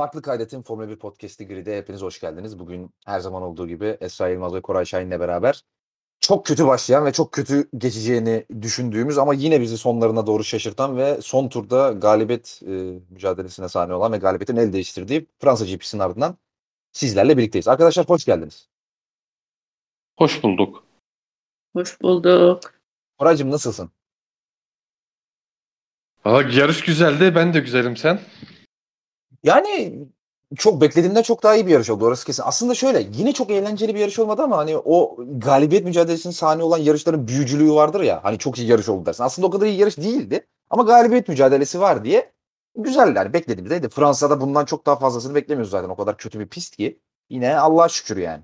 Farklı Kaydet'in Formula 1 Podcast'i Grid'e hepiniz hoş geldiniz. Bugün her zaman olduğu gibi Esra Yılmaz ve Koray Şahin'le beraber çok kötü başlayan ve çok kötü geçeceğini düşündüğümüz ama yine bizi sonlarına doğru şaşırtan ve son turda galibiyet e, mücadelesine sahne olan ve galibiyetin el değiştirdiği Fransa GP'sinin ardından sizlerle birlikteyiz. Arkadaşlar hoş geldiniz. Hoş bulduk. Hoş bulduk. Koraycığım nasılsın? Valla yarış güzeldi. Ben de güzelim sen. Yani çok beklediğimden çok daha iyi bir yarış oldu orası kesin. Aslında şöyle yine çok eğlenceli bir yarış olmadı ama hani o galibiyet mücadelesinin sahne olan yarışların büyücülüğü vardır ya. Hani çok iyi yarış oldu dersin. Aslında o kadar iyi yarış değildi ama galibiyet mücadelesi var diye güzel yani beklediğimizdeydi. Fransa'da bundan çok daha fazlasını beklemiyoruz zaten. O kadar kötü bir pist ki. Yine Allah'a şükür yani.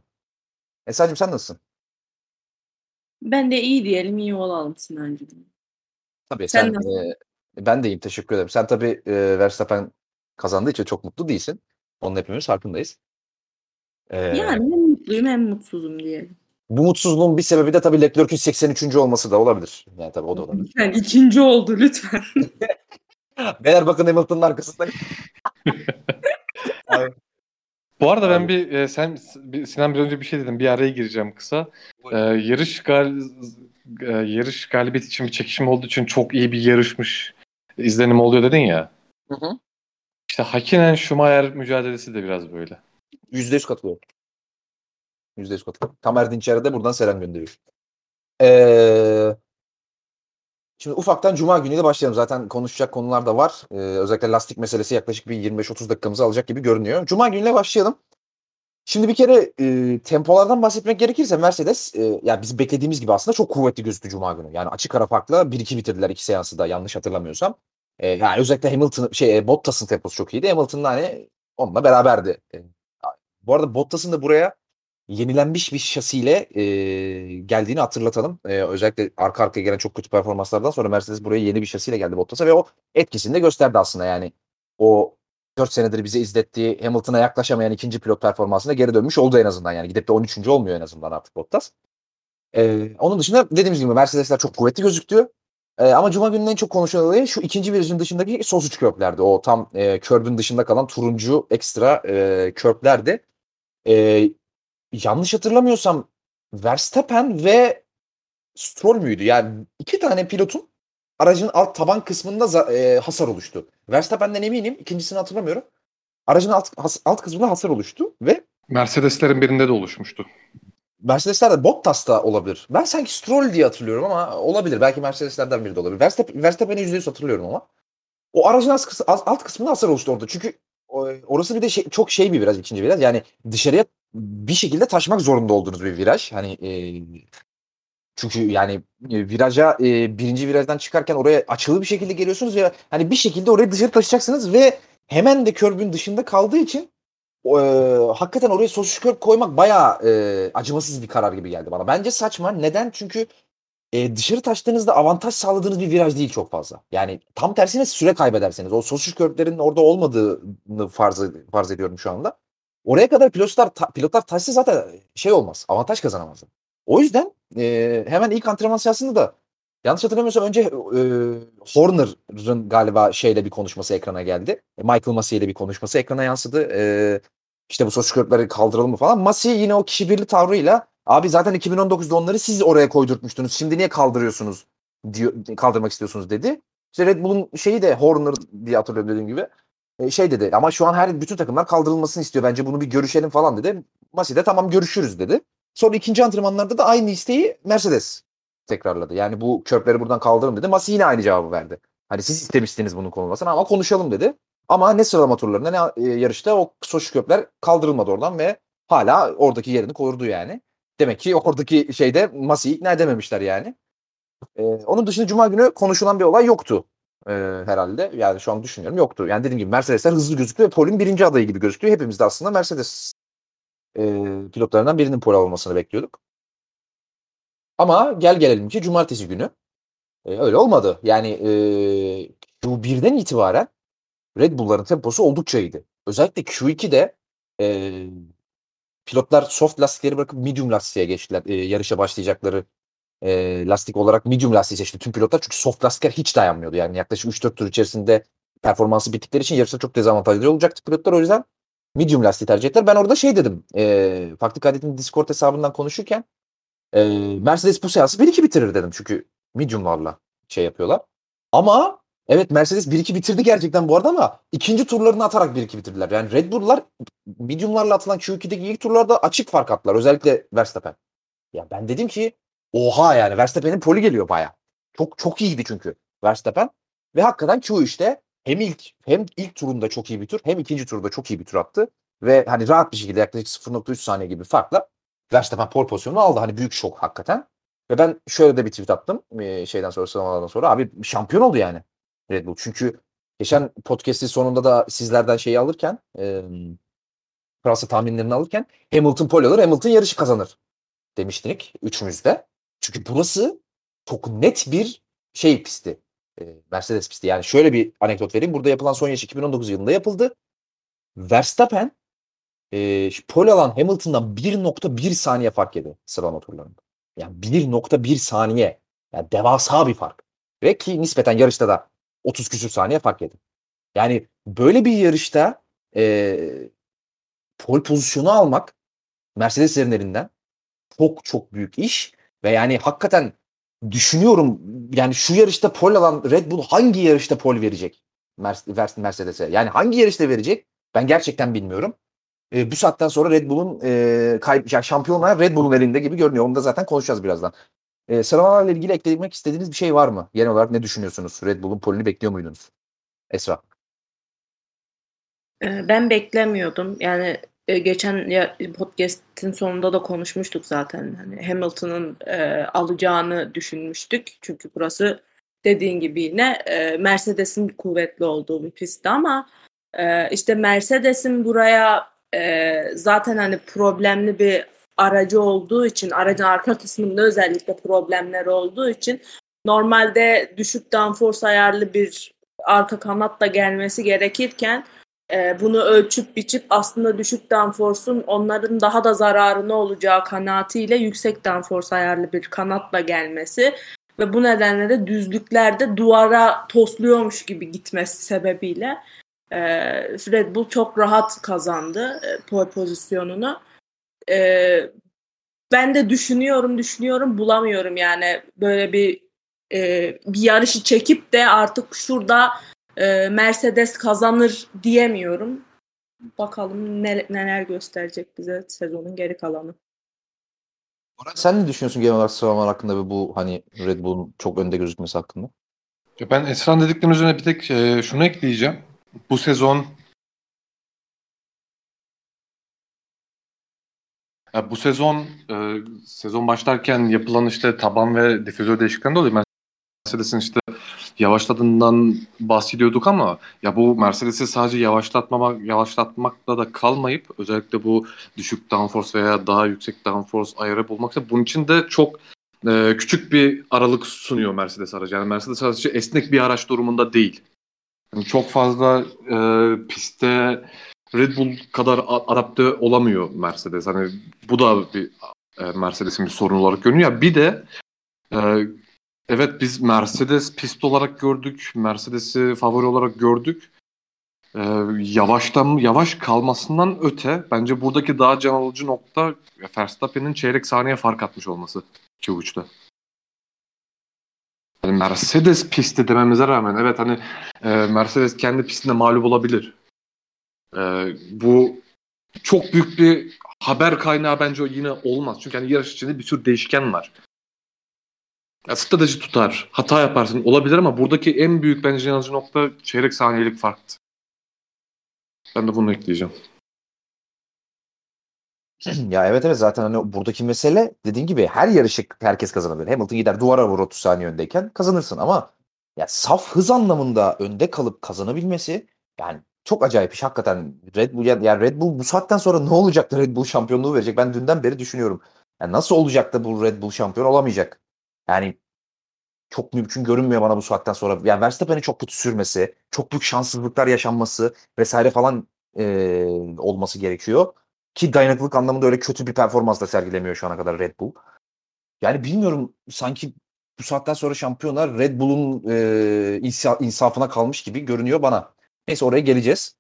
Esra'cığım sen nasılsın? Ben de iyi diyelim, iyi olalım Sinancığım. Tabii Sen sen, e, ben de iyiyim teşekkür ederim. Sen tabii e, Verstappen kazandığı için çok mutlu değilsin. Onun hepimiz farkındayız. E, Yani hem mutluyum hem mutsuzum diyelim. Bu mutsuzluğun bir sebebi de tabii Leclerc'ün 83. olması da olabilir. Yani tabii o da olabilir. Lütfen ikinci oldu lütfen. Beyler bakın Hamilton'ın arkasında. Abi, Bu arada ben bir e, sen bir- Sinan bir önce bir şey dedim. Bir araya gireceğim kısa. E, yarış gal e, yarış galibiyet için bir çekişme olduğu için çok iyi bir yarışmış izlenim oluyor dedin ya. Hı hı. İşte Hakkinen Schumacher mücadelesi de biraz böyle. %100 katılıyorum. %100 katılıyorum. Tamer Dinçer'e de buradan selam gönderiyorum. Ee, şimdi ufaktan Cuma günüyle başlayalım. Zaten konuşacak konular da var. Ee, özellikle lastik meselesi yaklaşık bir 25-30 dakikamızı alacak gibi görünüyor. Cuma günüyle başlayalım. Şimdi bir kere e, tempolardan bahsetmek gerekirse Mercedes e, ya biz beklediğimiz gibi aslında çok kuvvetli gözüktü Cuma günü. Yani açık ara farkla 1-2 bitirdiler iki seansı da yanlış hatırlamıyorsam. E, yani özellikle Hamilton şey Bottas'ın temposu çok iyiydi. Hamilton'la hani onunla beraberdi. E, bu arada Bottas'ın da buraya yenilenmiş bir şasiyle e, geldiğini hatırlatalım. E, özellikle arka arkaya gelen çok kötü performanslardan sonra Mercedes buraya yeni bir şasiyle geldi Bottas'a ve o etkisini de gösterdi aslında yani. O 4 senedir bize izlettiği Hamilton'a yaklaşamayan ikinci pilot performansına geri dönmüş oldu en azından yani. Gidip de 13. olmuyor en azından artık Bottas. E, onun dışında dediğimiz gibi Mercedesler çok kuvvetli gözüktü. E, ama Cuma gününün en çok konuşulan olayı şu ikinci virajın dışındaki sausage körblerdi. O tam e, körbün dışında kalan turuncu ekstra e, körblerdi. E, yanlış hatırlamıyorsam Verstappen ve Stroll müydü? Yani iki tane pilotun aracın alt taban kısmında e, hasar oluştu. Verstappen'den eminim. ikincisini hatırlamıyorum. Aracın alt, has- alt kısmında hasar oluştu ve Mercedeslerin birinde de oluşmuştu. Mercedesler de Bottas'ta olabilir. Ben sanki Stroll diye hatırlıyorum ama olabilir. Belki Mercedeslerden biri de olabilir. Verstappen, Verstappen'i %100 hatırlıyorum ama. O aracın alt, kıs- alt- kısmında hasar oluştu orada. Çünkü orası bir de şey- çok şey bir viraj ikinci viraj. Yani dışarıya bir şekilde taşmak zorunda olduğunuz bir viraj. Hani e, çünkü yani e, viraja e, birinci virajdan çıkarken oraya açılı bir şekilde geliyorsunuz ve hani bir şekilde orayı dışarı taşıyacaksınız ve hemen de körbün dışında kaldığı için e, hakikaten oraya sosis körp koymak bayağı e, acımasız bir karar gibi geldi bana. Bence saçma. Neden? Çünkü e, dışarı taştığınızda avantaj sağladığınız bir viraj değil çok fazla. Yani tam tersine süre kaybederseniz o sosis körplerin orada olmadığını farz, farz ediyorum şu anda. Oraya kadar pilotlar ta- pilotlar taşsa zaten şey olmaz. Avantaj kazanamazlar. O yüzden e, hemen ilk antrenman sırasında da yanlış hatırlamıyorsam önce e, Horner'ın galiba şeyle bir konuşması ekrana geldi. E, Michael Massey ile bir konuşması ekrana yansıdı. E, işte bu sosis körpleri kaldıralım mı falan. Massey yine o kişi birli tavrıyla abi zaten 2019'da onları siz oraya koydurtmuştunuz. Şimdi niye kaldırıyorsunuz diyor, kaldırmak istiyorsunuz dedi. İşte Red Bull'un şeyi de Horner diye hatırlıyorum dediğim gibi. E, şey dedi ama şu an her bütün takımlar kaldırılmasını istiyor. Bence bunu bir görüşelim falan dedi. Massey de tamam görüşürüz dedi. Sonra ikinci antrenmanlarda da aynı isteği Mercedes tekrarladı. Yani bu körpleri buradan kaldırın dedi. Massey yine aynı cevabı verdi. Hani siz istemiştiniz bunun konulmasını ama konuşalım dedi. Ama ne sıralama turlarında ne e, yarışta o soşu köpler kaldırılmadı oradan ve hala oradaki yerini korudu yani. Demek ki oradaki şeyde Massey'i ikna edememişler yani. E, onun dışında Cuma günü konuşulan bir olay yoktu e, herhalde. Yani şu an düşünüyorum yoktu. Yani dediğim gibi Mercedesler hızlı gözüktü ve Paul'ün birinci adayı gibi gözüktü. Hepimiz de aslında Mercedes e, pilotlarından birinin pole almasını bekliyorduk. Ama gel gelelim ki cumartesi günü e, öyle olmadı. Yani e, Q1'den itibaren Red Bull'ların temposu oldukça iyiydi. Özellikle Q2'de e, pilotlar soft lastikleri bırakıp medium lastiğe geçtiler. E, yarışa başlayacakları e, lastik olarak medium lastiği seçti tüm pilotlar. Çünkü soft lastikler hiç dayanmıyordu. Yani yaklaşık 3-4 tur içerisinde performansı bittikleri için yarışta çok dezavantajlı olacaktı pilotlar. O yüzden medium lastiği tercih ettiler. Ben orada şey dedim. E, Fakti Kadet'in Discord hesabından konuşurken e, Mercedes bu seansı 1-2 bitirir dedim. Çünkü mediumlarla şey yapıyorlar. Ama evet Mercedes 1-2 bitirdi gerçekten bu arada ama ikinci turlarını atarak 1-2 bitirdiler. Yani Red Bull'lar mediumlarla atılan Q2'deki ilk turlarda açık fark attılar. Özellikle Verstappen. Ya ben dedim ki oha yani Verstappen'in poli geliyor baya. Çok çok iyiydi çünkü Verstappen. Ve hakikaten Q işte hem ilk hem ilk turunda çok iyi bir tur hem ikinci turda çok iyi bir tur attı. Ve hani rahat bir şekilde yaklaşık 0.3 saniye gibi farkla Verstappen pole pozisyonunu aldı. Hani büyük şok hakikaten. Ve ben şöyle de bir tweet attım şeyden sonra sınavlardan sonra. Abi şampiyon oldu yani Red Bull. Çünkü geçen podcast'in sonunda da sizlerden şeyi alırken e, Fransa tahminlerini alırken Hamilton pole alır Hamilton yarışı kazanır demiştik üçümüz de. Çünkü burası çok net bir şey pisti. E, Mercedes pisti. Yani şöyle bir anekdot vereyim. Burada yapılan son yarış 2019 yılında yapıldı. Verstappen e, pole alan Hamilton'dan 1.1 saniye fark yedi sıralama turlarında. Yani 1.1 saniye. Yani devasa bir fark. Ve ki nispeten yarışta da 30 küsür saniye fark yedi. Yani böyle bir yarışta e, pole pozisyonu almak Mercedes'lerin elinden çok çok büyük iş. Ve yani hakikaten düşünüyorum yani şu yarışta pole alan Red Bull hangi yarışta pole verecek Mercedes'e? Yani hangi yarışta verecek? Ben gerçekten bilmiyorum. E, bu saatten sonra Red Bull'un e, kayb yani şampiyonlar Red Bull'un elinde gibi görünüyor. Onu da zaten konuşacağız birazdan. E, sıralamalarla ilgili eklemek istediğiniz bir şey var mı? Genel olarak ne düşünüyorsunuz? Red Bull'un polini bekliyor muydunuz? Esra. Ben beklemiyordum. Yani geçen ya, podcast'in sonunda da konuşmuştuk zaten. Hani Hamilton'ın e, alacağını düşünmüştük. Çünkü burası dediğin gibi yine e, Mercedes'in kuvvetli olduğu bir pistti ama e, işte Mercedes'in buraya e, zaten hani problemli bir aracı olduğu için aracın arka kısmında özellikle problemler olduğu için normalde düşük downforce ayarlı bir arka kanatla gelmesi gerekirken e, bunu ölçüp biçip aslında düşük downforce'un onların daha da zararına olacağı kanaatiyle yüksek downforce ayarlı bir kanatla gelmesi ve bu nedenle de düzlüklerde duvara tosluyormuş gibi gitmesi sebebiyle e, Red Bull çok rahat kazandı e, pole pozisyonunu. E, ben de düşünüyorum düşünüyorum bulamıyorum yani böyle bir e, bir yarışı çekip de artık şurada e, Mercedes kazanır diyemiyorum. Bakalım ne, neler gösterecek bize sezonun geri kalanı. Sen ne düşünüyorsun genel olarak sıralamalar hakkında ve bu hani Red Bull'un çok önde gözükmesi hakkında? Ben Esra'nın dediklerinin üzerine bir tek e, şunu ekleyeceğim. Bu sezon ya bu sezon e, sezon başlarken yapılan işte taban ve difüzör değişikliklerinde oluyor. Mercedes'in işte yavaşladığından bahsediyorduk ama ya bu Mercedes'i sadece yavaşlatmamak yavaşlatmakla da kalmayıp özellikle bu düşük downforce veya daha yüksek downforce ayarı bulmaksa bunun için de çok e, küçük bir aralık sunuyor Mercedes aracı. Yani Mercedes sadece esnek bir araç durumunda değil. Yani çok fazla e, pistte Red Bull kadar adapte olamıyor Mercedes. Hani bu da bir e, Mercedes'in bir sorun olarak görünüyor. Bir de e, Evet biz Mercedes pist olarak gördük. Mercedes'i favori olarak gördük. Ee, yavaştan yavaş kalmasından öte bence buradaki daha can alıcı nokta Verstappen'in çeyrek saniye fark atmış olması Q3'te. Yani Mercedes pisti dememize rağmen evet hani e, Mercedes kendi pistinde mağlup olabilir. E, bu çok büyük bir haber kaynağı bence yine olmaz. Çünkü hani yarış içinde bir sürü değişken var. Ya strateji tutar. Hata yaparsın. Olabilir ama buradaki en büyük bence yanıcı nokta çeyrek saniyelik farktı. Ben de bunu ekleyeceğim. Ya evet evet zaten hani buradaki mesele dediğin gibi her yarışı herkes kazanabilir. Hamilton gider duvara vur 30 saniye öndeyken kazanırsın ama ya saf hız anlamında önde kalıp kazanabilmesi yani çok acayip iş hakikaten. Red Bull ya yani Red Bull bu saatten sonra ne olacak da Red Bull şampiyonluğu verecek? Ben dünden beri düşünüyorum. Yani nasıl olacak da bu Red Bull şampiyon olamayacak? Yani çok mümkün görünmüyor bana bu saatten sonra. Yani Verstappen'in çok kötü sürmesi, çok büyük şanssızlıklar yaşanması vesaire falan e, olması gerekiyor. Ki dayanıklılık anlamında öyle kötü bir performans da sergilemiyor şu ana kadar Red Bull. Yani bilmiyorum sanki bu saatten sonra şampiyonlar Red Bull'un e, insa- insafına kalmış gibi görünüyor bana. Neyse oraya geleceğiz.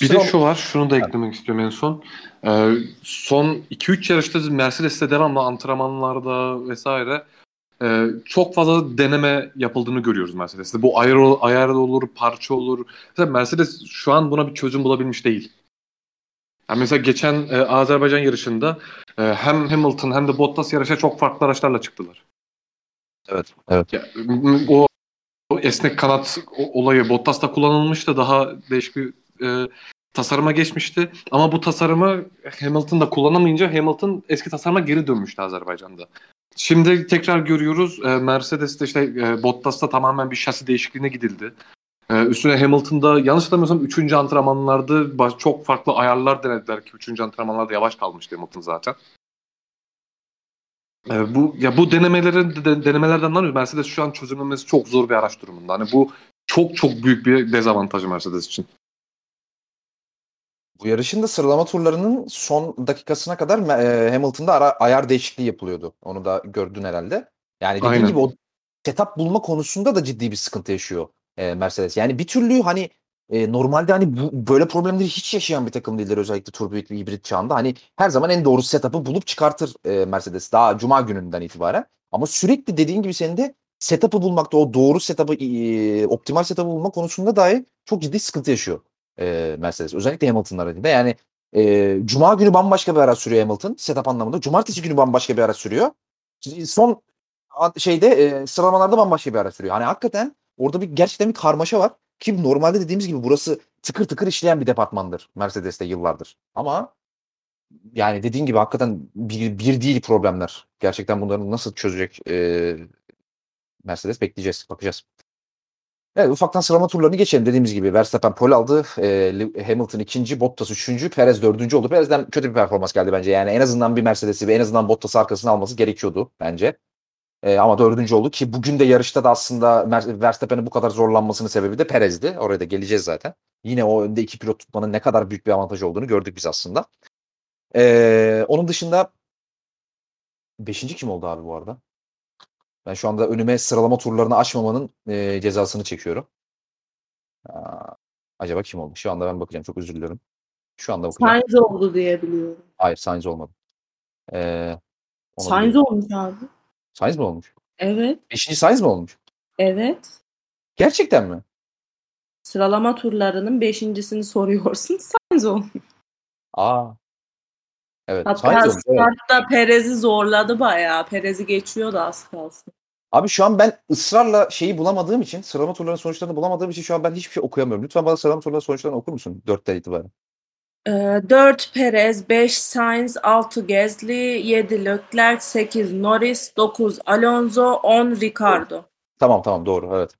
Bir Sıra- de şu var, şunu da eklemek istiyorum en son. Ee, son 2-3 yarışta Mercedes'te devamlı antrenmanlarda vesaire e, çok fazla deneme yapıldığını görüyoruz Mercedes'te. Bu ayar, ayar olur, parça olur. Mesela Mercedes şu an buna bir çözüm bulabilmiş değil. Yani mesela geçen e, Azerbaycan yarışında e, hem Hamilton hem de Bottas yarışa çok farklı araçlarla çıktılar. Evet, evet. Ya, o, o esnek kanat olayı Bottas'ta kullanılmıştı. Daha değişik bir e, tasarıma geçmişti. Ama bu tasarımı Hamilton da kullanamayınca Hamilton eski tasarıma geri dönmüştü Azerbaycan'da. Şimdi tekrar görüyoruz. E, Mercedes'te işte e, Bottas'ta tamamen bir şasi değişikliğine gidildi. E, üstüne Hamilton'da yanlış hatırlamıyorsam 3. antrenmanlarda çok farklı ayarlar denediler ki 3. antrenmanlarda yavaş kalmıştı Hamilton zaten. E, bu ya bu denemelerin de, denemelerden anlıyoruz. Mercedes şu an çözülmemesi çok zor bir araç durumunda. Hani bu çok çok büyük bir dezavantaj Mercedes için. Bu yarışın da sıralama turlarının son dakikasına kadar e, Hamilton'da ara, ayar değişikliği yapılıyordu. Onu da gördün herhalde. Yani dediğim Aynen. gibi o setup bulma konusunda da ciddi bir sıkıntı yaşıyor e, Mercedes. Yani bir türlü hani e, normalde hani bu, böyle problemleri hiç yaşayan bir takım değiller özellikle turbo ve hibrit çağında. Hani her zaman en doğru setup'ı bulup çıkartır e, Mercedes daha cuma gününden itibaren. Ama sürekli dediğin gibi senin de setup'ı bulmakta o doğru setup'ı e, optimal setup'ı bulma konusunda dahi çok ciddi sıkıntı yaşıyor e, Mercedes. Özellikle Hamilton aracında. Yani e, Cuma günü bambaşka bir araç sürüyor Hamilton setup anlamında. Cumartesi günü bambaşka bir araç sürüyor. Son şeyde e, sıralamalarda bambaşka bir araç sürüyor. Hani hakikaten orada bir gerçekten bir karmaşa var. Ki normalde dediğimiz gibi burası tıkır tıkır işleyen bir departmandır Mercedes'te yıllardır. Ama yani dediğin gibi hakikaten bir, bir değil problemler. Gerçekten bunları nasıl çözecek e, Mercedes bekleyeceğiz, bakacağız. Evet ufaktan sıralama turlarını geçelim. Dediğimiz gibi Verstappen pole aldı. E, Hamilton ikinci, Bottas üçüncü, Perez dördüncü oldu. Perez'den kötü bir performans geldi bence. Yani en azından bir Mercedes'i ve en azından Bottas'ı arkasına alması gerekiyordu bence. E, ama dördüncü oldu ki bugün de yarışta da aslında Verstappen'in bu kadar zorlanmasının sebebi de Perez'di. Oraya da geleceğiz zaten. Yine o önde iki pilot tutmanın ne kadar büyük bir avantaj olduğunu gördük biz aslında. E, onun dışında beşinci kim oldu abi bu arada? Ben şu anda önüme sıralama turlarını açmamanın e, cezasını çekiyorum. Aa, acaba kim oldu? Şu anda ben bakacağım. Çok özür dilerim. Şu anda bakacağım. Sainz oldu diye biliyorum. Hayır Sainz olmadı. Ee, Sainz olmuş abi. Sainz mi olmuş? Evet. Beşinci Sainz mi olmuş? Evet. Gerçekten mi? Sıralama turlarının beşincisini soruyorsun. Sainz olmuş. Aa. Evet. Hatta Sainz olmuş. Evet. startta Perez'i zorladı bayağı. Perez'i geçiyordu az kalsın. Abi şu an ben ısrarla şeyi bulamadığım için, sıralama turlarının sonuçlarını bulamadığım için şu an ben hiçbir şey okuyamıyorum. Lütfen bana sıralama turlarının sonuçlarını okur musun? Dörtten itibaren. Ee, 4 Perez, 5 Sainz, 6 Gasly, 7 Leclerc, 8 Norris, 9 Alonso, 10 Ricardo. Tamam tamam doğru evet.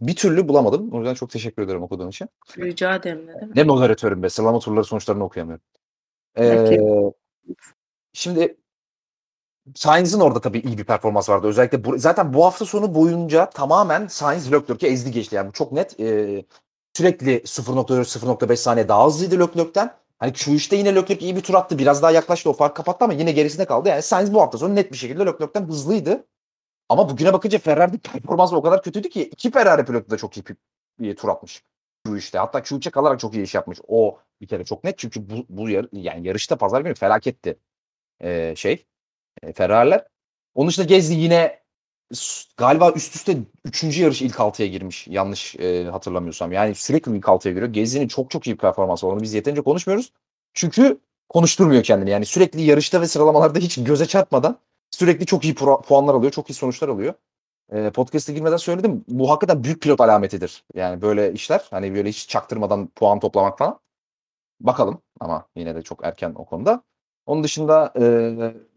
Bir türlü bulamadım. O yüzden çok teşekkür ederim okuduğun için. Rica ederim ne. Ne moderatörüm be. Sıralama turları sonuçlarını okuyamıyorum. Ee, Peki. şimdi Sainz'in orada tabii iyi bir performans vardı. Özellikle bu, zaten bu hafta sonu boyunca tamamen Sainz Leclerc'i ezdi geçti. Yani bu çok net. Ee, sürekli 0.4-0.5 saniye daha hızlıydı Leclerc'ten. Hani Q3'te yine Leclerc iyi bir tur attı. Biraz daha yaklaştı o fark kapattı ama yine gerisinde kaldı. Yani Sainz bu hafta sonu net bir şekilde Leclerc'ten hızlıydı. Ama bugüne bakınca Ferrari performansı o kadar kötüydü ki iki Ferrari pilotu da çok iyi bir, tur atmış. Q3'te. Hatta Q3'e kalarak çok iyi iş yapmış. O bir kere çok net çünkü bu, bu yar, yani yarışta pazar günü felaketti. Ee, şey e, Ferrari'ler. Onun dışında Gezdi yine galiba üst üste 3. yarış ilk 6'ya girmiş. Yanlış e, hatırlamıyorsam. Yani sürekli ilk 6'ya giriyor. Gezdi'nin çok çok iyi bir performansı var. Onu biz yeterince konuşmuyoruz. Çünkü konuşturmuyor kendini. Yani sürekli yarışta ve sıralamalarda hiç göze çarpmadan sürekli çok iyi pro- puanlar alıyor. Çok iyi sonuçlar alıyor. E, podcast'e girmeden söyledim. Bu hakikaten büyük pilot alametidir. Yani böyle işler. Hani böyle hiç çaktırmadan puan toplamak falan. Bakalım ama yine de çok erken o konuda. Onun dışında e,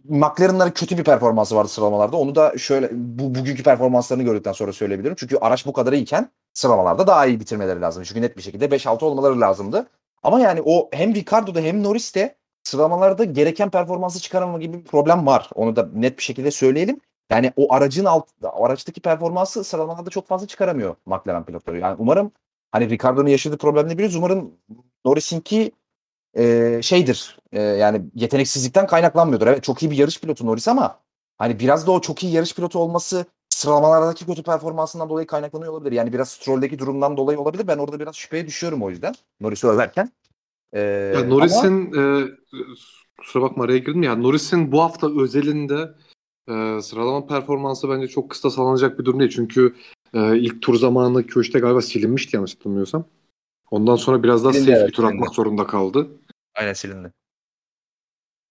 McLaren'ların kötü bir performansı vardı sıralamalarda. Onu da şöyle bu bugünkü performanslarını gördükten sonra söyleyebilirim. Çünkü araç bu kadar iyiyken sıralamalarda daha iyi bitirmeleri lazım. Çünkü net bir şekilde 5-6 olmaları lazımdı. Ama yani o hem Ricardo'da hem Norris'te sıralamalarda gereken performansı çıkaramama gibi bir problem var. Onu da net bir şekilde söyleyelim. Yani o aracın alt, o araçtaki performansı sıralamalarda çok fazla çıkaramıyor McLaren pilotları. Yani umarım hani Ricardo'nun yaşadığı problemini biliyoruz. Umarım Norris'inki e, şeydir. E, yani yeteneksizlikten kaynaklanmıyordur. Evet çok iyi bir yarış pilotu Norris ama hani biraz da o çok iyi yarış pilotu olması sıralamalardaki kötü performansından dolayı kaynaklanıyor olabilir. Yani biraz Stroll'deki durumdan dolayı olabilir. Ben orada biraz şüpheye düşüyorum o yüzden. Norris'i överken. Ee, Ya ama- Norris'in e, kusura bakma araya girdim ya Norris'in bu hafta özelinde e, sıralama performansı bence çok kısa salınacak bir durum değil. Çünkü e, ilk tur zamanı Q3'te galiba silinmişti yanlış hatırlamıyorsam. Ondan sonra biraz daha Silindi, safe evet, bir tur silindi. atmak zorunda kaldı. Aynen silindi.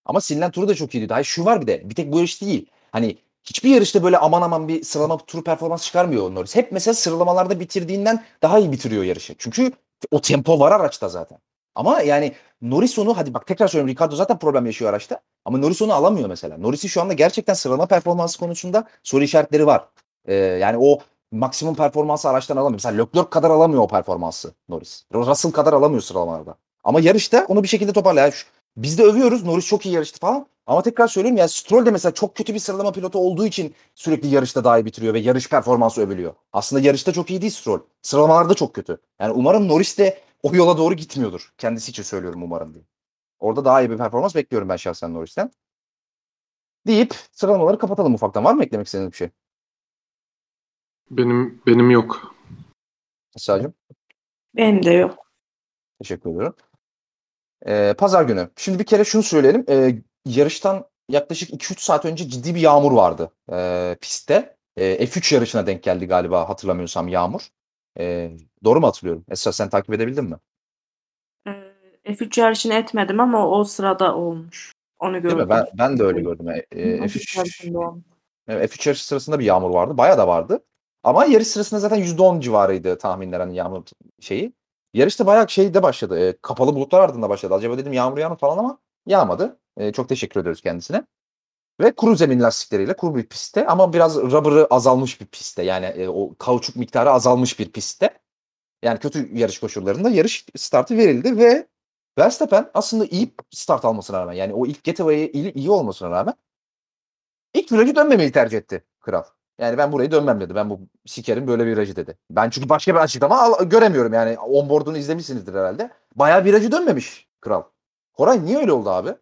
Ama silinen turu da çok iyiydi. Hayır şu var bir de. Bir tek bu yarış değil. Hani hiçbir yarışta böyle aman aman bir sıralama turu performans çıkarmıyor Norris. Hep mesela sıralamalarda bitirdiğinden daha iyi bitiriyor yarışı. Çünkü o tempo var araçta zaten. Ama yani Norris onu hadi bak tekrar söylüyorum Ricardo zaten problem yaşıyor araçta. Ama Norris onu alamıyor mesela. Norris'in şu anda gerçekten sıralama performansı konusunda soru işaretleri var. Ee, yani o maksimum performansı araçtan alamıyor. Mesela Leclerc kadar alamıyor o performansı Norris. Russell kadar alamıyor sıralamalarda. Ama yarışta onu bir şekilde toparlıyor. Yani biz de övüyoruz. Norris çok iyi yarıştı falan. Ama tekrar söylüyorum ya Stroll de mesela çok kötü bir sıralama pilotu olduğu için sürekli yarışta daha iyi bitiriyor ve yarış performansı övülüyor. Aslında yarışta çok iyi değil Stroll. Sıralamalarda çok kötü. Yani umarım Norris de o yola doğru gitmiyordur. Kendisi için söylüyorum umarım diye. Orada daha iyi bir performans bekliyorum ben şahsen Norris'ten. Deyip sıralamaları kapatalım ufaktan. Var mı eklemek istediğiniz bir şey? Benim benim yok. Esra'cığım. Benim de yok. Teşekkür ediyorum. Ee, Pazar günü. Şimdi bir kere şunu söyleyelim. Ee, yarıştan yaklaşık 2-3 saat önce ciddi bir yağmur vardı ee, pistte. Ee, F3 yarışına denk geldi galiba hatırlamıyorsam yağmur. Ee, doğru mu hatırlıyorum? Esra sen takip edebildin mi? Ee, F3 yarışını etmedim ama o sırada olmuş. Onu gördüm. Ben, ben de öyle gördüm. Ee, F3 F3, yarışında olmuş. Evet, F3 yarışı sırasında bir yağmur vardı. Bayağı da vardı. Ama yarış sırasında zaten %10 civarıydı tahminler hani yağmur şeyi. Yarışta bayağı şeyde başladı. e, kapalı bulutlar ardında başladı. Acaba dedim yağmur yağmur falan ama yağmadı. E, çok teşekkür ediyoruz kendisine. Ve kuru zemin lastikleriyle kuru bir pistte ama biraz rubber'ı azalmış bir pistte. Yani e, o kauçuk miktarı azalmış bir pistte. Yani kötü yarış koşullarında yarış startı verildi ve Verstappen aslında iyi start almasına rağmen yani o ilk getaway'e iyi, iyi olmasına rağmen ilk virajı dönmemeyi tercih etti kral. Yani ben burayı dönmem dedi. Ben bu sikerim böyle virajı dedi. Ben çünkü başka bir açıklama al- göremiyorum yani. Onboard'unu izlemişsinizdir herhalde. Bayağı virajı dönmemiş kral. Koray niye öyle oldu abi?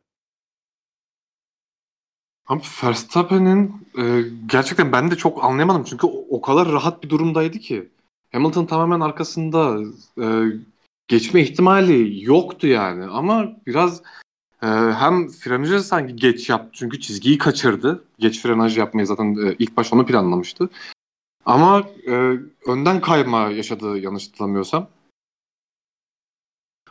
Abi Verstappen'in e, gerçekten ben de çok anlayamadım çünkü o, o kadar rahat bir durumdaydı ki. Hamilton tamamen arkasında e, geçme ihtimali yoktu yani ama biraz e, hem frenajı sanki geç yaptı çünkü çizgiyi kaçırdı. Geç frenaj yapmayı zaten e, ilk baş onu planlamıştı. Ama e, önden kayma yaşadı yanlış hatırlamıyorsam.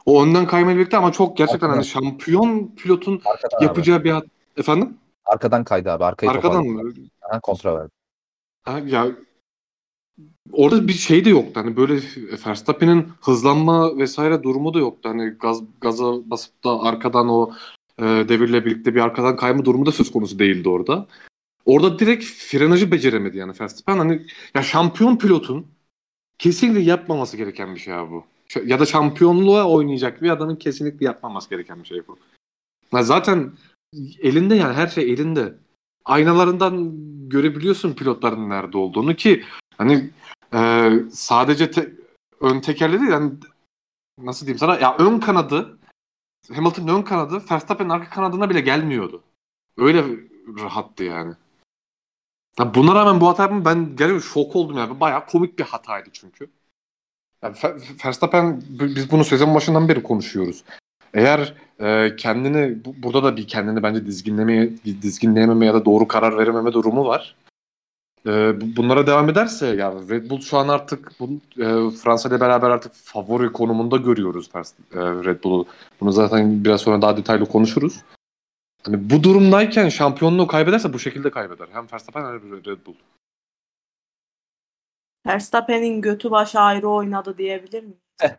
O önden kaymayla birlikte ama çok gerçekten Arkadan. hani şampiyon pilotun Arkadan abi. yapacağı bir hat- efendim Arkadan kaydı abi. Arkayı arkadan mı? Ha, kontra verdi. Ha, ya orada bir şey de yoktu. Hani böyle Verstappen'in hızlanma vesaire durumu da yoktu. Hani gaz gaza basıp da arkadan o e, devirle birlikte bir arkadan kayma durumu da söz konusu değildi orada. Orada direkt frenajı beceremedi yani Verstappen. Hani ya şampiyon pilotun kesinlikle yapmaması gereken bir şey abi bu. Ya da şampiyonluğa oynayacak bir adamın kesinlikle yapmaması gereken bir şey bu. Ya zaten elinde yani her şey elinde aynalarından görebiliyorsun pilotların nerede olduğunu ki hani e, sadece te- ön tekerle değil yani nasıl diyeyim sana ya ön kanadı Hamilton'ın ön kanadı Verstappen'in arka kanadına bile gelmiyordu. Öyle rahattı yani. Ya buna rağmen bu hata yapma ben gerçekten şok oldum yani. Bayağı komik bir hataydı çünkü. Yani Verstappen biz bunu sezon başından beri konuşuyoruz. Eğer e, kendini bu- burada da bir kendini bence dizginlemeye dizginleyememe ya da doğru karar verememe durumu var. E, bu- bunlara devam ederse ya Red Bull şu an artık bu, e, Fransa ile beraber artık favori konumunda görüyoruz e, Red Bull'u. Bunu zaten biraz sonra daha detaylı konuşuruz. Hani bu durumdayken şampiyonluğu kaybederse bu şekilde kaybeder. Hem Verstappen hem Red Bull. Verstappen'in götü başı ayrı oynadı diyebilir miyim?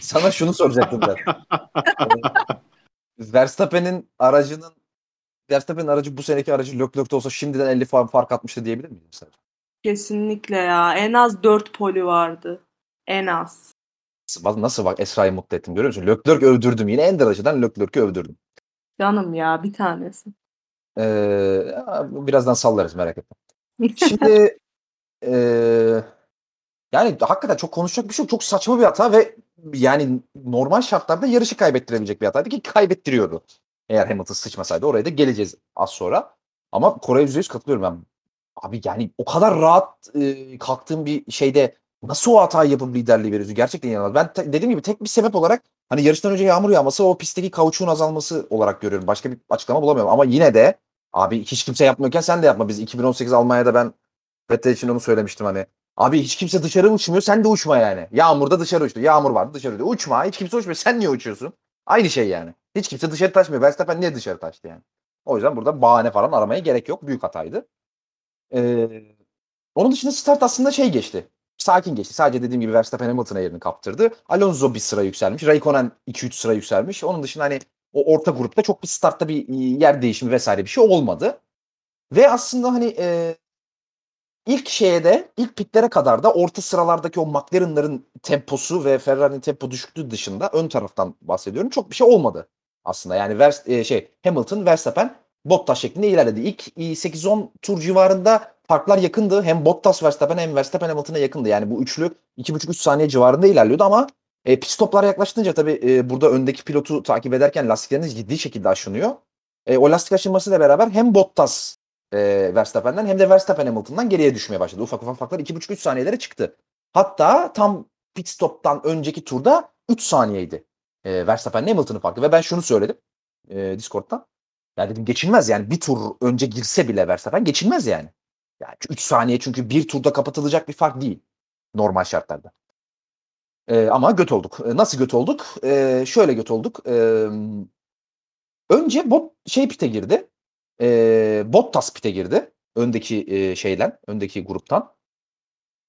Sana şunu soracaktım ben. Yani, Verstappen'in aracının Verstappen'in aracı bu seneki aracı Leclerc'te olsa şimdiden 50 puan fark atmıştı diyebilir miyim mesela? Kesinlikle ya. En az 4 poli vardı. En az. Nasıl, bak Esra'yı mutlu ettim görüyor musun? Leclerc övdürdüm yine en dereceden Leclerc'i övdürdüm. Canım ya bir tanesi. Ee, birazdan sallarız merak etme. Şimdi eee, yani hakikaten çok konuşacak bir şey yok. Çok saçma bir hata ve yani normal şartlarda yarışı kaybettirebilecek bir hataydı ki kaybettiriyordu. Eğer Hamilton sıçmasaydı oraya da geleceğiz az sonra. Ama Kore'ye %100 katılıyorum ben. Abi yani o kadar rahat e, kalktığım bir şeyde nasıl o hatayı yapıp liderliği veriyorsun? Gerçekten inanılmaz. Ben te- dediğim gibi tek bir sebep olarak hani yarıştan önce yağmur yağması o pistteki kauçuğun azalması olarak görüyorum. Başka bir açıklama bulamıyorum. Ama yine de abi hiç kimse yapmıyorken sen de yapma. Biz 2018 Almanya'da ben Vettel için onu söylemiştim hani. Abi hiç kimse dışarı uçmuyor sen de uçma yani. Yağmurda dışarı uçtu. Yağmur vardı dışarı uçtu. Uçma hiç kimse uçmuyor. Sen niye uçuyorsun? Aynı şey yani. Hiç kimse dışarı taşmıyor. Verstappen niye dışarı taştı yani? O yüzden burada bahane falan aramaya gerek yok. Büyük hataydı. Ee, onun dışında start aslında şey geçti. Sakin geçti. Sadece dediğim gibi Verstappen Hamilton'a yerini kaptırdı. Alonso bir sıra yükselmiş. Raikkonen 2-3 sıra yükselmiş. Onun dışında hani o orta grupta çok bir startta bir yer değişimi vesaire bir şey olmadı. Ve aslında hani e, ilk şeye de ilk pitlere kadar da orta sıralardaki o McLaren'ların temposu ve Ferrari'nin tempo düşüklüğü dışında ön taraftan bahsediyorum. Çok bir şey olmadı aslında. Yani Vers, e, şey Hamilton, Verstappen, Bottas şeklinde ilerledi. İlk e, 8-10 tur civarında farklar yakındı. Hem Bottas Verstappen hem Verstappen Hamilton'a yakındı. Yani bu üçlü 2,5-3 saniye civarında ilerliyordu ama e, pit stoplara yaklaştınca tabii e, burada öndeki pilotu takip ederken lastikleriniz ciddi şekilde aşınıyor. E, o lastik aşınmasıyla beraber hem Bottas e, Verstappen'den hem de Verstappen Hamilton'dan geriye düşmeye başladı. Ufak ufak farklar 2,5-3 saniyelere çıktı. Hatta tam pit stop'tan önceki turda 3 saniyeydi. E, Verstappen Hamilton'ın farkı ve ben şunu söyledim e, Discord'dan. Ya dedim geçilmez yani bir tur önce girse bile Verstappen geçilmez yani. Yani 3 saniye çünkü bir turda kapatılacak bir fark değil normal şartlarda. Ee, ama göt olduk. Ee, nasıl göt olduk? Ee, şöyle göt olduk. Ee, önce bot şey pite girdi. Ee, Bottas pite girdi. Öndeki e, şeyden, öndeki gruptan.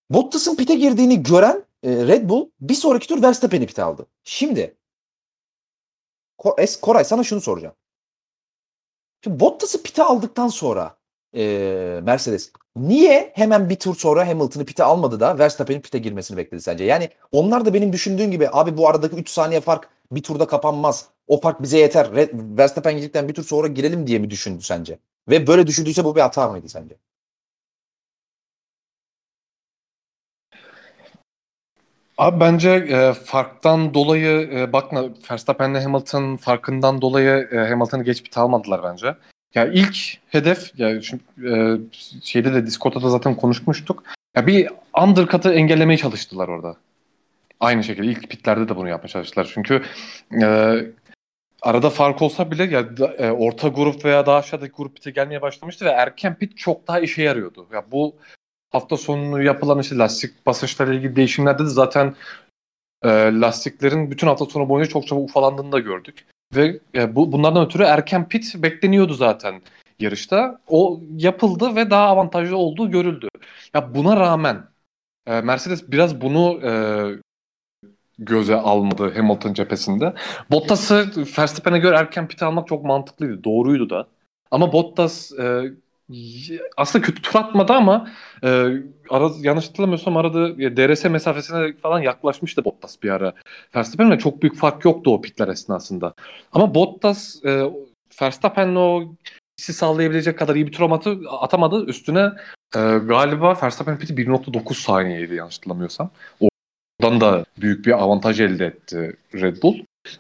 Bottas'ın pite girdiğini gören e, Red Bull bir sonraki tur Verstappen'i pite aldı. Şimdi Es Koray sana şunu soracağım. Şimdi Bottas'ı pite aldıktan sonra e, Mercedes niye hemen bir tur sonra Hamilton'ı pite almadı da Verstappen'in pite girmesini bekledi sence? Yani onlar da benim düşündüğüm gibi abi bu aradaki 3 saniye fark bir turda kapanmaz. O fark bize yeter. Verstappen girdikten bir tur sonra girelim diye mi düşündü sence? Ve böyle düşündüyse bu bir hata mıydı sence? Abi bence e, farktan dolayı e, bakma Verstappen'le Hamilton farkından dolayı e, Hamilton'ı geç pit almadılar bence. Yani ilk hedef yani şu, e, şeyde de Discord'da da zaten konuşmuştuk. Ya bir undercut'ı engellemeye çalıştılar orada. Aynı şekilde ilk pitlerde de bunu yapmaya çalıştılar. Çünkü e, arada fark olsa bile ya e, orta grup veya daha aşağıdaki grup pite gelmeye başlamıştı ve erken pit çok daha işe yarıyordu. Ya bu hafta sonu yapılan işte lastik basınçlarıyla ilgili değişimlerde de zaten e, lastiklerin bütün hafta sonu boyunca çok çabuk ufalandığını da gördük. Ve e, bu bunlardan ötürü erken pit bekleniyordu zaten yarışta. O yapıldı ve daha avantajlı olduğu görüldü. Ya buna rağmen e, Mercedes biraz bunu e, göze almadı Hamilton cephesinde. Bottas'ı Verstappen'e göre erken pit almak çok mantıklıydı. Doğruydu da. Ama Bottas e, aslında kötü tur atmadı ama e, ara, yanlış hatırlamıyorsam arada DRS mesafesine falan yaklaşmıştı Bottas bir ara. Verstappen'le çok büyük fark yoktu o pitler esnasında. Ama Bottas e, Verstappen'le o hissi sağlayabilecek kadar iyi bir tur atamadı. Üstüne e, galiba Verstappen piti 1.9 saniyeydi yanlış hatırlamıyorsam. Oradan da büyük bir avantaj elde etti Red Bull.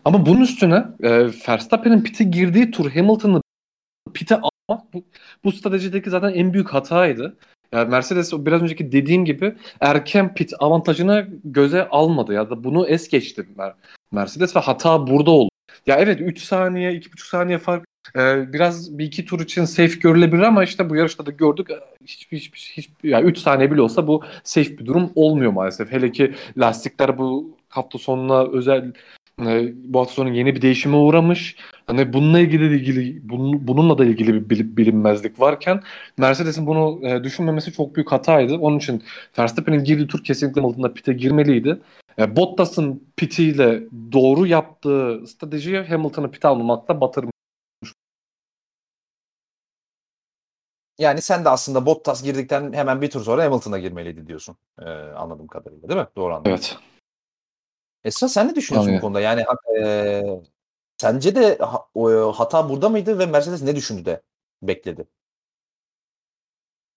Ama bunun üstüne e, Verstappen'in pite girdiği tur Hamilton'ı pite bu, bu stratejideki zaten en büyük hataydı. Yani Mercedes biraz önceki dediğim gibi erken pit avantajını göze almadı ya da bunu es geçti Mer- Mercedes ve hata burada oldu. Ya evet 3 saniye 2,5 saniye fark e, biraz bir iki tur için safe görülebilir ama işte bu yarışta da gördük e, hiçbir hiçbir hiç, yani 3 saniye bile olsa bu safe bir durum olmuyor maalesef. Hele ki lastikler bu hafta sonuna özel e, bu hafta sonu yeni bir değişime uğramış. Hani bununla ilgili ilgili bunun, bununla da ilgili bir bil- bilinmezlik varken Mercedes'in bunu e, düşünmemesi çok büyük hataydı. Onun için Verstappen'in girdiği tur kesinlikle altında pite girmeliydi. E, Bottas'ın pitiyle doğru yaptığı stratejiyi Hamilton'ı pite almamakla batırmış. Yani sen de aslında Bottas girdikten hemen bir tur sonra Hamilton'a girmeliydi diyorsun. Ee, anladığım kadarıyla değil mi? Doğru anladım. Evet. Esra sen ne düşünüyorsun Aynen. bu konuda? Yani e, sence de ha- o, hata burada mıydı ve Mercedes ne düşündü de bekledi?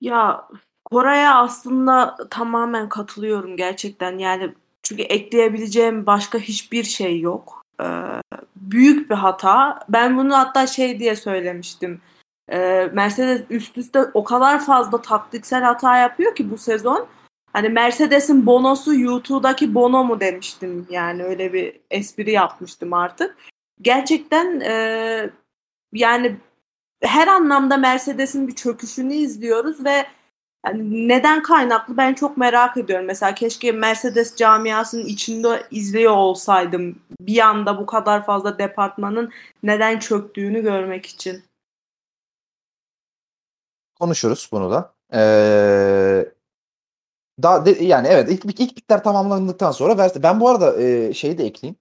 Ya Koray'a aslında tamamen katılıyorum gerçekten. Yani çünkü ekleyebileceğim başka hiçbir şey yok. Ee, büyük bir hata. Ben bunu hatta şey diye söylemiştim. e, Mercedes üst üste o kadar fazla taktiksel hata yapıyor ki bu sezon. Hani Mercedes'in bonosu YouTube'daki bono mu demiştim yani öyle bir espri yapmıştım artık. Gerçekten e, yani her anlamda Mercedes'in bir çöküşünü izliyoruz ve yani neden kaynaklı ben çok merak ediyorum. Mesela keşke Mercedes camiasının içinde izliyor olsaydım bir anda bu kadar fazla departmanın neden çöktüğünü görmek için. Konuşuruz bunu da. Ee, daha de, yani evet ilk ilk bitler tamamlandıktan sonra ben bu arada e, şeyi de ekleyeyim.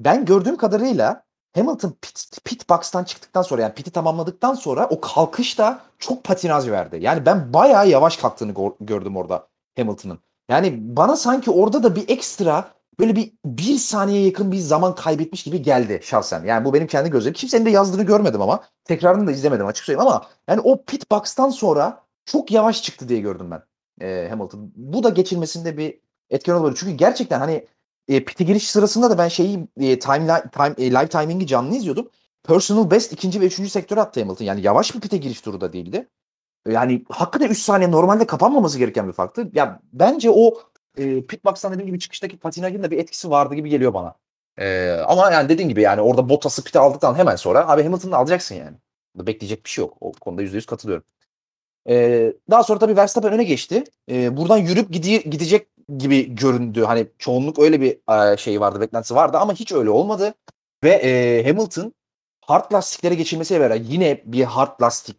Ben gördüğüm kadarıyla Hamilton pit, pit box'tan çıktıktan sonra yani pit'i tamamladıktan sonra o kalkışta çok patinaj verdi. Yani ben bayağı yavaş kalktığını gördüm orada Hamilton'ın. Yani bana sanki orada da bir ekstra böyle bir bir saniye yakın bir zaman kaybetmiş gibi geldi şahsen. Yani bu benim kendi gözlerim. Kimsenin de yazdığını görmedim ama tekrarını da izlemedim açık söyleyeyim ama yani o pit box'tan sonra çok yavaş çıktı diye gördüm ben e, Hamilton. Bu da geçilmesinde bir etken olabilir. Çünkü gerçekten hani e, pite giriş sırasında da ben şeyi e, time, time, e, live timing'i canlı izliyordum. Personal best ikinci ve üçüncü sektöre attı Hamilton. Yani yavaş bir pite giriş turu da değildi. Yani hakikaten 3 saniye normalde kapanmaması gereken bir farktı. Ya bence o e, pit box'tan dediğim gibi çıkıştaki patinajın da bir etkisi vardı gibi geliyor bana. E, ama yani dediğim gibi yani orada Bottas'ı pite aldıktan hemen sonra abi Hamilton'ı alacaksın yani. Bekleyecek bir şey yok. O konuda %100 katılıyorum. E, daha sonra tabii Verstappen öne geçti. E, buradan yürüp gidi, gidecek gibi göründü. Hani çoğunluk öyle bir e, şey vardı, beklentisi vardı ama hiç öyle olmadı. Ve e, Hamilton hard lastiklere geçilmesiyle beraber yine bir hard lastik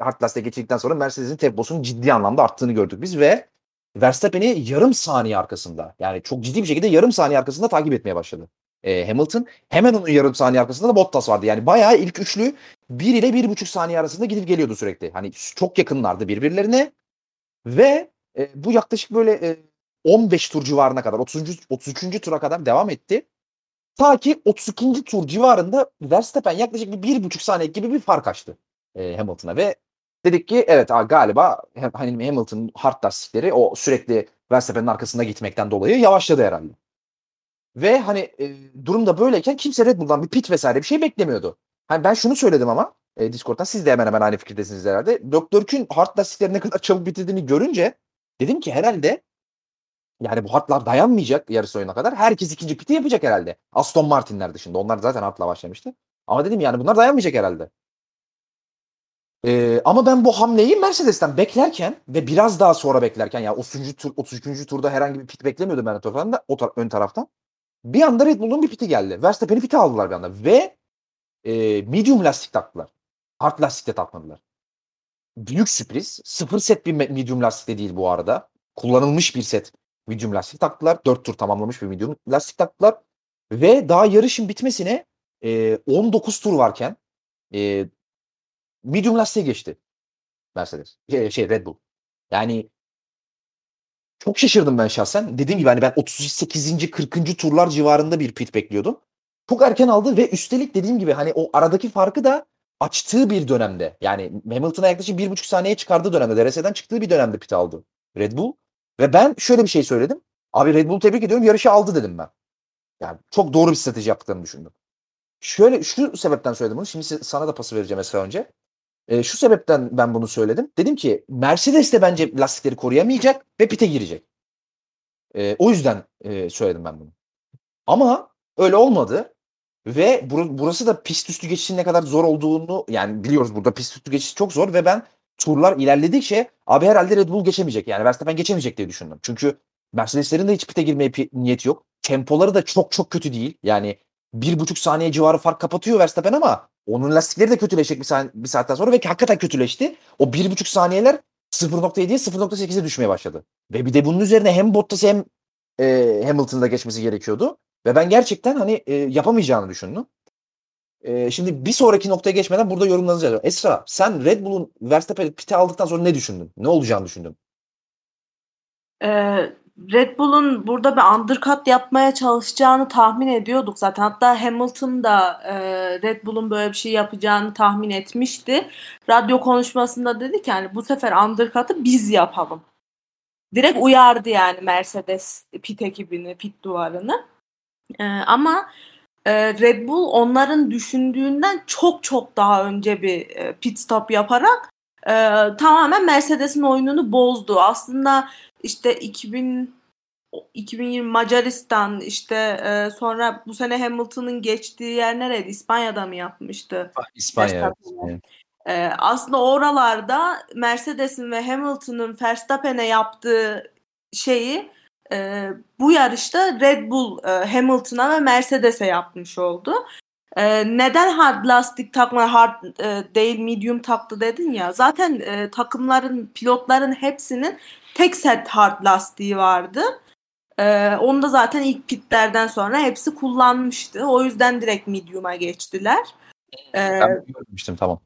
hard lastiğe geçildikten sonra Mercedes'in temposunun ciddi anlamda arttığını gördük biz ve Verstappen'i yarım saniye arkasında yani çok ciddi bir şekilde yarım saniye arkasında takip etmeye başladı. E, Hamilton hemen onun yarım saniye arkasında da Bottas vardı. Yani bayağı ilk üçlü 1 ile 1,5 saniye arasında gidip geliyordu sürekli. Hani çok yakınlardı birbirlerine ve e, bu yaklaşık böyle e, 15 tur civarına kadar 30. 33. tura kadar devam etti. Ta ki 32. tur civarında Verstappen yaklaşık bir, bir buçuk saniye gibi bir fark açtı e, Hamilton'a ve dedik ki evet galiba hani Hamilton'ın hard lastikleri o sürekli Verstappen'in arkasında gitmekten dolayı yavaşladı herhalde. Ve hani e, durum da böyleyken kimse Red Bull'dan bir pit vesaire bir şey beklemiyordu. Hani ben şunu söyledim ama e, Discord'dan siz de hemen hemen aynı fikirdesiniz herhalde. Dr. Kün hard lastikleri ne kadar çabuk bitirdiğini görünce dedim ki herhalde yani bu hatlar dayanmayacak yarı oyuna kadar. Herkes ikinci piti yapacak herhalde. Aston Martin'ler dışında. Onlar zaten hatla başlamıştı. Ama dedim yani bunlar dayanmayacak herhalde. Ee, ama ben bu hamleyi Mercedes'ten beklerken ve biraz daha sonra beklerken yani 30. tur 33. turda herhangi bir pit beklemiyordum ben o taraftan o tar- ön taraftan. Bir anda Red Bull'un bir piti geldi. Verstappen'i piti aldılar bir anda ve e, medium lastik taktılar. Hard lastik de takmadılar. Büyük sürpriz. Sıfır set bir medium lastik de değil bu arada. Kullanılmış bir set medium lastik taktılar. 4 tur tamamlamış bir medium lastik taktılar. Ve daha yarışın bitmesine e, 19 tur varken e, medium lastiğe geçti Mercedes. Şey, şey Red Bull. Yani çok şaşırdım ben şahsen. Dediğim gibi hani ben 38. 40. turlar civarında bir pit bekliyordum. Çok erken aldı ve üstelik dediğim gibi hani o aradaki farkı da açtığı bir dönemde. Yani Hamilton'a yaklaşık bir buçuk saniye çıkardığı dönemde. DRS'den çıktığı bir dönemde pit aldı Red Bull. Ve ben şöyle bir şey söyledim. Abi Red Bull tebrik ediyorum yarışı aldı dedim ben. Yani çok doğru bir strateji yaptıklarını düşündüm. Şöyle şu sebepten söyledim bunu. Şimdi sana da pası vereceğim Esra önce. E, şu sebepten ben bunu söyledim. Dedim ki Mercedes de bence lastikleri koruyamayacak ve pite girecek. E, o yüzden e, söyledim ben bunu. Ama öyle olmadı. Ve bur- burası da pist üstü geçişin ne kadar zor olduğunu yani biliyoruz burada pist üstü geçiş çok zor ve ben turlar ilerledikçe abi herhalde Red Bull geçemeyecek yani Verstappen geçemeyecek diye düşündüm. Çünkü Mercedes'lerin de hiç pite girmeye niyeti yok. Tempoları da çok çok kötü değil. Yani bir buçuk saniye civarı fark kapatıyor Verstappen ama onun lastikleri de kötüleşecek bir, saat, bir saatten sonra ve hakikaten kötüleşti. O bir buçuk saniyeler 0.7'ye 0.8'e düşmeye başladı. Ve bir de bunun üzerine hem Bottas hem e, Hamilton'da geçmesi gerekiyordu. Ve ben gerçekten hani e, yapamayacağını düşündüm. E, şimdi bir sonraki noktaya geçmeden burada yorumlarınızı yazıyorum. Esra sen Red Bull'un Verstappen'i pite aldıktan sonra ne düşündün? Ne olacağını düşündün? Ee, Red Bull'un burada bir undercut yapmaya çalışacağını tahmin ediyorduk zaten. Hatta Hamilton da e, Red Bull'un böyle bir şey yapacağını tahmin etmişti. Radyo konuşmasında dedi ki yani bu sefer undercut'ı biz yapalım. Direkt uyardı yani Mercedes pit ekibini, pit duvarını. E, ama e, Red Bull onların düşündüğünden çok çok daha önce bir e, pit stop yaparak e, tamamen Mercedes'in oyununu bozdu. Aslında işte 2000 2020 Macaristan işte e, sonra bu sene Hamilton'ın geçtiği yer nereydi? İspanya'da mı yapmıştı? İspanya. evet. Verstappen'e. E, aslında oralarda Mercedes'in ve Hamilton'ın Verstappen'e yaptığı şeyi e, bu yarışta Red Bull e, Hamilton'a ve Mercedes'e yapmış oldu. E, neden hard lastik takma hard e, değil medium taktı dedin ya. Zaten e, takımların pilotların hepsinin tek set hard lastiği vardı. Ee, onu da zaten ilk pitlerden sonra hepsi kullanmıştı. O yüzden direkt medium'a geçtiler. Ee, Ben görmüştüm tamam.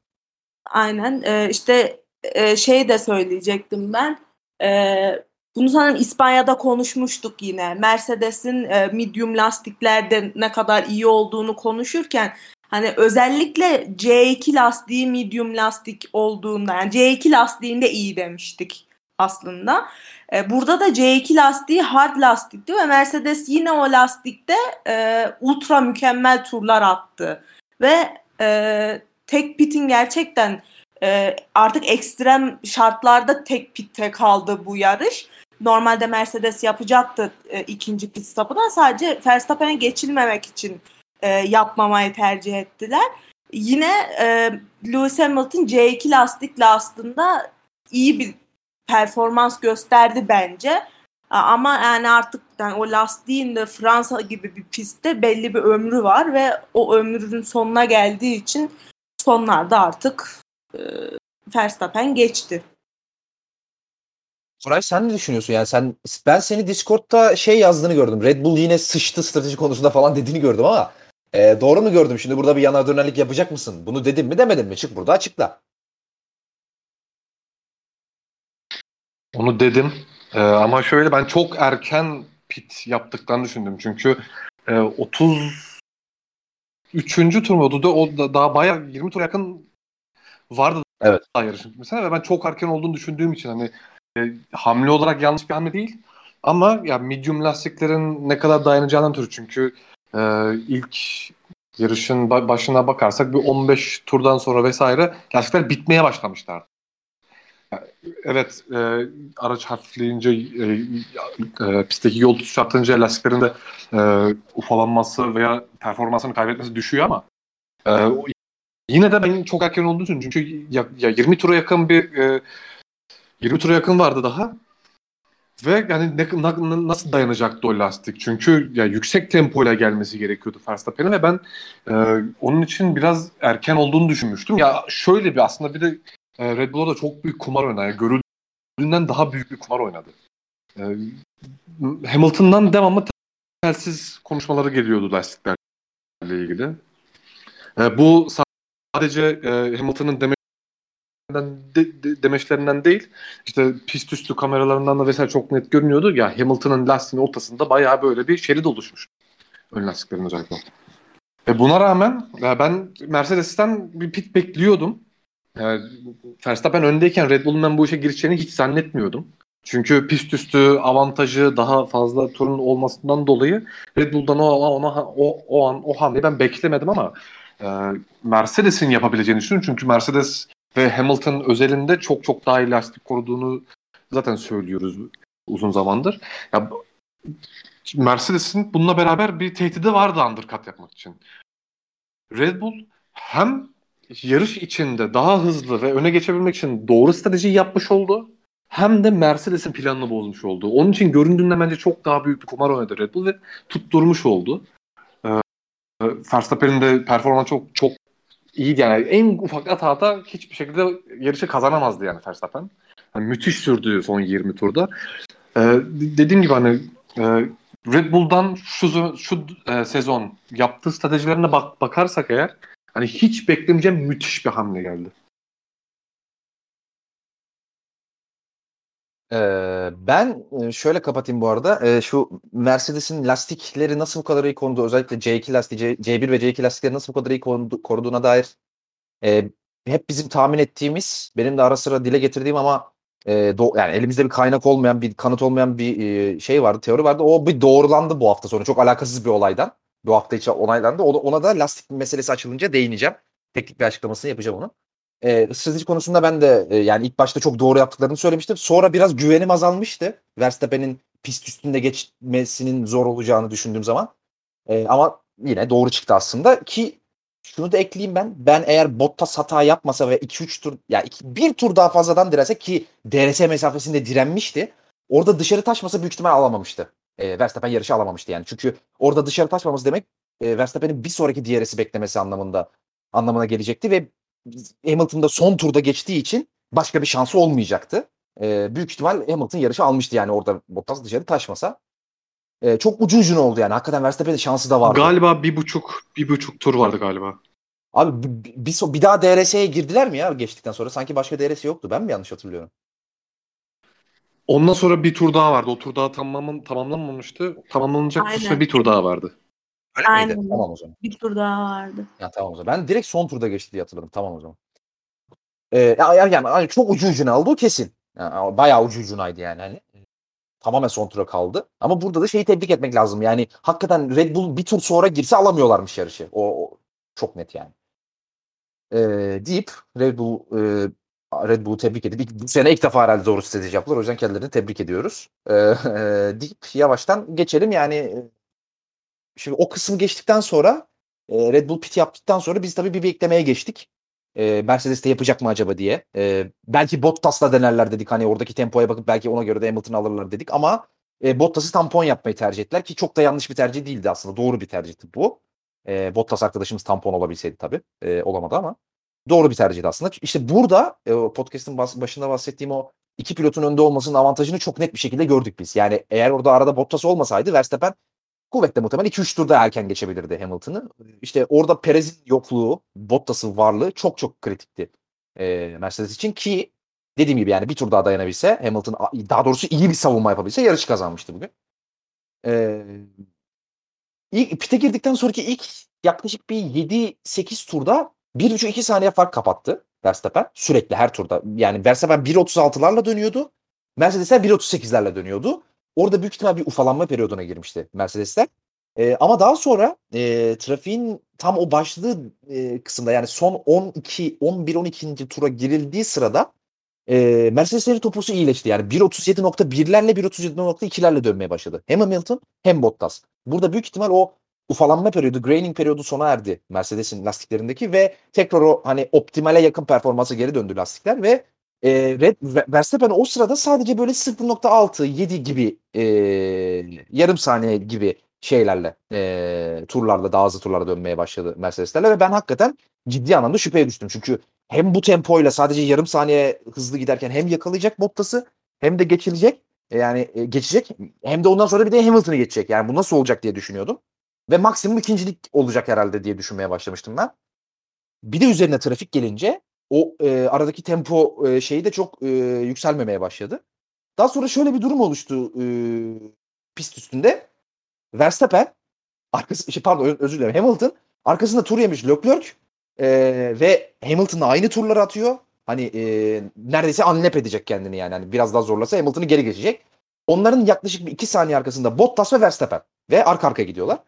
aynen. Ee, işte e, şey de söyleyecektim ben. Ee, bunu sanırım İspanya'da konuşmuştuk yine. Mercedes'in e, medium lastiklerde ne kadar iyi olduğunu konuşurken hani özellikle C2 lastiği medium lastik olduğunda yani C2 lastiğinde iyi demiştik aslında. E, burada da C2 lastiği hard lastikti ve Mercedes yine o lastikte e, ultra mükemmel turlar attı. Ve e, tek pitin gerçekten e, artık ekstrem şartlarda tek pitte kaldı bu yarış. Normalde Mercedes yapacaktı e, ikinci pit stop'u sadece Verstappen'e geçilmemek için e, yapmamayı tercih ettiler. Yine e, Lewis Hamilton C2 lastikle aslında iyi bir performans gösterdi bence. Ama yani artık yani o lastiğin de Fransa gibi bir pistte belli bir ömrü var ve o ömrünün sonuna geldiği için sonlarda artık e, Verstappen geçti. Koray sen ne düşünüyorsun? Yani sen ben seni Discord'da şey yazdığını gördüm. Red Bull yine sıçtı strateji konusunda falan dediğini gördüm ama e, doğru mu gördüm? Şimdi burada bir yana dönerlik yapacak mısın? Bunu dedim mi demedin mi? Çık burada açıkla. Onu dedim. Ee, ama şöyle ben çok erken pit yaptıklarını düşündüm. Çünkü e, 33. tur mu? Da, o da daha bayağı 20 tur yakın vardı Evet. daha yarışın mesela ve ben çok erken olduğunu düşündüğüm için hani e, hamle olarak yanlış bir hamle değil. Ama ya medium lastiklerin ne kadar dayanacağından ötürü çünkü e, ilk yarışın ba- başına bakarsak bir 15 turdan sonra vesaire lastikler bitmeye başlamışlardı. Evet, e, araç hafifleyince, e, e, pistteki yol tutuş arttırınca lastiklerin de e, ufalanması veya performansını kaybetmesi düşüyor ama e, yine de ben çok erken olduğunu düşünüyorum. Çünkü ya, ya 20 tura yakın bir e, 20 tura yakın vardı daha. Ve yani ne, na- nasıl dayanacaktı o lastik? Çünkü ya yüksek tempoyla gelmesi gerekiyordu Verstappen'e ve ben e, onun için biraz erken olduğunu düşünmüştüm. Ya şöyle bir aslında bir de e, Red Bull'a da çok büyük kumar oynadı. Yani görüldüğünden daha büyük bir kumar oynadı. E, Hamilton'dan devamlı telsiz konuşmaları geliyordu lastiklerle ilgili. E, bu sadece e, Hamilton'ın demelerinden, de, de- demeçlerinden değil, işte pist üstü kameralarından da vesaire çok net görünüyordu. Ya Hamilton'ın lastiğinin ortasında bayağı böyle bir şerit oluşmuş. Ön lastiklerin özellikle. E buna rağmen ya ben Mercedes'ten bir pit bekliyordum. Yani Verstappen öndeyken Red Bull'un ben bu işe gireceğini hiç zannetmiyordum. Çünkü pist üstü avantajı daha fazla turun olmasından dolayı Red Bull'dan o, ona, o, o an o hamleyi ben beklemedim ama e, Mercedes'in yapabileceğini düşünüyorum. Çünkü Mercedes ve Hamilton özelinde çok çok daha iyi lastik koruduğunu zaten söylüyoruz uzun zamandır. Ya, Mercedes'in bununla beraber bir tehdidi vardı undercut yapmak için. Red Bull hem yarış içinde daha hızlı ve öne geçebilmek için doğru stratejiyi yapmış oldu. Hem de Mercedes'in planını bozmuş oldu. Onun için göründüğünden bence çok daha büyük bir kumar oynadı Red Bull ve tutturmuş oldu. Ee, Verstappen'in de performansı çok çok iyiydi yani. En ufak hatada hiçbir şekilde yarışı kazanamazdı yani Verstappen. Yani müthiş sürdü son 20 turda. Ee, dediğim gibi hani e, Red Bull'dan şu şu e, sezon yaptığı stratejilerine bak, bakarsak eğer hani hiç beklemeyeceğim müthiş bir hamle geldi. Ee, ben şöyle kapatayım bu arada. Ee, şu Mercedes'in lastikleri nasıl bu kadar iyi korudu? Özellikle C2 lastiği, C, C1 ve C2 lastikleri nasıl bu kadar iyi korudu- koruduğuna dair e, hep bizim tahmin ettiğimiz, benim de ara sıra dile getirdiğim ama e, do- yani elimizde bir kaynak olmayan, bir kanıt olmayan bir e, şey vardı, teori vardı. O bir doğrulandı bu hafta sonu. Çok alakasız bir olaydan. Bu hafta içi onaylandı. Ona, ona da lastik meselesi açılınca değineceğim. Teknik bir açıklamasını yapacağım onu. E, strateji konusunda ben de e, yani ilk başta çok doğru yaptıklarını söylemiştim. Sonra biraz güvenim azalmıştı. Verstappen'in pist üstünde geçmesinin zor olacağını düşündüğüm zaman. E, ama yine doğru çıktı aslında ki şunu da ekleyeyim ben. Ben eğer Bottas hata yapmasa ve 2-3 tur ya yani bir tur daha fazladan direse ki DRS mesafesinde direnmişti. Orada dışarı taşmasa büyük ihtimal alamamıştı. E, Verstappen yarışı alamamıştı yani. Çünkü orada dışarı taşmaması demek e, Verstappen'in bir sonraki DRS'i beklemesi anlamında anlamına gelecekti ve Hamilton'da son turda geçtiği için başka bir şansı olmayacaktı. E, büyük ihtimal Hamilton yarışı almıştı yani orada Bottas dışarı taşmasa. E, çok ucu ucuna oldu yani. Hakikaten Verstappen'in şansı da vardı. Galiba bir buçuk bir buçuk tur vardı galiba. Abi bir, bir, bir daha DRS'ye girdiler mi ya geçtikten sonra? Sanki başka DRS yoktu. Ben mi yanlış hatırlıyorum? Ondan sonra bir tur daha vardı. O tur daha tamamlan, tamamlanmamıştı. Tamamlanacak Aynen. bir tur daha vardı. Öyle Aynen. miydi? Tamam o zaman. Bir tur daha vardı. Ya tamam o zaman. Ben direkt son turda geçti diye hatırladım. Tamam o zaman. Ee, ya- yani, yani çok ucu ucuna oldu kesin. Yani, bayağı ucu ucunaydı yani. Hani, tamamen son tura kaldı. Ama burada da şeyi tebrik etmek lazım. Yani hakikaten Red Bull bir tur sonra girse alamıyorlarmış yarışı. O, o çok net yani. Ee, deyip Red Bull e, Red Bull'u tebrik edip ilk- bu sene ilk defa herhalde doğru strateji yaptılar. O yüzden kendilerini tebrik ediyoruz. Ee, e, deyip yavaştan geçelim. Yani şimdi o kısmı geçtikten sonra e, Red Bull pit yaptıktan sonra biz tabii bir beklemeye geçtik. E, Mercedes de yapacak mı acaba diye. E, belki Bottas'la denerler dedik. Hani oradaki tempoya bakıp belki ona göre de Hamilton'ı alırlar dedik. Ama e, Bottas'ı tampon yapmayı tercih ettiler ki çok da yanlış bir tercih değildi aslında. Doğru bir tercihti bu. E, Bottas arkadaşımız tampon olabilseydi tabii. E, olamadı ama doğru bir tercihti aslında. İşte burada e, podcast'ın bas- başında bahsettiğim o iki pilotun önde olmasının avantajını çok net bir şekilde gördük biz. Yani eğer orada arada Bottas olmasaydı Verstappen kuvvetle muhtemelen 2-3 turda erken geçebilirdi Hamilton'ı. İşte orada Perez'in yokluğu, Bottas'ın varlığı çok çok kritikti e, Mercedes için ki dediğim gibi yani bir tur daha dayanabilse Hamilton daha doğrusu iyi bir savunma yapabilse yarışı kazanmıştı bugün. E, ilk, pite girdikten sonraki ilk yaklaşık bir 7-8 turda 1,5-2 saniye fark kapattı Verstappen sürekli her turda. Yani Verstappen 1.36'larla dönüyordu. Mercedesler 1.38'lerle dönüyordu. Orada büyük ihtimal bir ufalanma periyoduna girmişti Mercedesler. Ee, ama daha sonra e, trafiğin tam o başladığı e, kısımda yani son 12 11 12. tura girildiği sırada e, Mercedeslerin topusu iyileşti. Yani 1.37.1'lerle 1.37.2'lerle dönmeye başladı. Hem Hamilton hem Bottas. Burada büyük ihtimal o ufalanma periyodu, graining periyodu sona erdi Mercedes'in lastiklerindeki ve tekrar o hani optimale yakın performansa geri döndü lastikler ve e, Red Ver- Verstappen o sırada sadece böyle 0.6 7 gibi e, yarım saniye gibi şeylerle e, turlarla daha hızlı turlarla dönmeye başladı Mercedeslerle ve ben hakikaten ciddi anlamda şüpheye düştüm. Çünkü hem bu tempoyla sadece yarım saniye hızlı giderken hem yakalayacak Bottas'ı hem de geçilecek. E, Yani e, geçecek hem de ondan sonra bir de Hamilton'ı geçecek. Yani bu nasıl olacak diye düşünüyordum. Ve maksimum ikincilik olacak herhalde diye düşünmeye başlamıştım ben. Bir de üzerine trafik gelince o e, aradaki tempo e, şeyi de çok e, yükselmemeye başladı. Daha sonra şöyle bir durum oluştu e, pist üstünde. Verstappen arkası şey, pardon özür dilerim Hamilton arkasında tur yemiş Leclerc e, ve Hamilton'la aynı turları atıyor. Hani e, neredeyse unlap edecek kendini yani. Hani biraz daha zorlasa Hamilton'ı geri geçecek. Onların yaklaşık bir iki saniye arkasında Bottas ve Verstappen ve arka arkaya gidiyorlar.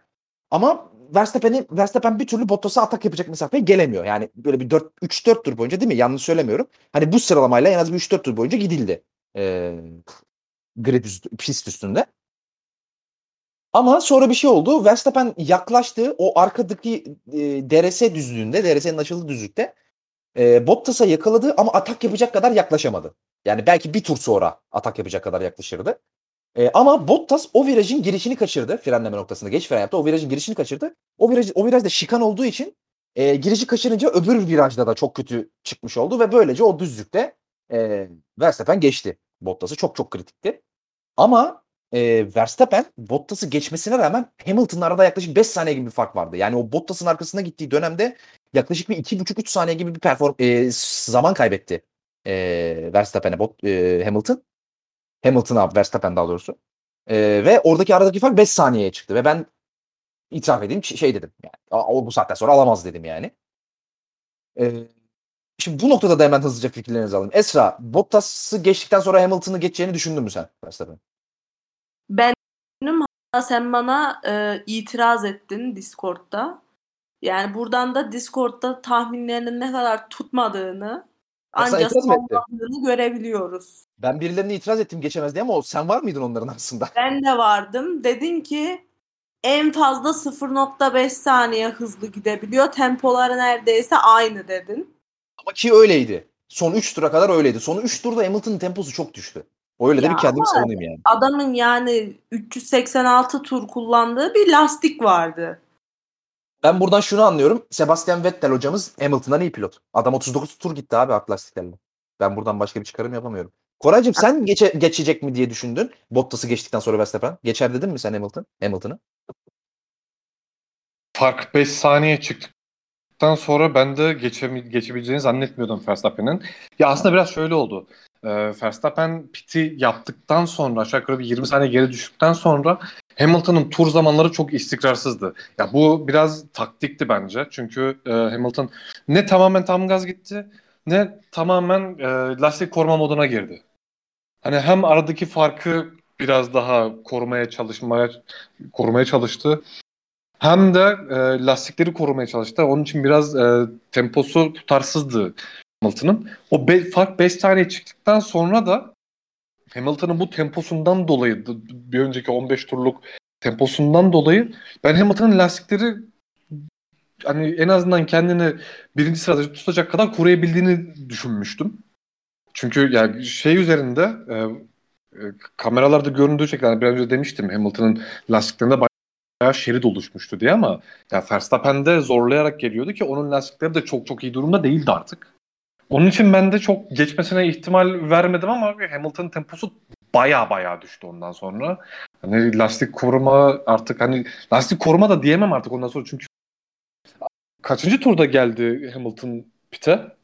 Ama Verstappen'i Verstappen bir türlü Bottas'a atak yapacak mesafeye gelemiyor. Yani böyle bir 4 3-4 tur boyunca değil mi? Yanlış söylemiyorum. Hani bu sıralamayla en az bir 3-4 tur boyunca gidildi. Ee, grid üstü, pist üstünde. Ama sonra bir şey oldu. Verstappen yaklaştı. O arkadaki e, DRS düzlüğünde, DRS'nin açıldığı düzlükte e, Bottas'a yakaladı ama atak yapacak kadar yaklaşamadı. Yani belki bir tur sonra atak yapacak kadar yaklaşırdı. E, ama Bottas o virajın girişini kaçırdı. Frenleme noktasında geç fren yaptı. O virajın girişini kaçırdı. O viraj o virajda şikan olduğu için e, girişi kaçırınca öbür virajda da çok kötü çıkmış oldu ve böylece o düzlükte e, Verstappen geçti. Bottas'ı çok çok kritikti. Ama e, Verstappen Bottas'ı geçmesine rağmen Hamilton'la arada yaklaşık 5 saniye gibi bir fark vardı. Yani o Bottas'ın arkasına gittiği dönemde yaklaşık bir 2,5-3 saniye gibi bir perform e, zaman kaybetti e, Verstappen'e Bot, e, Hamilton. Hamilton'a Verstappen daha doğrusu. E, ve oradaki aradaki fark 5 saniyeye çıktı ve ben itiraf edeyim şey dedim yani "Aa, o bu saatten sonra alamaz dedim yani. E, şimdi bu noktada da hemen hızlıca fikirlerinizi alayım. Esra, Bottas'ı geçtikten sonra Hamilton'ı geçeceğini düşündün mü sen Verstappen? Benim sen bana e, itiraz ettin Discord'da. Yani buradan da Discord'da tahminlerinin ne kadar tutmadığını ancak sallandığını görebiliyoruz. Ben birilerine itiraz ettim geçemez diye ama sen var mıydın onların arasında? Ben de vardım. Dedin ki en fazla 0.5 saniye hızlı gidebiliyor. Tempoları neredeyse aynı dedin. Ama ki öyleydi. Son 3 tura kadar öyleydi. Son 3 turda Hamilton'ın temposu çok düştü. Öyle de bir kendimi savunayım yani. Adamın yani 386 tur kullandığı bir lastik vardı. Ben buradan şunu anlıyorum. Sebastian Vettel hocamız Hamilton'dan iyi pilot. Adam 39 tur gitti abi hard lastiklerle. Ben buradan başka bir çıkarım yapamıyorum. Koraycığım sen geçe, geçecek mi diye düşündün. Bottas'ı geçtikten sonra Verstappen. Geçer dedin mi sen Hamilton? Hamilton'ı? Fark 5 saniye çıktıktan sonra ben de geçe, geçebileceğini zannetmiyordum Verstappen'in. Ya aslında biraz şöyle oldu. Ee, Verstappen piti yaptıktan sonra aşağı yukarı bir 20 saniye geri düştükten sonra Hamilton'ın tur zamanları çok istikrarsızdı. Ya bu biraz taktikti bence. Çünkü e, Hamilton ne tamamen tam gaz gitti ne tamamen e, lastik koruma moduna girdi. Hani hem aradaki farkı biraz daha korumaya çalışmaya korumaya çalıştı. Hem de e, lastikleri korumaya çalıştı. Onun için biraz e, temposu tutarsızdı Hamilton'ın. O be, fark 5 saniye çıktıktan sonra da Hamilton'ın bu temposundan dolayı bir önceki 15 turluk temposundan dolayı ben Hamilton'ın lastikleri hani en azından kendini birinci sırada tutacak kadar koruyabildiğini düşünmüştüm. Çünkü yani şey üzerinde e, e, kameralarda göründüğü şekilde hani bir önce demiştim Hamilton'ın lastiklerinde bayağı şerit oluşmuştu diye ama ya Verstappen de zorlayarak geliyordu ki onun lastikleri de çok çok iyi durumda değildi artık. Onun için ben de çok geçmesine ihtimal vermedim ama Hamilton'ın temposu baya baya düştü ondan sonra. Hani lastik koruma artık hani lastik koruma da diyemem artık ondan sonra çünkü kaçıncı turda geldi Hamilton pite?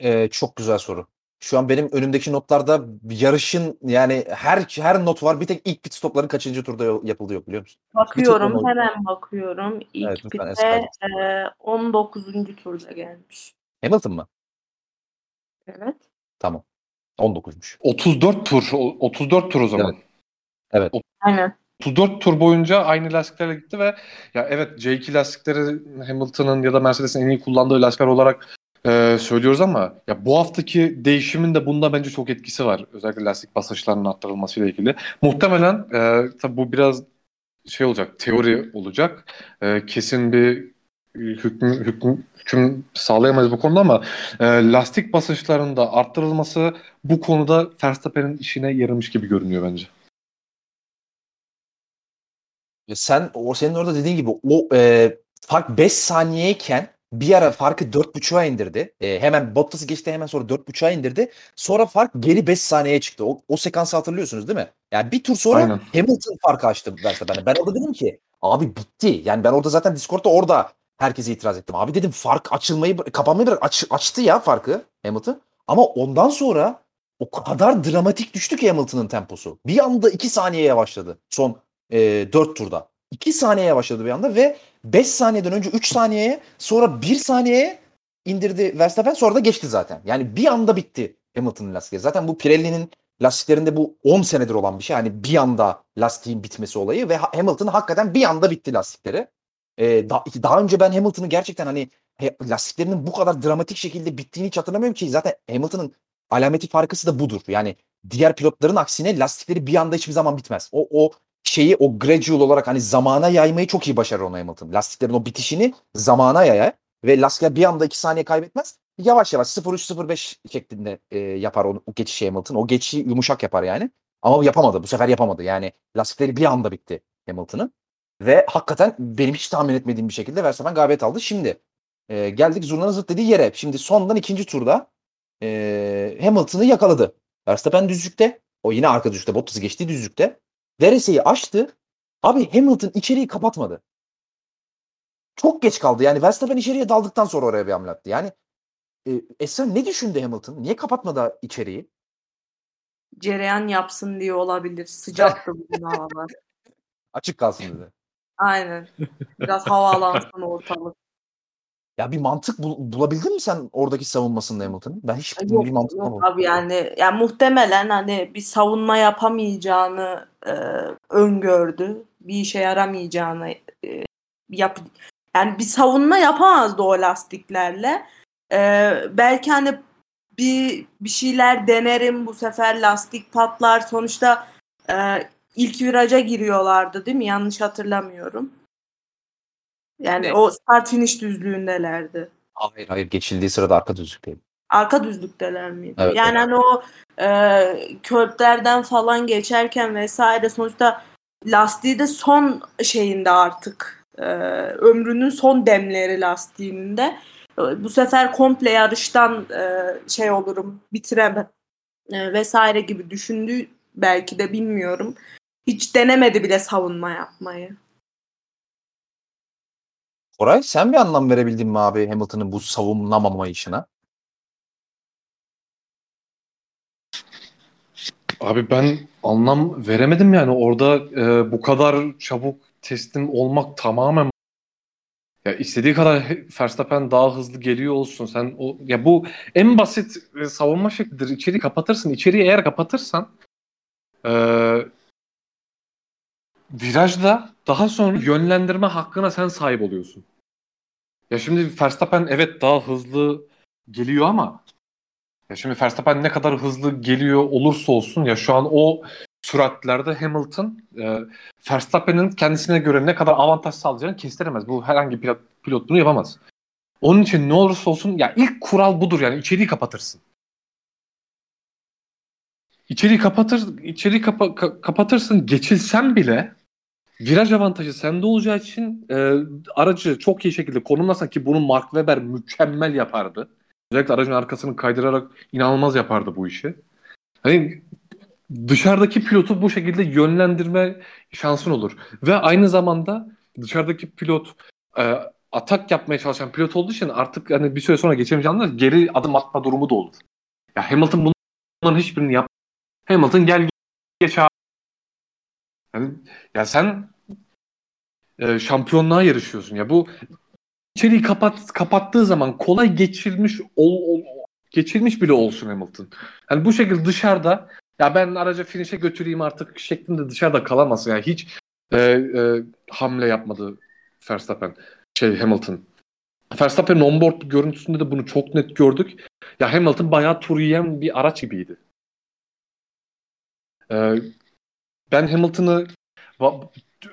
Ee, çok güzel soru. Şu an benim önümdeki notlarda yarışın yani her her not var. Bir tek ilk pit stopların kaçıncı turda yapıldığı yok biliyor musun? Bakıyorum hemen bakıyorum. İlk Evet, Esra'cığım. e, 19. turda gelmiş. Hamilton mı? Evet. Tamam. 19'muş. 34 tur o- 34 tur o zaman. Aynen. 34 tur boyunca aynı lastiklerle gitti ve ya evet C2 lastikleri Hamilton'ın ya da Mercedes'in en iyi kullandığı lastikler olarak e, söylüyoruz ama ya bu haftaki değişimin de bunda bence çok etkisi var. Özellikle lastik basınçlarının arttırılmasıyla ilgili. Muhtemelen e, tabii bu biraz şey olacak, teori olacak. E, kesin bir hüküm, hüküm, hüküm sağlayamayız bu konuda ama e, lastik basınçlarının da arttırılması bu konuda Verstappen'in işine yaramış gibi görünüyor bence. Sen o senin orada dediğin gibi o e, fark 5 saniyeyken bir ara farkı 4.5'a indirdi. E, hemen Bottas'ı geçti hemen sonra 4.5'a indirdi. Sonra fark geri 5 saniyeye çıktı. O, o sekansı hatırlıyorsunuz değil mi? Yani bir tur sonra Aynen. Hamilton farkı açtı Verstappen'e. Ben orada dedim ki abi bitti. Yani ben orada zaten Discord'da orada herkese itiraz ettim. Abi dedim fark açılmayı kapanmayı bırak aç- açtı ya farkı Hamilton. Ama ondan sonra o kadar dramatik düştü ki Hamilton'ın temposu. Bir anda 2 saniye yavaşladı son e, 4 turda. 2 saniye yavaşladı bir anda ve 5 saniyeden önce 3 saniyeye sonra 1 saniyeye indirdi Verstappen sonra da geçti zaten. Yani bir anda bitti Hamilton'ın lastikleri. Zaten bu Pirelli'nin lastiklerinde bu 10 senedir olan bir şey. Hani bir anda lastiğin bitmesi olayı ve Ha- Hamilton hakikaten bir anda bitti lastikleri. Ee, da- daha önce ben Hamilton'ı gerçekten hani lastiklerinin bu kadar dramatik şekilde bittiğini hiç hatırlamıyorum ki zaten Hamilton'ın alameti farkısı da budur. Yani diğer pilotların aksine lastikleri bir anda hiçbir zaman bitmez. O o şeyi o gradual olarak hani zamana yaymayı çok iyi başarır onu Hamilton. Lastiklerin o bitişini zamana yayar ve lastikler bir anda 2 saniye kaybetmez. Yavaş yavaş 0-3-0-5 şeklinde e, yapar onu, o geçişi Hamilton. O geçişi yumuşak yapar yani. Ama yapamadı. Bu sefer yapamadı. Yani lastikleri bir anda bitti Hamilton'ın. Ve hakikaten benim hiç tahmin etmediğim bir şekilde Verstappen galibiyet aldı. Şimdi e, geldik zurnanın zıt dediği yere. Şimdi sondan ikinci turda e, Hamilton'ı yakaladı. Verstappen düzlükte. O yine arka düzlükte. Bottas'ı geçtiği düzlükte. DRS'yi açtı. Abi Hamilton içeriği kapatmadı. Çok geç kaldı. Yani Verstappen içeriye daldıktan sonra oraya bir hamle attı. Yani e, Esra ne düşündü Hamilton? Niye kapatmadı içeriği? Cereyan yapsın diye olabilir. Sıcaktı bugün havalar. Açık kalsın dedi. Aynen. Biraz havalansın ortalık. Ya bir mantık bul- bulabildin mi sen oradaki savunmasında Hamilton'ın? Ben hiç Yok, bir mantık yok bulamadım. abi yani yani muhtemelen hani bir savunma yapamayacağını e, öngördü. Bir işe yaramayacağını e, yap yani bir savunma yapamazdı o lastiklerle. E, belki hani bir bir şeyler denerim bu sefer lastik patlar. Sonuçta e, ilk viraja giriyorlardı değil mi? Yanlış hatırlamıyorum. Yani Ne? o start finish düzlüğündelerdi. Hayır hayır geçildiği sırada arka düzlükteydi. Arka düzlükteler miydi? Evet, yani evet. hani o e, körplerden falan geçerken vesaire sonuçta lastiği de son şeyinde artık e, ömrünün son demleri lastiğinde E, bu sefer komple yarıştan e, şey olurum bitiremem e, vesaire gibi düşündüğü belki de bilmiyorum. Hiç denemedi bile savunma yapmayı. Koray sen bir anlam verebildin mi abi Hamilton'ın bu savunamama işine? Abi ben anlam veremedim yani orada e, bu kadar çabuk teslim olmak tamamen ya istediği kadar Verstappen daha hızlı geliyor olsun. Sen o ya bu en basit e, savunma şeklidir. İçeri kapatırsın. İçeriği eğer kapatırsan e, virajda daha sonra yönlendirme hakkına sen sahip oluyorsun. Ya şimdi Verstappen evet daha hızlı geliyor ama ya şimdi Verstappen ne kadar hızlı geliyor olursa olsun ya şu an o süratlerde Hamilton e, Verstappen'in kendisine göre ne kadar avantaj sağlayacağını kestiremez. Bu herhangi pilot, pilot bunu yapamaz. Onun için ne olursa olsun ya ilk kural budur yani içeriği kapatırsın. İçeriği kapatır, içeriği kapa- ka- kapatırsın geçilsen bile viraj avantajı sende olacağı için e, aracı çok iyi şekilde konumlasan ki bunu Mark Webber mükemmel yapardı. Özellikle aracın arkasını kaydırarak inanılmaz yapardı bu işi. Hani dışarıdaki pilotu bu şekilde yönlendirme şansın olur. Ve aynı zamanda dışarıdaki pilot e, atak yapmaya çalışan pilot olduğu için artık hani bir süre sonra geçemeyeceğinde geri adım atma durumu da olur. Ya Hamilton bunların hiçbirini yap. Hamilton gel geç abi. Yani, ya sen e, şampiyonluğa yarışıyorsun ya bu içeriği kapat kapattığı zaman kolay geçirmiş ol, ol- geçirmiş bile olsun Hamilton. Yani bu şekilde dışarıda ya ben aracı finish'e götüreyim artık şeklinde dışarıda kalamazsın. Yani hiç e, e, hamle yapmadı Verstappen. Şey Hamilton. Verstappen'in onboard görüntüsünde de bunu çok net gördük. Ya Hamilton bayağı tur yiyen bir araç gibiydi. E, ben Hamilton'ı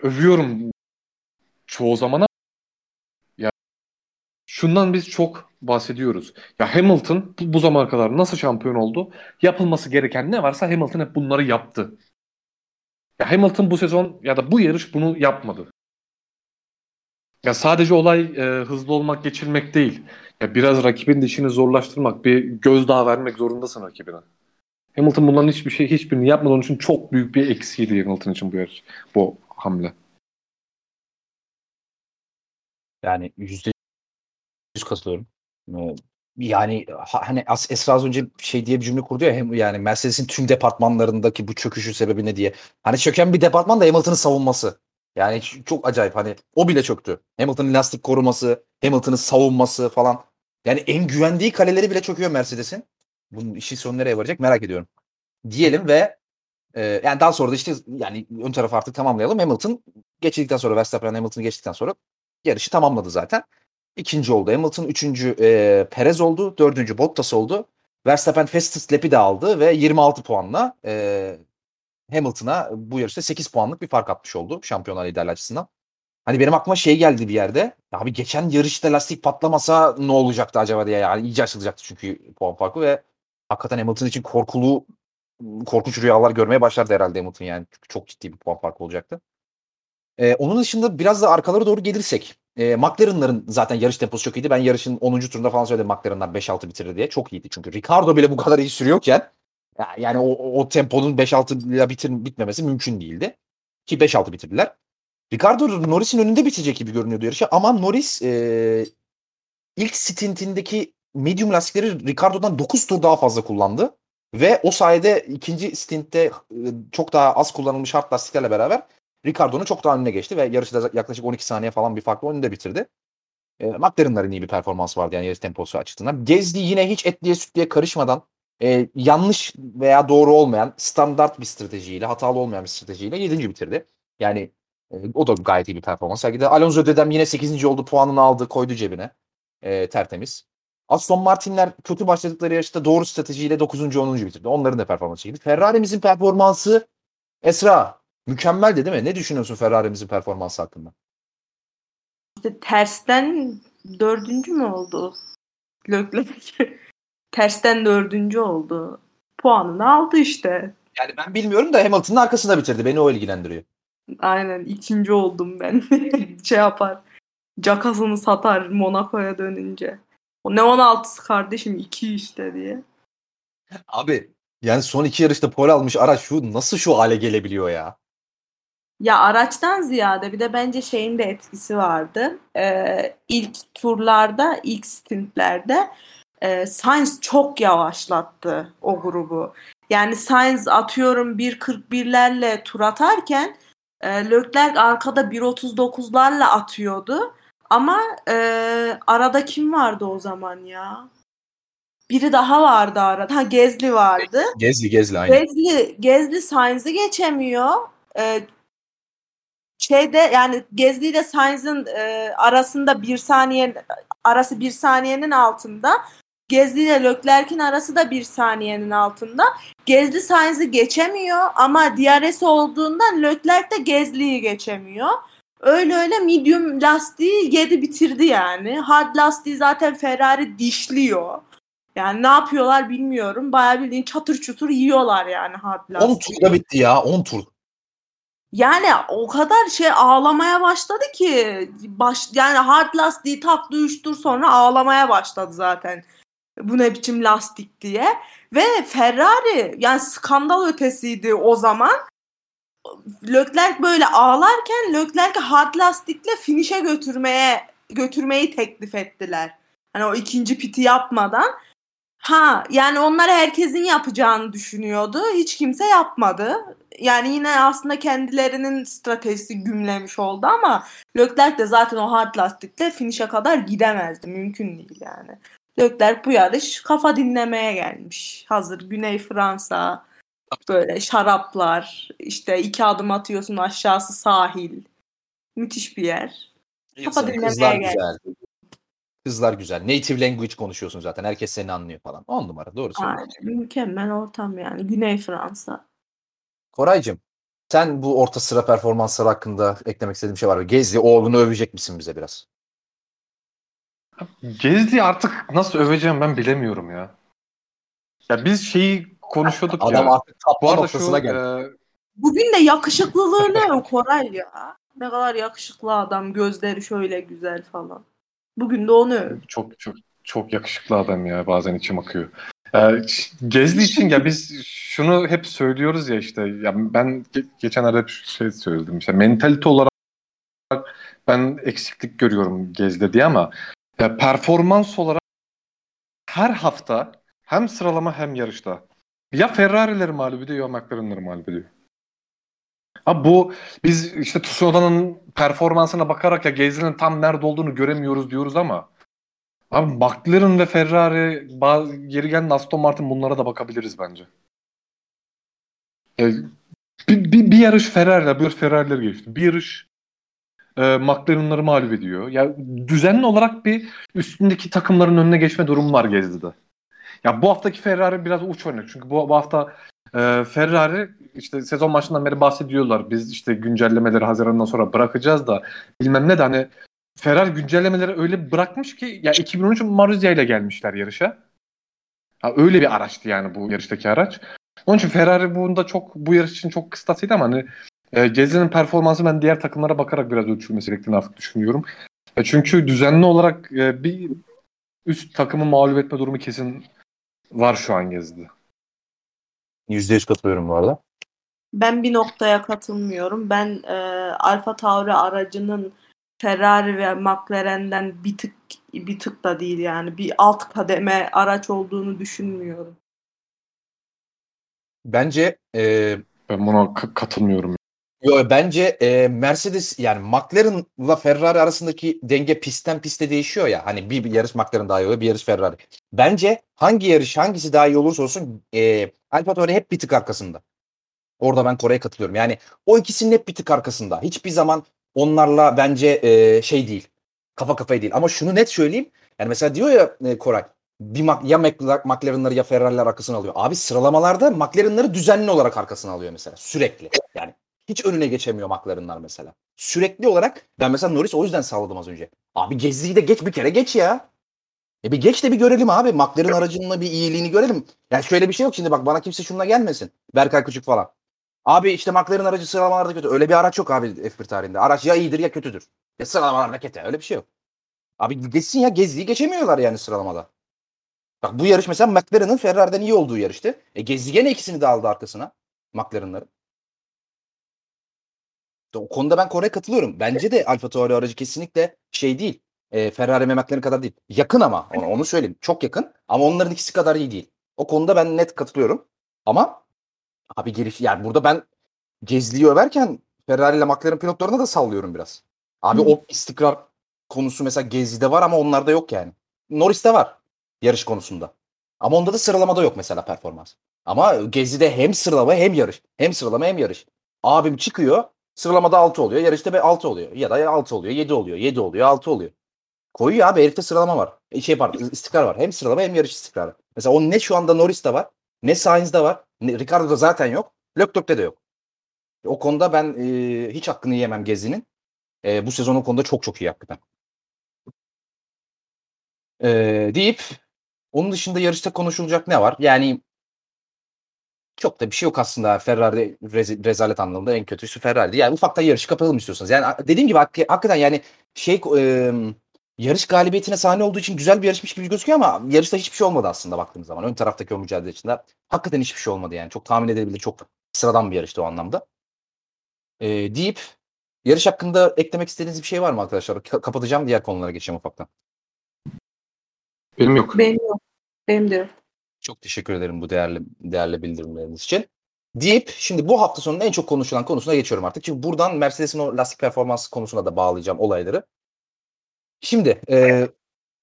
övüyorum çoğu zaman ama ya şundan biz çok bahsediyoruz. Ya Hamilton bu, bu zamana kadar nasıl şampiyon oldu? Yapılması gereken ne varsa Hamilton hep bunları yaptı. Ya Hamilton bu sezon ya da bu yarış bunu yapmadı. Ya sadece olay e, hızlı olmak, geçirmek değil. Ya biraz rakibin de işini zorlaştırmak, bir gözdağı vermek zorundasın rakibine. Hamilton bunların hiçbir şey, hiçbirini yapmadı. Onun için çok büyük bir eksiğiydi Hamilton için bu yarış, bu hamle. Yani yüzde yüz katılıyorum. Yani ha- hani Esra az önce şey diye bir cümle kurdu ya hem yani Mercedes'in tüm departmanlarındaki bu çöküşün sebebi ne diye. Hani çöken bir departman da Hamilton'ın savunması. Yani çok acayip hani o bile çöktü. Hamilton'ın lastik koruması, Hamilton'ın savunması falan. Yani en güvendiği kaleleri bile çöküyor Mercedes'in. Bunun işi sonu nereye varacak merak ediyorum. Diyelim ve e, yani daha sonra da işte yani ön tarafı artık tamamlayalım. Hamilton geçildikten sonra Verstappen Hamilton'ı geçtikten sonra yarışı tamamladı zaten. İkinci oldu Hamilton. Üçüncü e, Perez oldu. Dördüncü Bottas oldu. Verstappen fastest lap'i de aldı ve 26 puanla e, Hamilton'a bu yarışta 8 puanlık bir fark atmış oldu şampiyonlar liderliği açısından. Hani benim aklıma şey geldi bir yerde. Abi geçen yarışta lastik patlamasa ne olacaktı acaba diye yani iyice açılacaktı çünkü puan farkı ve hakikaten Hamilton için korkulu korkunç rüyalar görmeye başlardı herhalde Hamilton yani. Çünkü çok ciddi bir puan farkı olacaktı. Ee, onun dışında biraz da arkalara doğru gelirsek. E, McLaren'ların zaten yarış temposu çok iyiydi. Ben yarışın 10. turunda falan söyledim McLaren'lar 5-6 bitirir diye. Çok iyiydi çünkü. Ricardo bile bu kadar iyi sürüyorken ya- yani o, o temponun 5-6 ile bitir, bitmemesi mümkün değildi. Ki 5-6 bitirdiler. Ricardo Norris'in önünde bitecek gibi görünüyordu yarışı ama Norris e, ilk stintindeki medium lastikleri Ricardo'dan 9 tur daha fazla kullandı. Ve o sayede ikinci stintte e, çok daha az kullanılmış hard lastiklerle beraber Ricardo'nun çok daha önüne geçti ve yarışı da yaklaşık 12 saniye falan bir farkla önünde bitirdi. E, McLaren'ların iyi bir performans vardı yani yarış temposu açısından. Gezdi yine hiç etliye sütlüye karışmadan e, yanlış veya doğru olmayan standart bir stratejiyle, hatalı olmayan bir stratejiyle 7. bitirdi. Yani e, o da gayet iyi bir performans. Sergide Alonso dedem yine 8. oldu. Puanını aldı, koydu cebine. E, tertemiz. Aston Martin'ler kötü başladıkları yarışta doğru stratejiyle 9. 10. bitirdi. Onların da performansı iyiydi. Ferrari'mizin performansı Esra mükemmeldi değil mi? Ne düşünüyorsun Ferrari'mizin performansı hakkında? İşte tersten dördüncü mü oldu? Leclerc tersten dördüncü oldu. Puanını aldı işte. Yani ben bilmiyorum da Hamilton'ın arkasında bitirdi. Beni o ilgilendiriyor. Aynen ikinci oldum ben. şey yapar. Cakasını satar Monaco'ya dönünce. O ne 16'sı kardeşim 2 işte diye. Abi yani son iki yarışta pole almış araç şu nasıl şu hale gelebiliyor ya? Ya araçtan ziyade bir de bence şeyin de etkisi vardı. Ee, ilk turlarda, ilk stintlerde e, Sainz çok yavaşlattı o grubu. Yani Sainz atıyorum 1.41'lerle tur atarken e, Leclerc arkada 1.39'larla atıyordu. Ama e, arada kim vardı o zaman ya? Biri daha vardı arada. Ha Gezli vardı. Gezli Gezli aynen. Gezli, Gezli Sainz'i geçemiyor. E, şeyde yani Gezli ile Sainz'in e, arasında bir saniye arası bir saniyenin altında. Gezli ile Leclerc'in arası da bir saniyenin altında. Gezli Sainz'i geçemiyor ama DRS olduğundan Leclerc de Gezli'yi geçemiyor. Öyle öyle medium lastiği yedi bitirdi yani. Hard lastiği zaten Ferrari dişliyor. Yani ne yapıyorlar bilmiyorum. Bayağı bildiğin çatır çutur yiyorlar yani hard 10 lastiği. turda bitti ya 10 tur. Yani o kadar şey ağlamaya başladı ki baş yani hard lastiği taktı 3 tur sonra ağlamaya başladı zaten. Bu ne biçim lastik diye. Ve Ferrari yani skandal ötesiydi o zaman. Leclerc böyle ağlarken Leclerc'i hard lastikle finish'e götürmeye götürmeyi teklif ettiler. Hani o ikinci piti yapmadan. Ha yani onlar herkesin yapacağını düşünüyordu. Hiç kimse yapmadı. Yani yine aslında kendilerinin stratejisi gümlemiş oldu ama Leclerc de zaten o hard lastikle finish'e kadar gidemezdi. Mümkün değil yani. Leclerc bu yarış kafa dinlemeye gelmiş. Hazır Güney Fransa böyle şaraplar işte iki adım atıyorsun aşağısı sahil. Müthiş bir yer. Kafa dinlemeye Kızlar gelmiş. güzel. Kızlar güzel. Native language konuşuyorsun zaten. Herkes seni anlıyor falan. 10 numara doğru söylüyorsun. Aynen, mükemmel ortam yani. Güney Fransa. Koraycığım sen bu orta sıra performansları hakkında eklemek istediğin bir şey var mı? Gezli oğlunu övecek misin bize biraz? Gezdi artık nasıl öveceğim ben bilemiyorum ya. Ya biz şeyi konuşuyorduk Adam ya. artık Bu arada noktasına şu geldi. e, Bugün de yakışıklılığını öv Koray ya. Ne kadar yakışıklı adam. Gözleri şöyle güzel falan. Bugün de onu öv. çok çok çok yakışıklı adam ya bazen içim akıyor. Ee, Gezli için ya biz şunu hep söylüyoruz ya işte ya ben ge- geçenlerde hep şey söyledim işte mentalite olarak ben eksiklik görüyorum Gezde diye ama ya performans olarak her hafta hem sıralama hem yarışta ya Ferrari'leri mağlup ediyor ya McLaren'ları mağlup ediyor. Abi bu biz işte Tsunoda'nın performansına bakarak ya Gezli'nin tam nerede olduğunu göremiyoruz diyoruz ama Abi McLaren ve Ferrari, geri gelen Aston Martin bunlara da bakabiliriz bence. Bir, bir, bir yarış Ferrari'ler, bir yarış Ferrari'leri geçti. Bir yarış e, McLaren'ları mağlup ediyor. Ya düzenli olarak bir üstündeki takımların önüne geçme durumu var Gezdi'de. Ya bu haftaki Ferrari biraz uç örnek. Çünkü bu, bu hafta e, Ferrari işte sezon başından beri bahsediyorlar. Biz işte güncellemeleri Haziran'dan sonra bırakacağız da bilmem ne de hani Ferrari güncellemeleri öyle bırakmış ki ya 2013 Marussia ile gelmişler yarışa. Ha, öyle bir araçtı yani bu yarıştaki araç. Onun için Ferrari bunda çok bu yarış için çok kıstasıydı ama hani e, Gezli'nin performansı ben diğer takımlara bakarak biraz ölçülmesi gerektiğini artık düşünüyorum. E, çünkü düzenli olarak e, bir üst takımı mağlup etme durumu kesin var şu an Gezli'de. %100 katılıyorum bu arada. Ben bir noktaya katılmıyorum. Ben e, Alfa Tauri aracının Ferrari ve McLaren'den bir tık bir tık da değil yani bir alt kademe araç olduğunu düşünmüyorum. Bence e, Ben buna katılmıyorum. Yo, bence e, Mercedes yani McLaren'la Ferrari arasındaki denge pistten piste değişiyor ya. Hani bir, bir yarış McLaren daha iyi oluyor, bir yarış Ferrari. Bence hangi yarış hangisi daha iyi olursa olsun e, Alfa Tauri hep bir tık arkasında. Orada ben Kore'ye katılıyorum. Yani o ikisinin hep bir tık arkasında. Hiçbir zaman onlarla bence e, şey değil. Kafa kafaya değil. Ama şunu net söyleyeyim. Yani mesela diyor ya e, Koray bir ya Mc- McLaren'ları ya Ferrari'ler arkasına alıyor. Abi sıralamalarda McLaren'ları düzenli olarak arkasına alıyor mesela. Sürekli. Yani hiç önüne geçemiyor McLaren'lar mesela. Sürekli olarak ben mesela Norris o yüzden sağladım az önce. Abi Gezli'yi de geç bir kere geç ya. E bir geç de bir görelim abi. McLaren aracının bir iyiliğini görelim. Yani şöyle bir şey yok şimdi bak bana kimse şununla gelmesin. Berkay Küçük falan. Abi işte McLaren aracı sıralamalarda kötü. Öyle bir araç yok abi F1 tarihinde. Araç ya iyidir ya kötüdür. Ya sıralamalarda kötü. Öyle bir şey yok. Abi geçsin ya Gezli'yi geçemiyorlar yani sıralamada. Bak bu yarış mesela McLaren'ın Ferrari'den iyi olduğu yarıştı. E Gezli gene ikisini de aldı arkasına. McLaren'ların. O konuda ben Kore'ye katılıyorum. Bence de Alfa Tauri aracı kesinlikle şey değil. E, Ferrari ve McLaren kadar değil. Yakın ama onu, onu söyleyeyim. Çok yakın ama onların ikisi kadar iyi değil. O konuda ben net katılıyorum. Ama abi geliş yani burada ben Gezli'yi överken Ferrari ile McLaren pilotlarına da sallıyorum biraz. Abi Hı. o istikrar konusu mesela Gezli'de var ama onlarda yok yani. Norris'te var yarış konusunda. Ama onda da sıralamada yok mesela performans. Ama Gezi'de hem sıralama hem yarış. Hem sıralama hem yarış. Abim çıkıyor sıralamada 6 oluyor. Yarışta be 6 oluyor. Ya da 6 oluyor 7 oluyor. 7 oluyor 6 oluyor. Koyuyor abi herifte sıralama var. E, şey pardon istikrar var. Hem sıralama hem yarış istikrarı. Mesela o ne şu anda Norris'te var. Ne Sainz'de var. Ricardo'da zaten yok. Leclerc'te de yok. O konuda ben e, hiç hakkını yemem Gezi'nin. E, bu sezon o konuda çok çok iyi hakikaten. E, deyip onun dışında yarışta konuşulacak ne var? Yani çok da bir şey yok aslında. Ferrari rez- rezalet anlamında en kötüsü Ferrari'di. Yani ufaktan yarışı kapatalım istiyorsanız. Yani dediğim gibi hak- hakikaten yani şey e, yarış galibiyetine sahne olduğu için güzel bir yarışmış gibi gözüküyor ama yarışta hiçbir şey olmadı aslında baktığımız zaman. Ön taraftaki o mücadele içinde hakikaten hiçbir şey olmadı yani. Çok tahmin edilebilir, çok sıradan bir yarıştı o anlamda. E, deyip yarış hakkında eklemek istediğiniz bir şey var mı arkadaşlar? Ka- kapatacağım diğer konulara geçeceğim ufaktan. Benim yok. Benim yok. Benim de yok. Çok teşekkür ederim bu değerli değerli bildirimleriniz için. Deyip şimdi bu hafta sonunun en çok konuşulan konusuna geçiyorum artık. Çünkü buradan Mercedes'in o lastik performansı konusuna da bağlayacağım olayları. Şimdi e,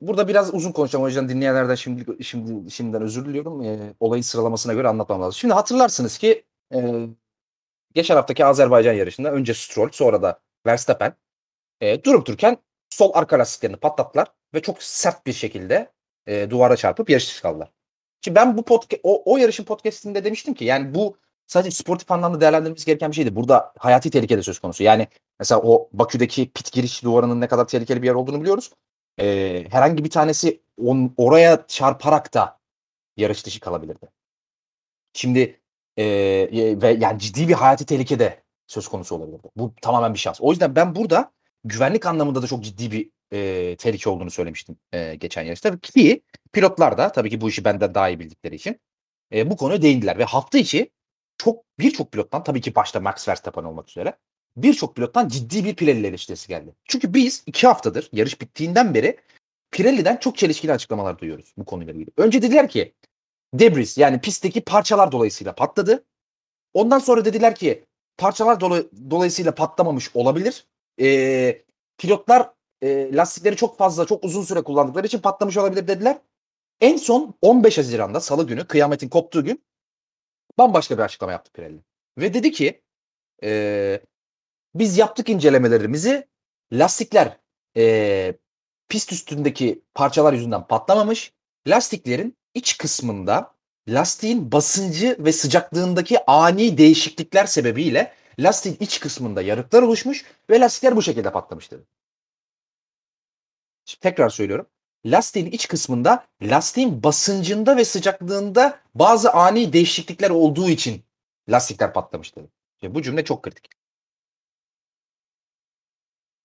burada biraz uzun konuşacağım o yüzden dinleyenlerden şimdi şimdi şimdiden özür diliyorum. E, olayın sıralamasına göre anlatmam lazım. Şimdi hatırlarsınız ki e, geçen haftaki Azerbaycan yarışında önce Stroll sonra da Verstappen e, durup dururken sol arka lastiklerini patlattılar ve çok sert bir şekilde e, duvara çarpıp yarış dışı kaldılar. Şimdi ben bu podcast, o, o yarışın podcastinde demiştim ki yani bu sadece sportif anlamda değerlendirmemiz gereken bir şeydi. Burada hayati tehlike de söz konusu. Yani mesela o Bakü'deki pit giriş duvarının ne kadar tehlikeli bir yer olduğunu biliyoruz. Ee, herhangi bir tanesi on, oraya çarparak da yarış dışı kalabilirdi. Şimdi e, ve yani ciddi bir hayati tehlike de söz konusu olabilirdi. Bu tamamen bir şans. O yüzden ben burada güvenlik anlamında da çok ciddi bir e, tehlike olduğunu söylemiştim e, geçen yarışta. Ki pilotlar da tabii ki bu işi benden daha iyi bildikleri için e, bu konuya değindiler. Ve hafta içi çok birçok pilottan tabii ki başta Max Verstappen olmak üzere birçok pilottan ciddi bir Pirelli eleştirisi geldi. Çünkü biz iki haftadır yarış bittiğinden beri Pirelli'den çok çelişkili açıklamalar duyuyoruz bu konuyla ilgili. Önce dediler ki debris yani pistteki parçalar dolayısıyla patladı. Ondan sonra dediler ki parçalar dola- dolayısıyla patlamamış olabilir. E, pilotlar e, lastikleri çok fazla çok uzun süre kullandıkları için patlamış olabilir dediler. En son 15 Haziran'da salı günü kıyametin koptuğu gün bambaşka bir açıklama yaptı Pirelli. Ve dedi ki e, biz yaptık incelemelerimizi lastikler e, pist üstündeki parçalar yüzünden patlamamış. Lastiklerin iç kısmında lastiğin basıncı ve sıcaklığındaki ani değişiklikler sebebiyle lastiğin iç kısmında yarıklar oluşmuş ve lastikler bu şekilde patlamış dedi. Şimdi tekrar söylüyorum. Lastiğin iç kısmında lastiğin basıncında ve sıcaklığında bazı ani değişiklikler olduğu için lastikler patlamış dedi. Şimdi bu cümle çok kritik.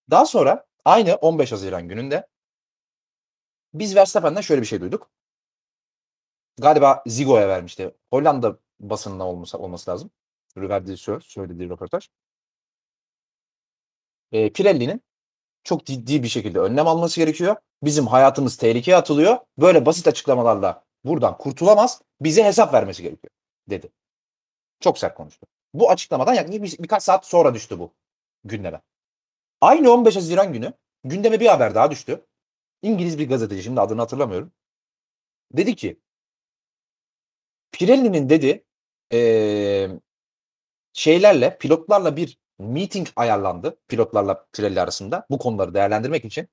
Daha sonra aynı 15 Haziran gününde biz Verstappen'den şöyle bir şey duyduk. Galiba Zigo'ya vermişti. Hollanda basınına olması, olması lazım. Verdiği söz, söylediği röportaj. E, Pirelli'nin çok ciddi bir şekilde önlem alması gerekiyor. Bizim hayatımız tehlikeye atılıyor. Böyle basit açıklamalarla buradan kurtulamaz. Bize hesap vermesi gerekiyor dedi. Çok sert konuştu. Bu açıklamadan yaklaşık bir, birkaç saat sonra düştü bu gündeme. Aynı 15 Haziran günü gündeme bir haber daha düştü. İngiliz bir gazeteci şimdi adını hatırlamıyorum. Dedi ki Pirelli'nin dedi eee, şeylerle pilotlarla bir meeting ayarlandı. Pilotlarla Pirelli arasında bu konuları değerlendirmek için.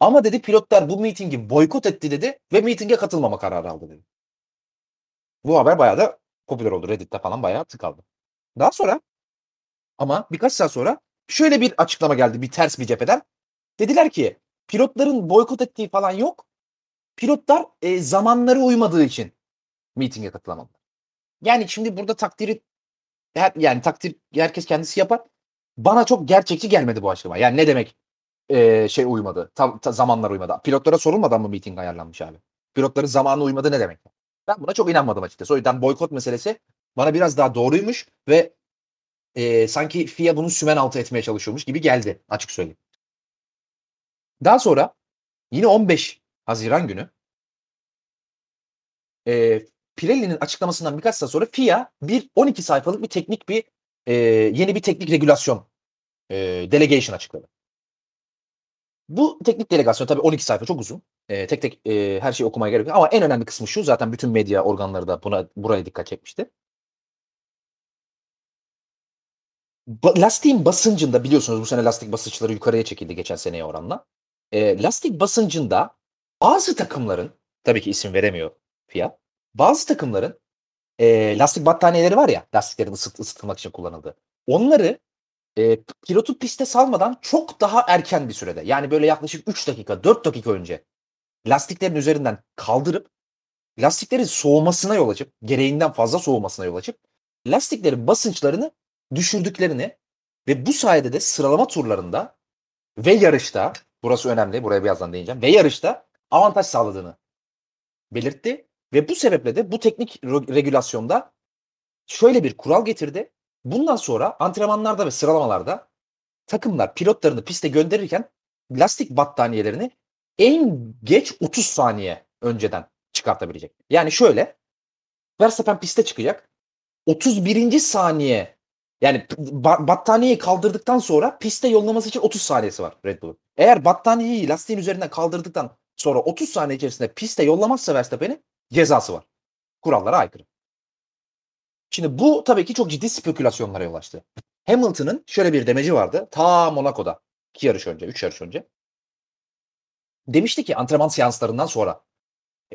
Ama dedi pilotlar bu meetingi boykot etti dedi ve meetinge katılmama kararı aldı dedi. Bu haber bayağı da popüler oldu. Reddit'te falan bayağı tıkaldı. Daha sonra ama birkaç saat sonra şöyle bir açıklama geldi bir ters bir cepheden. Dediler ki pilotların boykot ettiği falan yok. Pilotlar e, zamanları uymadığı için mitinge katılamadılar. Yani şimdi burada takdiri her, yani takdir herkes kendisi yapar. Bana çok gerçekçi gelmedi bu açıklama. Yani ne demek e, şey uymadı, tam ta, zamanlar uymadı. Pilotlara sorulmadan mı miting ayarlanmış abi? Pilotların zamanı uymadı ne demek? Ben buna çok inanmadım açıkçası. O yüzden boykot meselesi bana biraz daha doğruymuş ve e, sanki FIA bunu sümen altı etmeye çalışıyormuş gibi geldi açık söyleyeyim. Daha sonra yine 15 Haziran günü e, Pirelli'nin açıklamasından birkaç saat sonra FIA bir 12 sayfalık bir teknik bir e, yeni bir teknik regülasyon e, delegation açıkladı. Bu teknik delegasyon tabii 12 sayfa çok uzun. E, tek tek e, her şeyi okumaya gerek yok. Ama en önemli kısmı şu. Zaten bütün medya organları da buna buraya dikkat çekmişti. Ba- lastiğin basıncında biliyorsunuz bu sene lastik basınçları yukarıya çekildi geçen seneye oranla. E, lastik basıncında bazı takımların tabii ki isim veremiyor FIA. Bazı takımların e, lastik battaniyeleri var ya lastiklerin ısıt, ısıtılmak için kullanıldığı. Onları e, pilotu piste salmadan çok daha erken bir sürede yani böyle yaklaşık 3 dakika 4 dakika önce lastiklerin üzerinden kaldırıp lastiklerin soğumasına yol açıp gereğinden fazla soğumasına yol açıp lastiklerin basınçlarını düşürdüklerini ve bu sayede de sıralama turlarında ve yarışta burası önemli buraya birazdan değineceğim ve yarışta avantaj sağladığını belirtti ve bu sebeple de bu teknik re- regülasyonda şöyle bir kural getirdi. Bundan sonra antrenmanlarda ve sıralamalarda takımlar pilotlarını piste gönderirken lastik battaniyelerini en geç 30 saniye önceden çıkartabilecek. Yani şöyle Verstappen piste çıkacak. 31. saniye yani ba- battaniyeyi kaldırdıktan sonra piste yollaması için 30 saniyesi var Red Bull'un. Eğer battaniyeyi lastiğin üzerinden kaldırdıktan sonra 30 saniye içerisinde piste yollamazsa Verstappen'i cezası var. Kurallara aykırı. Şimdi bu tabii ki çok ciddi spekülasyonlara yol açtı. Hamilton'ın şöyle bir demeci vardı. Ta Monaco'da. iki yarış önce, üç yarış önce. Demişti ki antrenman seanslarından sonra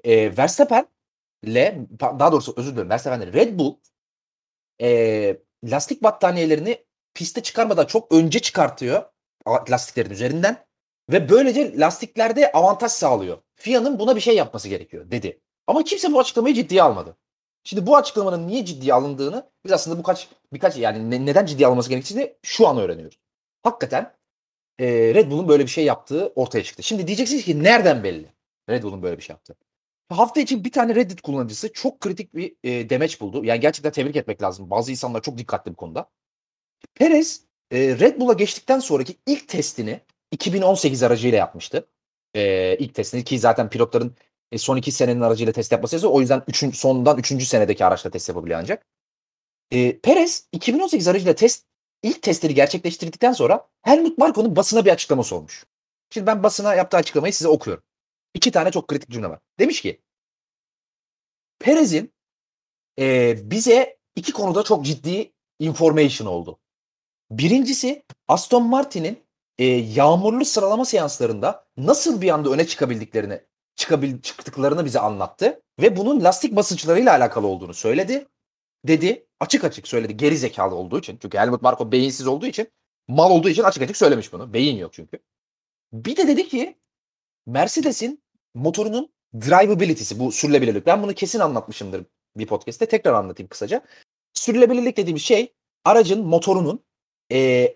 e, Verstappen'le daha doğrusu özür dilerim Verstappen'le Red Bull e, lastik battaniyelerini piste çıkarmadan çok önce çıkartıyor lastiklerin üzerinden ve böylece lastiklerde avantaj sağlıyor. FIA'nın buna bir şey yapması gerekiyor dedi. Ama kimse bu açıklamayı ciddiye almadı. Şimdi bu açıklamanın niye ciddiye alındığını biz aslında bu kaç birkaç yani ne- neden ciddiye alınması gerektiğini şu an öğreniyoruz. Hakikaten e, Red Bull'un böyle bir şey yaptığı ortaya çıktı. Şimdi diyeceksiniz ki nereden belli Red Bull'un böyle bir şey yaptığı? Hafta için bir tane Reddit kullanıcısı çok kritik bir e, demeç buldu. Yani gerçekten tebrik etmek lazım. Bazı insanlar çok dikkatli bu konuda. Perez e, Red Bull'a geçtikten sonraki ilk testini 2018 aracıyla yapmıştı. E, ilk testini ki zaten pilotların e, son iki senenin aracıyla test yapması yazıyor. O yüzden üçün, sondan üçüncü senedeki araçla test yapabiliyor ancak. E, Perez 2018 aracıyla test ilk testleri gerçekleştirdikten sonra Helmut Marko'nun basına bir açıklaması olmuş. Şimdi ben basına yaptığı açıklamayı size okuyorum. İki tane çok kritik cümle var. Demiş ki Perez'in e, bize iki konuda çok ciddi information oldu. Birincisi Aston Martin'in e, yağmurlu sıralama seanslarında nasıl bir anda öne çıkabildiklerini çıkabil çıktıklarını bize anlattı ve bunun lastik basınçlarıyla alakalı olduğunu söyledi. Dedi açık açık söyledi geri zekalı olduğu için. Çünkü Helmut Marko beyinsiz olduğu için mal olduğu için açık açık söylemiş bunu. Beyin yok çünkü. Bir de dedi ki Mercedes'in motorunun drivability'si bu sürülebilirlik. Ben bunu kesin anlatmışımdır bir podcast'te. Tekrar anlatayım kısaca. Sürülebilirlik dediğimiz şey aracın motorunun e,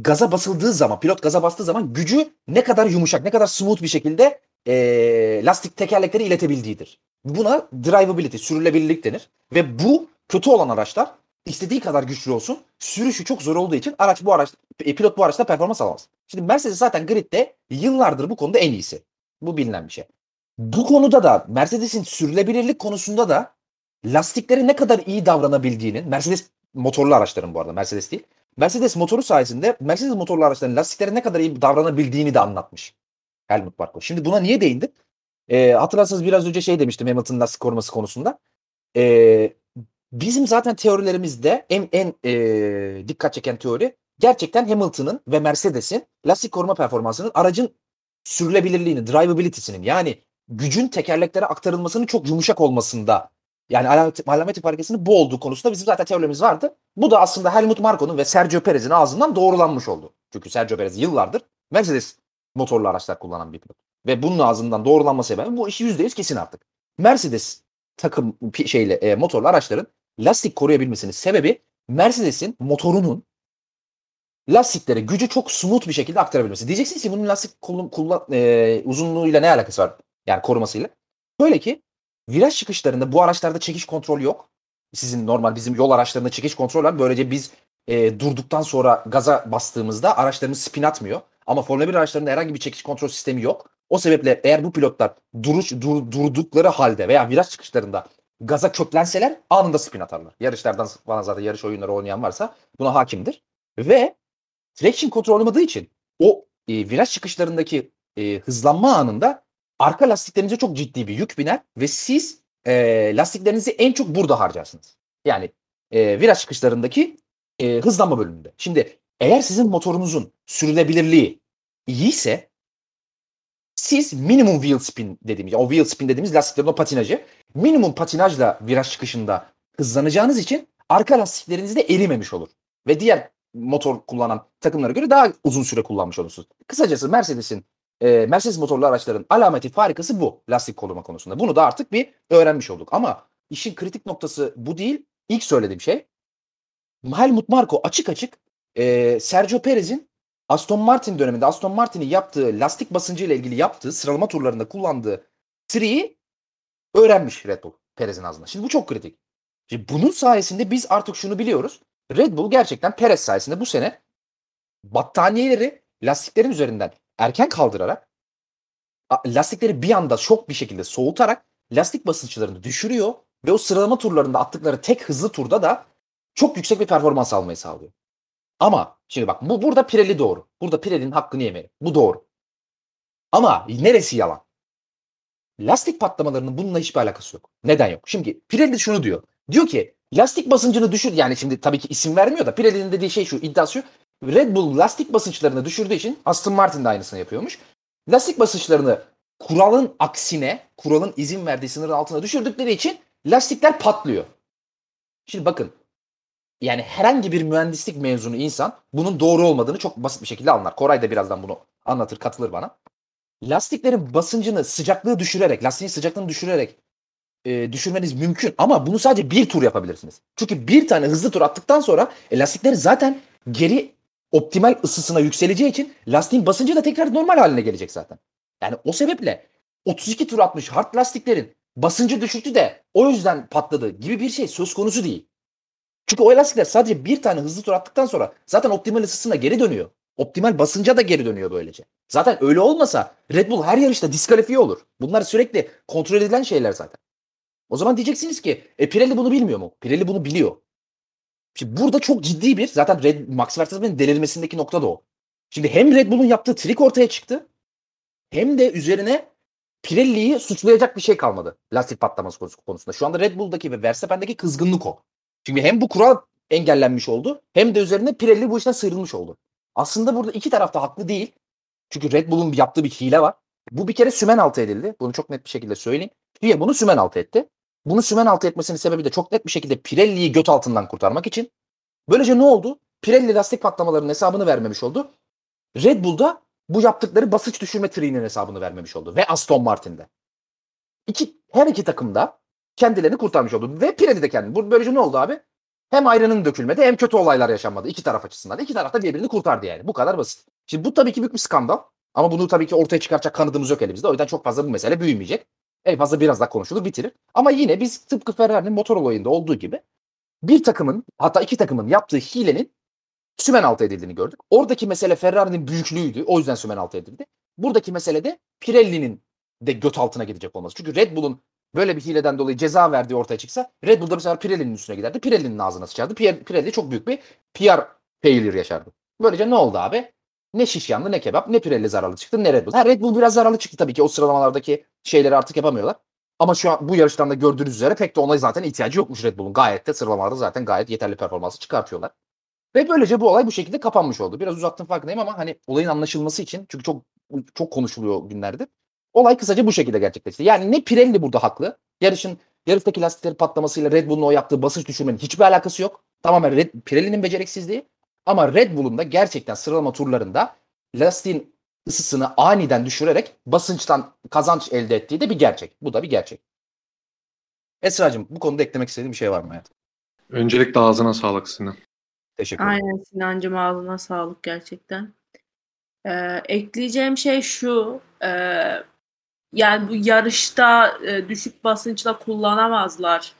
gaza basıldığı zaman, pilot gaza bastığı zaman gücü ne kadar yumuşak, ne kadar smooth bir şekilde e, lastik tekerlekleri iletebildiğidir. Buna drivability, sürülebilirlik denir. Ve bu kötü olan araçlar istediği kadar güçlü olsun. Sürüşü çok zor olduğu için araç bu araç e, pilot bu araçta performans alamaz. Şimdi Mercedes zaten gridde yıllardır bu konuda en iyisi. Bu bilinen bir şey. Bu konuda da Mercedes'in sürülebilirlik konusunda da lastiklere ne kadar iyi davranabildiğinin Mercedes motorlu araçların bu arada Mercedes değil. Mercedes motoru sayesinde Mercedes motorlu araçların lastiklere ne kadar iyi davranabildiğini de anlatmış. Helmut Marko. Şimdi buna niye değindi? Ee, hatırlarsanız biraz önce şey demiştim Hamilton lastik koruması konusunda. Ee, bizim zaten teorilerimizde en, en e, dikkat çeken teori gerçekten Hamilton'ın ve Mercedes'in lastik koruma performansının aracın sürülebilirliğini, drivability'sinin yani gücün tekerleklere aktarılmasının çok yumuşak olmasında yani alamet, alamet farikasının bu olduğu konusunda bizim zaten teorilerimiz vardı. Bu da aslında Helmut Marko'nun ve Sergio Perez'in ağzından doğrulanmış oldu. Çünkü Sergio Perez yıllardır Mercedes motorlu araçlar kullanan bir pilot. Ve bunun ağzından doğrulanma sebebi bu işi %100 kesin artık. Mercedes takım şeyle e, motorlu araçların lastik koruyabilmesinin sebebi Mercedes'in motorunun lastiklere gücü çok smooth bir şekilde aktarabilmesi. Diyeceksiniz ki bunun lastik kullan, kullan, e, uzunluğuyla ne alakası var? Yani korumasıyla. Böyle ki viraj çıkışlarında bu araçlarda çekiş kontrol yok. Sizin normal bizim yol araçlarında çekiş kontrol var. Böylece biz e, durduktan sonra gaza bastığımızda araçlarımız spin atmıyor. Ama Formula 1 araçlarında herhangi bir çekiş kontrol sistemi yok. O sebeple eğer bu pilotlar duruş dur, durdukları halde veya viraj çıkışlarında gaza köklenseler anında spin atarlar. Yarışlardan bana zaten yarış oyunları oynayan varsa buna hakimdir. Ve traction kontrol olmadığı için o e, viraj çıkışlarındaki e, hızlanma anında arka lastiklerinize çok ciddi bir yük biner ve siz e, lastiklerinizi en çok burada harcarsınız. Yani e, viraj çıkışlarındaki e, hızlanma bölümünde. Şimdi eğer sizin motorunuzun sürülebilirliği iyiyse siz minimum wheel spin dediğimiz, o wheel spin dediğimiz lastiklerin o patinajı minimum patinajla viraj çıkışında hızlanacağınız için arka lastikleriniz de erimemiş olur. Ve diğer motor kullanan takımlara göre daha uzun süre kullanmış olursunuz. Kısacası Mercedes'in e, Mercedes motorlu araçların alameti farikası bu lastik koruma konusunda. Bunu da artık bir öğrenmiş olduk. Ama işin kritik noktası bu değil. İlk söylediğim şey Helmut Marko açık açık e, Sergio Perez'in Aston Martin döneminde Aston Martin'in yaptığı lastik basıncı ile ilgili yaptığı sıralama turlarında kullandığı tree'yi öğrenmiş Red Bull Perez'in ağzından. Şimdi bu çok kritik. Şimdi bunun sayesinde biz artık şunu biliyoruz. Red Bull gerçekten Perez sayesinde bu sene battaniyeleri lastiklerin üzerinden erken kaldırarak lastikleri bir anda şok bir şekilde soğutarak lastik basınçlarını düşürüyor ve o sıralama turlarında attıkları tek hızlı turda da çok yüksek bir performans almayı sağlıyor. Ama şimdi bak bu burada Pirelli doğru. Burada Pirelli'nin hakkını yemeyelim. Bu doğru. Ama neresi yalan? Lastik patlamalarının bununla hiçbir alakası yok. Neden yok? Şimdi Pirelli şunu diyor. Diyor ki lastik basıncını düşür yani şimdi tabii ki isim vermiyor da Pirelli'nin dediği şey şu iddiası şu. Red Bull lastik basınçlarını düşürdüğü için Aston Martin de aynısını yapıyormuş. Lastik basınçlarını kuralın aksine, kuralın izin verdiği sınırın altına düşürdükleri için lastikler patlıyor. Şimdi bakın yani herhangi bir mühendislik mezunu insan bunun doğru olmadığını çok basit bir şekilde anlar. Koray da birazdan bunu anlatır, katılır bana. Lastiklerin basıncını, sıcaklığı düşürerek, lastiğin sıcaklığını düşürerek e, düşürmeniz mümkün ama bunu sadece bir tur yapabilirsiniz. Çünkü bir tane hızlı tur attıktan sonra e, lastikler zaten geri optimal ısısına yükseleceği için lastiğin basıncı da tekrar normal haline gelecek zaten. Yani o sebeple 32 tur atmış hard lastiklerin basıncı düşüktü de o yüzden patladı gibi bir şey söz konusu değil. Çünkü o lastikler sadece bir tane hızlı tur attıktan sonra zaten optimal ısısına geri dönüyor. Optimal basınca da geri dönüyor böylece. Zaten öyle olmasa Red Bull her yarışta diskalifiye olur. Bunlar sürekli kontrol edilen şeyler zaten. O zaman diyeceksiniz ki e, Pirelli bunu bilmiyor mu? Pirelli bunu biliyor. Şimdi burada çok ciddi bir zaten Red, Max Verstappen'in delirmesindeki nokta da o. Şimdi hem Red Bull'un yaptığı trik ortaya çıktı hem de üzerine Pirelli'yi suçlayacak bir şey kalmadı lastik patlaması konusunda. Şu anda Red Bull'daki ve Verstappen'deki kızgınlık o. Çünkü hem bu kural engellenmiş oldu hem de üzerine Pirelli bu işten sıyrılmış oldu. Aslında burada iki taraf da haklı değil. Çünkü Red Bull'un yaptığı bir hile var. Bu bir kere sümen altı edildi. Bunu çok net bir şekilde söyleyeyim. FIA bunu sümen altı etti. Bunu sümen altı etmesinin sebebi de çok net bir şekilde Pirelli'yi göt altından kurtarmak için. Böylece ne oldu? Pirelli lastik patlamalarının hesabını vermemiş oldu. Red Bull'da bu yaptıkları basınç düşürme triğinin hesabını vermemiş oldu. Ve Aston Martin'de. İki, her iki takım da kendilerini kurtarmış oldu. Ve Pirelli de kendini. Böylece ne oldu abi? Hem ayranın dökülmedi hem kötü olaylar yaşanmadı. iki taraf açısından. İki taraf da birbirini kurtardı yani. Bu kadar basit. Şimdi bu tabii ki büyük bir skandal. Ama bunu tabii ki ortaya çıkaracak kanıtımız yok elimizde. O yüzden çok fazla bu mesele büyümeyecek. En fazla biraz daha konuşulur bitirir. Ama yine biz tıpkı Ferrari'nin motor olayında olduğu gibi bir takımın hatta iki takımın yaptığı hilenin sümen altı edildiğini gördük. Oradaki mesele Ferrari'nin büyüklüğüydü. O yüzden sümen altı edildi. Buradaki mesele de Pirelli'nin de göt altına gidecek olması. Çünkü Red Bull'un böyle bir hileden dolayı ceza verdiği ortaya çıksa Red Bull da bu sefer Pirelli'nin üstüne giderdi. Pirelli'nin ağzına sıçardı. Pirelli, çok büyük bir PR failure yaşardı. Böylece ne oldu abi? Ne şiş yandı ne kebap ne Pirelli zararlı çıktı ne Red Bull. Ha Red Bull biraz zararlı çıktı tabii ki o sıralamalardaki şeyleri artık yapamıyorlar. Ama şu an bu yarıştan da gördüğünüz üzere pek de ona zaten ihtiyacı yokmuş Red Bull'un. Gayet de sıralamalarda zaten gayet yeterli performansı çıkartıyorlar. Ve böylece bu olay bu şekilde kapanmış oldu. Biraz uzattım farkındayım ama hani olayın anlaşılması için çünkü çok çok konuşuluyor günlerdir. Olay kısaca bu şekilde gerçekleşti. Yani ne Pirelli burada haklı. Yarışın yarıştaki lastikleri patlamasıyla Red Bull'un o yaptığı basınç düşürmenin hiçbir alakası yok. Tamamen Red, Pirelli'nin beceriksizliği. Ama Red Bull'un da gerçekten sıralama turlarında lastiğin ısısını aniden düşürerek basınçtan kazanç elde ettiği de bir gerçek. Bu da bir gerçek. Esra'cığım bu konuda eklemek istediğin bir şey var mı hayatım? Öncelikle ağzına sağlık Sinan. Teşekkür ederim. Aynen Sinancım ağzına sağlık gerçekten. Ee, ekleyeceğim şey şu. E, yani bu yarışta e, düşük basınçla kullanamazlar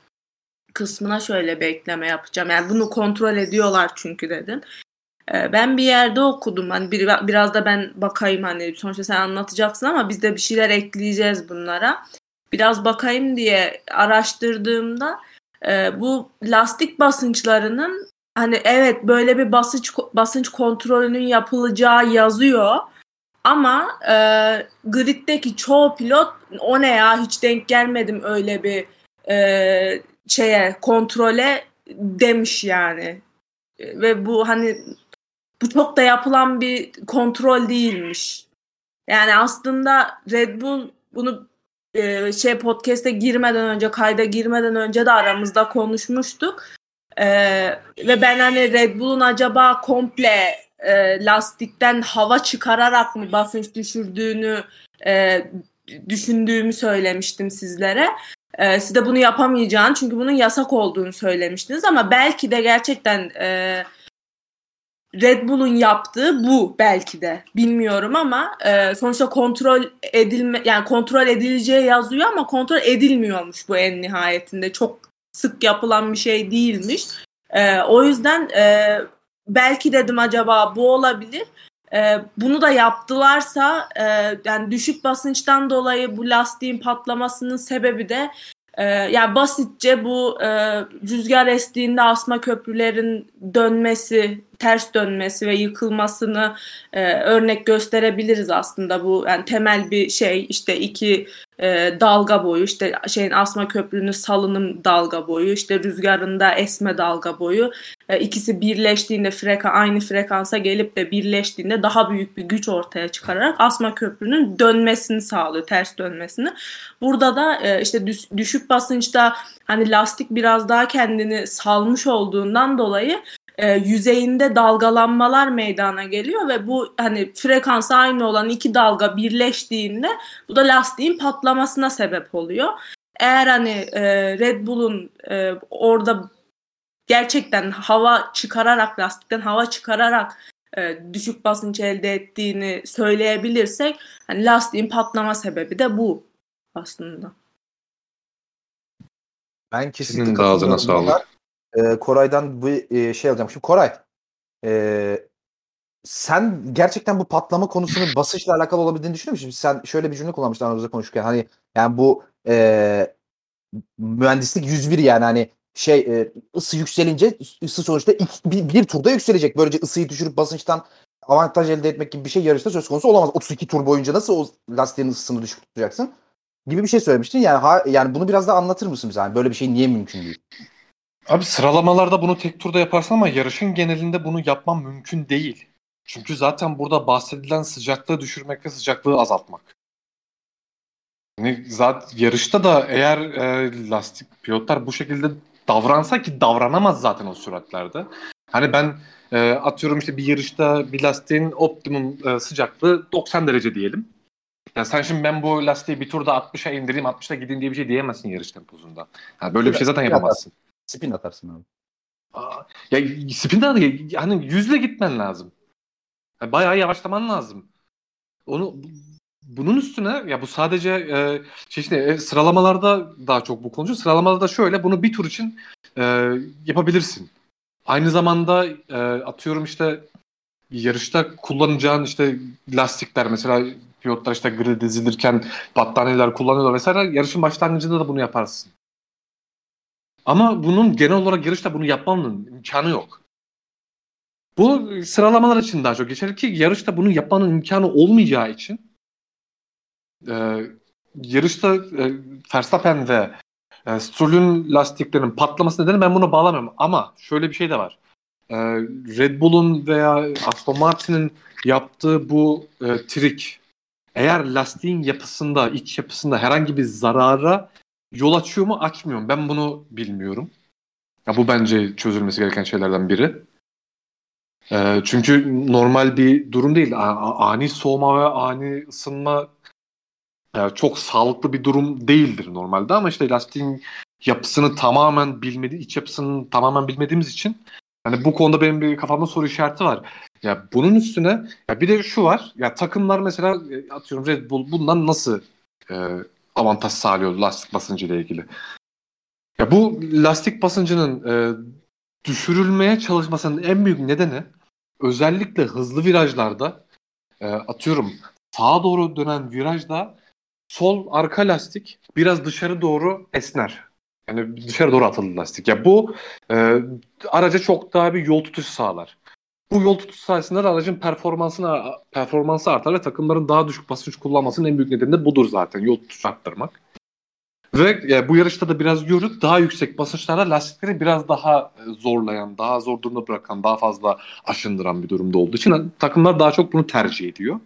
kısmına şöyle bir ekleme yapacağım. Yani bunu kontrol ediyorlar çünkü dedin. Ee, ben bir yerde okudum. Hani bir, biraz da ben bakayım hani sonuçta sen anlatacaksın ama biz de bir şeyler ekleyeceğiz bunlara. Biraz bakayım diye araştırdığımda e, bu lastik basınçlarının hani evet böyle bir basınç basınç kontrolünün yapılacağı yazıyor. Ama e, griddeki çoğu pilot o ne ya hiç denk gelmedim öyle bir e, şeye kontrole demiş yani. Ve bu hani bu çok da yapılan bir kontrol değilmiş. Yani aslında Red Bull bunu e, şey podcast'e girmeden önce kayda girmeden önce de aramızda konuşmuştuk. E, ve ben hani Red Bull'un acaba komple e, lastikten hava çıkararak mı basınç düşürdüğünü e, düşündüğümü söylemiştim sizlere. E, siz de bunu yapamayacağını çünkü bunun yasak olduğunu söylemiştiniz ama belki de gerçekten e, Red Bull'un yaptığı bu belki de bilmiyorum ama e, sonuçta kontrol edilme yani kontrol edileceği yazıyor ama kontrol edilmiyormuş bu en nihayetinde çok sık yapılan bir şey değilmiş. E, o yüzden e, belki dedim acaba bu olabilir. E, bunu da yaptılarsa e, yani düşük basınçtan dolayı bu lastiğin patlamasının sebebi de e, yani basitçe bu e, rüzgar estiğinde asma köprülerin dönmesi ters dönmesi ve yıkılmasını e, örnek gösterebiliriz aslında bu yani temel bir şey işte iki e, dalga boyu işte şeyin asma köprünün salınım dalga boyu işte rüzgarında esme dalga boyu e, ikisi birleştiğinde freka aynı frekansa gelip de birleştiğinde daha büyük bir güç ortaya çıkararak asma köprünün dönmesini sağlıyor ters dönmesini. Burada da e, işte düş, düşük basınçta hani lastik biraz daha kendini salmış olduğundan dolayı e, yüzeyinde dalgalanmalar meydana geliyor ve bu hani frekans aynı olan iki dalga birleştiğinde bu da lastiğin patlamasına sebep oluyor. Eğer hani e, Red Bull'un e, orada gerçekten hava çıkararak lastikten hava çıkararak e, düşük basınç elde ettiğini söyleyebilirsek hani lastiğin patlama sebebi de bu aslında. Ben kesinlikle Senin de ağzına sağlık e, Koray'dan bir e, şey alacağım. Şimdi Koray e, sen gerçekten bu patlama konusunun basınçla alakalı olabildiğini düşünüyor musun? Sen şöyle bir cümle kullanmıştın aramızda konuşurken hani yani bu e, mühendislik 101 yani hani şey e, ısı yükselince ısı sonuçta ilk, bir, bir turda yükselecek. Böylece ısıyı düşürüp basınçtan avantaj elde etmek gibi bir şey yarışta söz konusu olamaz. 32 tur boyunca nasıl o lastiğin ısısını düşük tutacaksın? Gibi bir şey söylemiştin. Yani ha, yani bunu biraz daha anlatır mısın bize? Yani böyle bir şey niye mümkün değil? Abi sıralamalarda bunu tek turda yaparsın ama yarışın genelinde bunu yapman mümkün değil. Çünkü zaten burada bahsedilen sıcaklığı düşürmek ve sıcaklığı azaltmak. Yani zaten yarışta da eğer e, lastik pilotlar bu şekilde davransa ki davranamaz zaten o süratlerde. Hani ben e, atıyorum işte bir yarışta bir lastiğin optimum e, sıcaklığı 90 derece diyelim. Ya sen şimdi ben bu lastiği bir turda 60'a indireyim 60'a gideyim diye bir şey diyemezsin yarış temposunda. Yani böyle bir şey zaten yapamazsın. Spin atarsın abi. Aa, ya spin de hani yüzle gitmen lazım. Yani bayağı yavaşlaman lazım. Onu bunun üstüne ya bu sadece e, şey işte e, sıralamalarda daha çok bu konuşuyor. Sıralamalarda şöyle bunu bir tur için e, yapabilirsin. Aynı zamanda e, atıyorum işte yarışta kullanacağın işte lastikler mesela pilotlar işte grid dizilirken battaniyeler kullanıyorlar vesaire. Yarışın başlangıcında da bunu yaparsın. Ama bunun genel olarak yarışta bunu yapmanın imkanı yok. Bu sıralamalar için daha çok geçerli ki yarışta bunu yapmanın imkanı olmayacağı için e, yarışta e, Verstappen ve e, Stroll'ün lastiklerinin patlaması nedeni ben bunu bağlamıyorum. Ama şöyle bir şey de var. E, Red Bull'un veya Aston Martin'in yaptığı bu e, trik eğer lastiğin yapısında, iç yapısında herhangi bir zarara yol açıyor mu açmıyor mu? Ben bunu bilmiyorum. Ya bu bence çözülmesi gereken şeylerden biri. E, çünkü normal bir durum değil. Ani soğuma ve ani ısınma e, çok sağlıklı bir durum değildir normalde ama işte lastiğin yapısını tamamen bilmedi, iç yapısını tamamen bilmediğimiz için hani bu konuda benim bir kafamda soru işareti var. Ya bunun üstüne ya bir de şu var. Ya takımlar mesela e, atıyorum Red Bull bundan nasıl e, avantaj sağlıyor lastik basıncı ile ilgili. Ya bu lastik basıncının e, düşürülmeye çalışmasının en büyük nedeni özellikle hızlı virajlarda e, atıyorum sağa doğru dönen virajda sol arka lastik biraz dışarı doğru esner. Yani dışarı doğru atılır lastik. Ya bu e, araca çok daha bir yol tutuşu sağlar. Bu yol tutuşu sayesinde de aracın performansına performansı artar ve takımların daha düşük basınç kullanmasının en büyük nedeni de budur zaten. Yol tutuşu arttırmak. Ve e, bu yarışta da biraz gördük. Daha yüksek basınçlarda lastikleri biraz daha e, zorlayan, daha zor durumda bırakan, daha fazla aşındıran bir durumda olduğu için takımlar daha çok bunu tercih ediyor.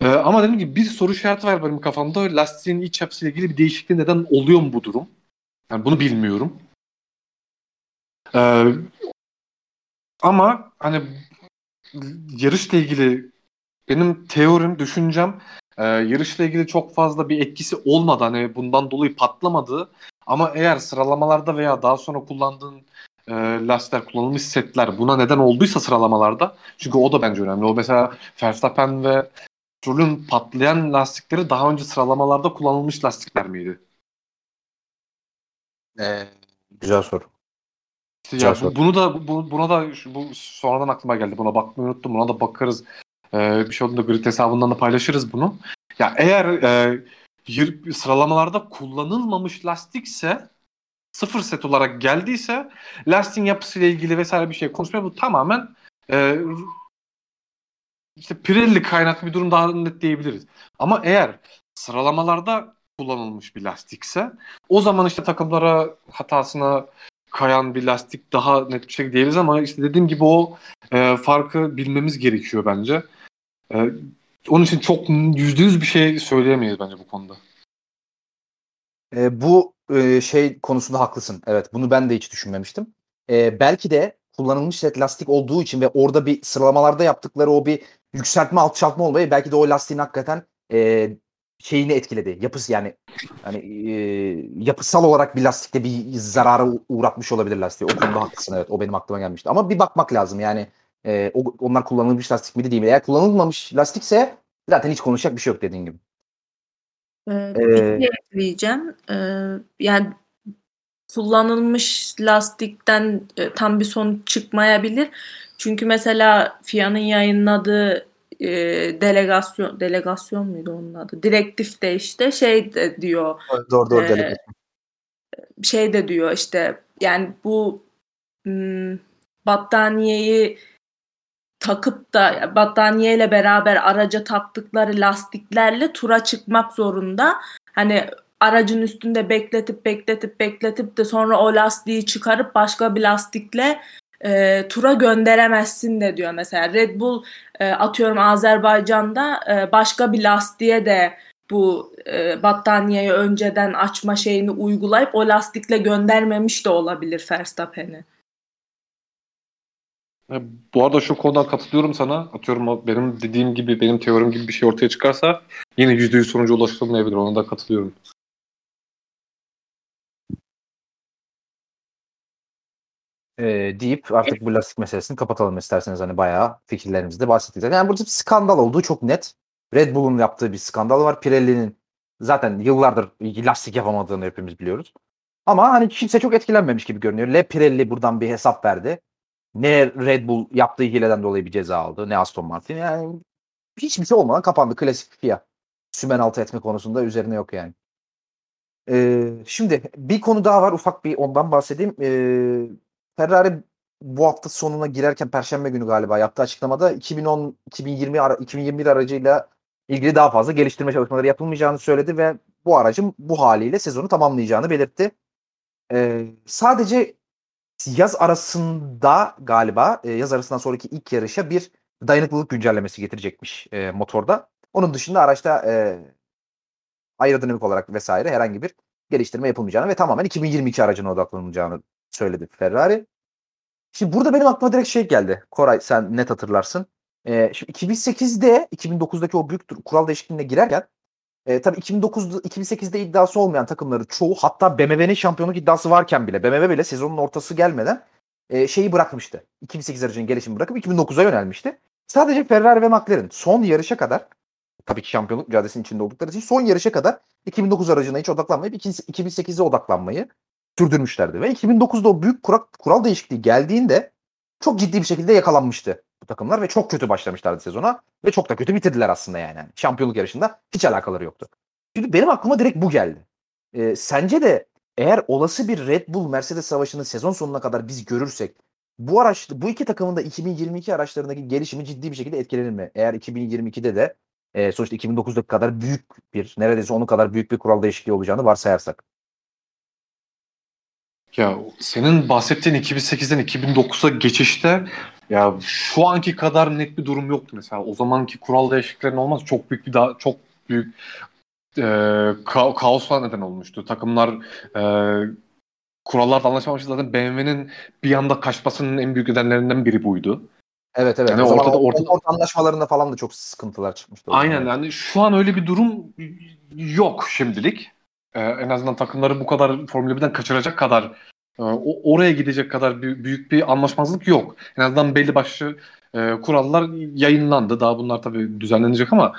Ee, ama dediğim gibi bir soru işareti var benim kafamda. Lastiğin iç yapısıyla ilgili bir değişikliği neden oluyor mu bu durum? Yani bunu bilmiyorum. Ee, ama hani yarışla ilgili benim teorim, düşüncem e, yarışla ilgili çok fazla bir etkisi olmadı. Hani bundan dolayı patlamadı. Ama eğer sıralamalarda veya daha sonra kullandığın e, lastikler, kullanılmış setler buna neden olduysa sıralamalarda çünkü o da bence önemli. O mesela Verstappen ve Stroll'ün patlayan lastikleri daha önce sıralamalarda kullanılmış lastikler miydi? Ee, güzel soru. Ya bu, bunu da bu, buna da şu- bu sonradan aklıma geldi. Buna bakmayı unuttum. Buna da bakarız. Ee, bir şey olduğunda grid hesabından da paylaşırız bunu. Ya eğer e, yır- sıralamalarda kullanılmamış lastikse sıfır set olarak geldiyse lastiğin yapısıyla ilgili vesaire bir şey konuşmaya bu tamamen e, işte Pirelli kaynaklı bir durum daha net diyebiliriz. Ama eğer sıralamalarda kullanılmış bir lastikse o zaman işte takımlara hatasına kayan bir lastik daha net bir şey diyebiliriz ama işte dediğim gibi o e, farkı bilmemiz gerekiyor bence. E, onun için çok yüzde yüz bir şey söyleyemeyiz bence bu konuda. Ee, bu e, şey konusunda haklısın. Evet, bunu ben de hiç düşünmemiştim. Ee, belki de kullanılmış set lastik olduğu için ve orada bir sıralamalarda yaptıkları o bir yükseltme alçaltma olmayı belki de o lastiğin hakikaten e, şeyini etkiledi. Yapısı yani hani e, yapısal olarak bir lastikte bir zarara uğratmış olabilir lastiği. O konuda haklısın evet. O benim aklıma gelmişti. Ama bir bakmak lazım yani e, o, onlar kullanılmış lastik miydi değil mi? Eğer kullanılmamış lastikse zaten hiç konuşacak bir şey yok dediğin gibi. Ee, Ee, bir şey ekleyeceğim. Ee, yani kullanılmış lastikten e, tam bir sonuç çıkmayabilir. Çünkü mesela FIA'nın yayınladığı e, delegasyon delegasyon muydu onun adı? Direktif de işte şey de diyor Doğru doğru. Ee, deli. şey de diyor işte yani bu hmm, battaniyeyi takıp da battaniyeyle beraber araca taktıkları lastiklerle tura çıkmak zorunda. Hani aracın üstünde bekletip bekletip bekletip de sonra o lastiği çıkarıp başka bir lastikle e, tura gönderemezsin de diyor mesela. Red Bull e, atıyorum Azerbaycan'da e, başka bir lastiğe de bu e, battaniyeyi önceden açma şeyini uygulayıp o lastikle göndermemiş de olabilir Verstappen'i. E, bu arada şu konuda katılıyorum sana. Atıyorum benim dediğim gibi, benim teorim gibi bir şey ortaya çıkarsa yine yüzde yüz sonuca ulaşılmayabilir. Ona da katılıyorum. E, deyip artık bu lastik meselesini kapatalım isterseniz hani bayağı fikirlerimizi de bahsettik. Yani burada bir skandal olduğu çok net. Red Bull'un yaptığı bir skandal var. Pirelli'nin zaten yıllardır lastik yapamadığını hepimiz biliyoruz. Ama hani kimse çok etkilenmemiş gibi görünüyor. Ne Pirelli buradan bir hesap verdi. Ne Red Bull yaptığı hileden dolayı bir ceza aldı. Ne Aston Martin. Yani hiçbir şey olmadan kapandı. Klasik FIA. sümen altı etme konusunda üzerine yok yani. Ee, şimdi bir konu daha var. Ufak bir ondan bahsedeyim. Ee, Ferrari bu hafta sonuna girerken Perşembe günü galiba yaptığı açıklamada 2010 2020 ara, 2021 aracıyla ilgili daha fazla geliştirme çalışmaları yapılmayacağını söyledi ve bu aracın bu haliyle sezonu tamamlayacağını belirtti. Ee, sadece yaz arasında galiba e, yaz arasından sonraki ilk yarışa bir dayanıklılık güncellemesi getirecekmiş e, motorda. Onun dışında araçta e, aerodinamik olarak vesaire herhangi bir geliştirme yapılmayacağını ve tamamen 2022 aracına odaklanılacağını söyledi Ferrari. Şimdi burada benim aklıma direkt şey geldi. Koray sen net hatırlarsın. Ee, şimdi 2008'de 2009'daki o büyük kural değişikliğine girerken e, tabii 2009'da 2008'de iddiası olmayan takımları çoğu hatta BMW'nin şampiyonluk iddiası varken bile BMW bile sezonun ortası gelmeden e, şeyi bırakmıştı. 2008 aracının gelişimi bırakıp 2009'a yönelmişti. Sadece Ferrari ve McLaren son yarışa kadar tabii ki şampiyonluk mücadelesinin içinde oldukları için son yarışa kadar 2009 aracına hiç odaklanmayıp 2008'e odaklanmayı sürdürmüşlerdi. Ve 2009'da o büyük kural, kural değişikliği geldiğinde çok ciddi bir şekilde yakalanmıştı bu takımlar ve çok kötü başlamışlardı sezona ve çok da kötü bitirdiler aslında yani. Şampiyonluk yarışında hiç alakaları yoktu. Şimdi benim aklıma direkt bu geldi. Ee, sence de eğer olası bir Red Bull Mercedes savaşını sezon sonuna kadar biz görürsek bu araç bu iki takımın da 2022 araçlarındaki gelişimi ciddi bir şekilde etkilenir mi? Eğer 2022'de de e, sonuçta 2009'daki kadar büyük bir neredeyse onun kadar büyük bir kural değişikliği olacağını varsayarsak. Ya senin bahsettiğin 2008'den 2009'a geçişte ya şu anki kadar net bir durum yoktu mesela. O zamanki kural değişikliklerin olmaz çok büyük bir daha çok büyük e, ka- kaosla neden olmuştu. Takımlar e, kurallarda anlaşamamıştı. Zaten BMW'nin bir anda kaçmasının en büyük nedenlerinden biri buydu. Evet evet. Yani o ortada- ortada- orta anlaşmalarında falan da çok sıkıntılar çıkmıştı. Aynen yani şu an öyle bir durum yok şimdilik. Ee, en azından takımları bu kadar Formula 1'den kaçıracak kadar e, oraya gidecek kadar bü- büyük bir anlaşmazlık yok. En azından belli başlı e, kurallar yayınlandı. Daha bunlar tabii düzenlenecek ama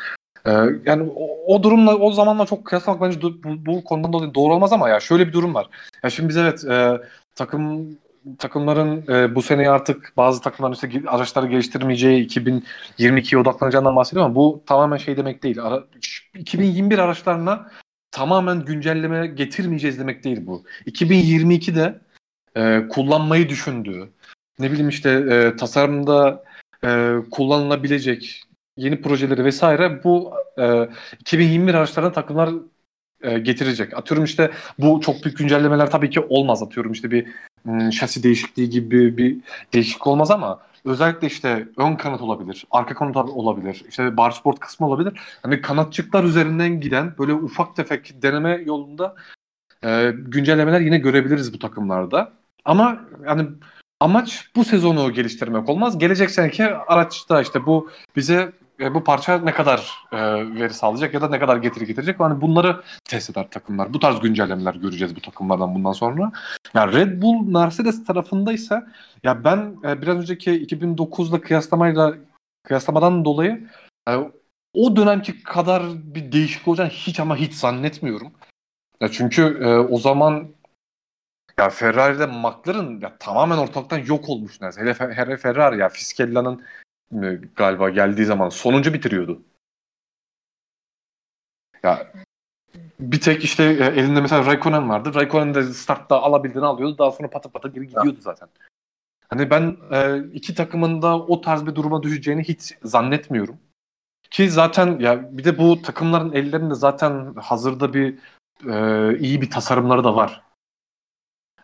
e, yani o, o durumla o zamanla çok kıyaslamak bence bu, bu konudan dolayı doğru olmaz ama ya şöyle bir durum var. Ya şimdi biz evet e, takım takımların e, bu sene artık bazı takımların işte araçları geliştirmeyeceği 2022'ye odaklanacağından bahsediyor ama bu tamamen şey demek değil. Ara, 2021 araçlarına tamamen güncelleme getirmeyeceğiz demek değil bu. 2022'de e, kullanmayı düşündüğü, ne bileyim işte e, tasarımda e, kullanılabilecek yeni projeleri vesaire bu e, 2021 araçlarına takımlar e, getirecek. Atıyorum işte bu çok büyük güncellemeler tabii ki olmaz. Atıyorum işte bir m, şasi değişikliği gibi bir değişiklik olmaz ama özellikle işte ön kanat olabilir, arka kanat olabilir, işte bar sport kısmı olabilir. Hani kanatçıklar üzerinden giden böyle ufak tefek deneme yolunda e, güncellemeler yine görebiliriz bu takımlarda. Ama yani amaç bu sezonu geliştirmek olmaz. Gelecek seneki araçta işte bu bize e, bu parça ne kadar e, veri sağlayacak ya da ne kadar getiri getirecek. Yani bunları test eder takımlar. Bu tarz güncellemeler göreceğiz bu takımlardan bundan sonra. Yani Red Bull Mercedes tarafındaysa ya ben e, biraz önceki 2009'da kıyaslamayla kıyaslamadan dolayı e, o dönemki kadar bir değişik olacağını hiç ama hiç zannetmiyorum. Ya çünkü e, o zaman ya Ferrari'de McLaren ya tamamen ortalıktan yok olmuş neredeyse. Hele, Fe- hele Ferrari ya Fiskella'nın galiba geldiği zaman sonuncu bitiriyordu. Ya bir tek işte e, elinde mesela Raikkonen vardı. Raikkonen de startta alabildiğini alıyordu. Daha sonra patı patı geri gidiyordu zaten. Hani ben e, iki takımın da o tarz bir duruma düşeceğini hiç zannetmiyorum. Ki zaten ya bir de bu takımların ellerinde zaten hazırda bir e, iyi bir tasarımları da var.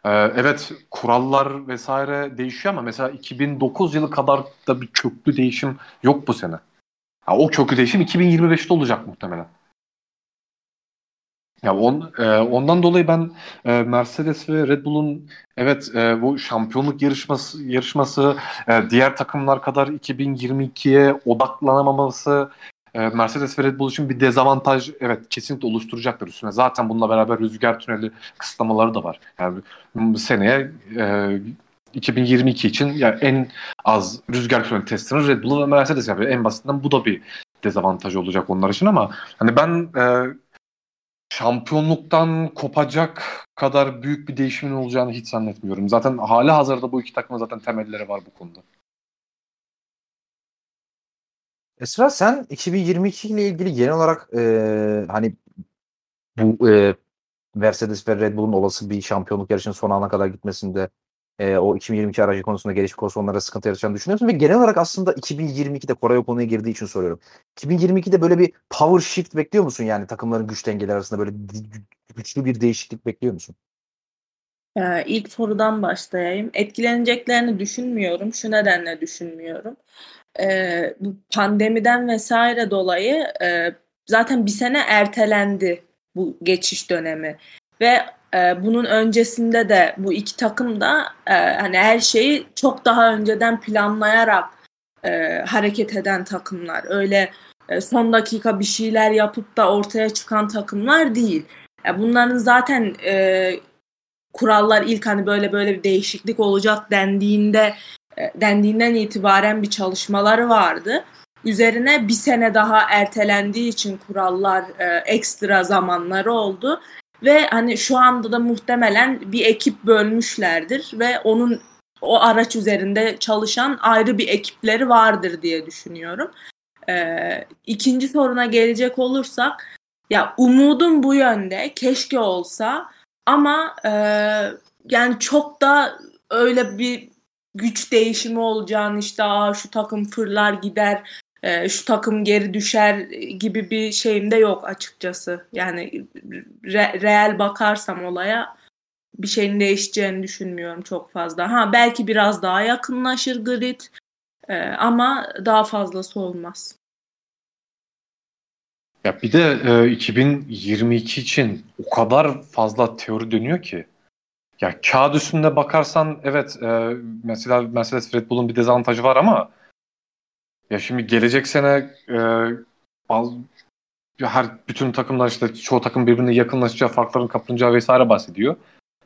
E, evet kurallar vesaire değişiyor ama mesela 2009 yılı kadar da bir köklü değişim yok bu sene. Ha, o köklü değişim 2025'te olacak muhtemelen. Ya on, e, ondan dolayı ben e, Mercedes ve Red Bull'un evet e, bu şampiyonluk yarışması yarışması e, diğer takımlar kadar 2022'ye odaklanamaması Mercedes ve Red Bull için bir dezavantaj evet kesinlikle oluşturacaktır üstüne. Zaten bununla beraber rüzgar tüneli kısıtlamaları da var. Yani bu seneye e, 2022 için yani en az rüzgar tüneli testini Red Bull ve Mercedes yapıyor. En basitinden bu da bir dezavantaj olacak onlar için ama hani ben e, şampiyonluktan kopacak kadar büyük bir değişimin olacağını hiç zannetmiyorum. Zaten hala hazırda bu iki takımın zaten temelleri var bu konuda. Esra sen 2022 ile ilgili genel olarak e, hani bu e, Mercedes ve Red Bull'un olası bir şampiyonluk yarışının son ana kadar gitmesinde e, o 2022 aracı konusunda gelişmiş konusu onlara sıkıntı yaratacağını düşünüyorsun ve genel olarak aslında 2022'de Koray konuya girdiği için soruyorum. 2022'de böyle bir power shift bekliyor musun yani takımların güç dengeleri arasında böyle güçlü bir değişiklik bekliyor musun? Ee, ilk sorudan başlayayım. Etkileneceklerini düşünmüyorum. Şu nedenle düşünmüyorum. Bu pandemiden vesaire dolayı e, zaten bir sene ertelendi bu geçiş dönemi ve e, bunun öncesinde de bu iki takım da e, hani her şeyi çok daha önceden planlayarak e, hareket eden takımlar. Öyle e, son dakika bir şeyler yapıp da ortaya çıkan takımlar değil. Yani bunların zaten e, kurallar ilk hani böyle böyle bir değişiklik olacak dendiğinde e, dendiğinden itibaren bir çalışmaları vardı. Üzerine bir sene daha ertelendiği için kurallar e, ekstra zamanları oldu ve hani şu anda da muhtemelen bir ekip bölmüşlerdir ve onun o araç üzerinde çalışan ayrı bir ekipleri vardır diye düşünüyorum. Ee, ikinci soruna gelecek olursak ya umudum bu yönde keşke olsa ama e, yani çok da öyle bir güç değişimi olacağını işte Aa, şu takım fırlar gider e, şu takım geri düşer gibi bir şeyim de yok açıkçası. Yani re- reel bakarsam olaya bir şeyin değişeceğini düşünmüyorum çok fazla. Ha belki biraz daha yakınlaşır grid e, ama daha fazlası olmaz. Ya bir de e, 2022 için o kadar fazla teori dönüyor ki. Ya kağıt üstünde bakarsan evet e, mesela Mercedes Red Bull'un bir dezavantajı var ama ya şimdi gelecek sene e, al, her bütün takımlar işte çoğu takım birbirine yakınlaşacağı, farkların kapınacağı vesaire bahsediyor.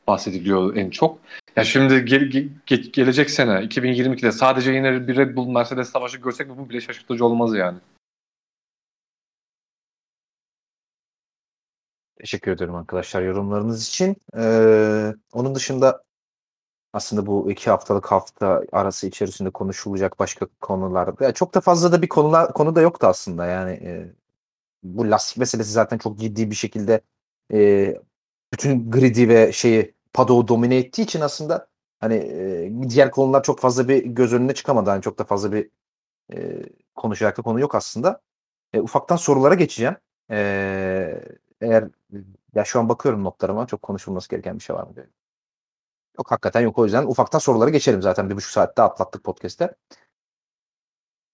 Bahsediliyor en çok. Ya şimdi ge, ge, gelecek sene 2022'de sadece yine bir Red Bull Mercedes savaşı görsek bu bile şaşırtıcı olmaz yani. Teşekkür ederim arkadaşlar yorumlarınız için. Ee, onun dışında aslında bu iki haftalık hafta arası içerisinde konuşulacak başka konular. Yani çok da fazla da bir konular konu da yoktu aslında. Yani e, bu lastik meselesi zaten çok ciddi bir şekilde e, bütün gridi ve şeyi Pado'u domine ettiği için aslında hani e, diğer konular çok fazla bir göz önüne çıkamadı. Yani çok da fazla bir e, konuşacak da konu yok aslında. E, ufaktan sorulara geçeceğim. E, eğer ya şu an bakıyorum notlarıma çok konuşulması gereken bir şey var mı diye. Yok hakikaten yok o yüzden ufaktan soruları geçelim zaten bir buçuk saatte atlattık podcast'te.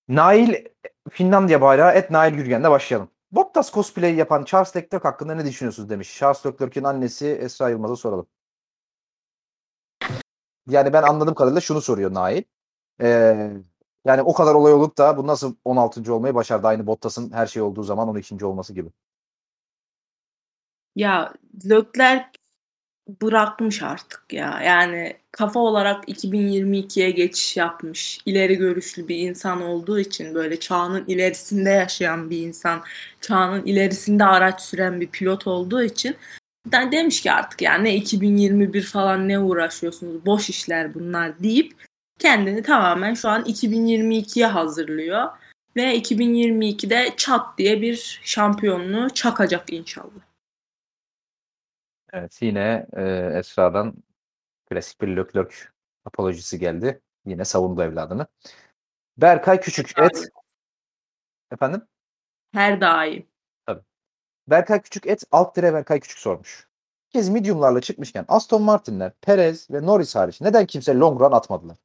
Nail Finlandiya bayrağı et Nail Gürgen'de başlayalım. Bottas cosplay yapan Charles Leclerc hakkında ne düşünüyorsunuz demiş. Charles Leclerc'in annesi Esra Yılmaz'a soralım. Yani ben anladığım kadarıyla şunu soruyor Nail. Ee, yani o kadar olay olup da bu nasıl 16. olmayı başardı? Aynı Bottas'ın her şey olduğu zaman 12. olması gibi. Ya Leclerc bırakmış artık ya. Yani kafa olarak 2022'ye geçiş yapmış. İleri görüşlü bir insan olduğu için böyle çağının ilerisinde yaşayan bir insan, çağının ilerisinde araç süren bir pilot olduğu için ben demiş ki artık yani ne 2021 falan ne uğraşıyorsunuz boş işler bunlar deyip kendini tamamen şu an 2022'ye hazırlıyor ve 2022'de çat diye bir şampiyonluğu çakacak inşallah. Evet yine e, Esra'dan klasik bir Leclerc apolojisi geldi. Yine savundu evladını. Berkay Küçük et. Efendim? Her daim. Tabii. Berkay Küçük et alt dire Berkay Küçük sormuş. Kez mediumlarla çıkmışken Aston Martin'ler, Perez ve Norris hariç neden kimse long run atmadılar?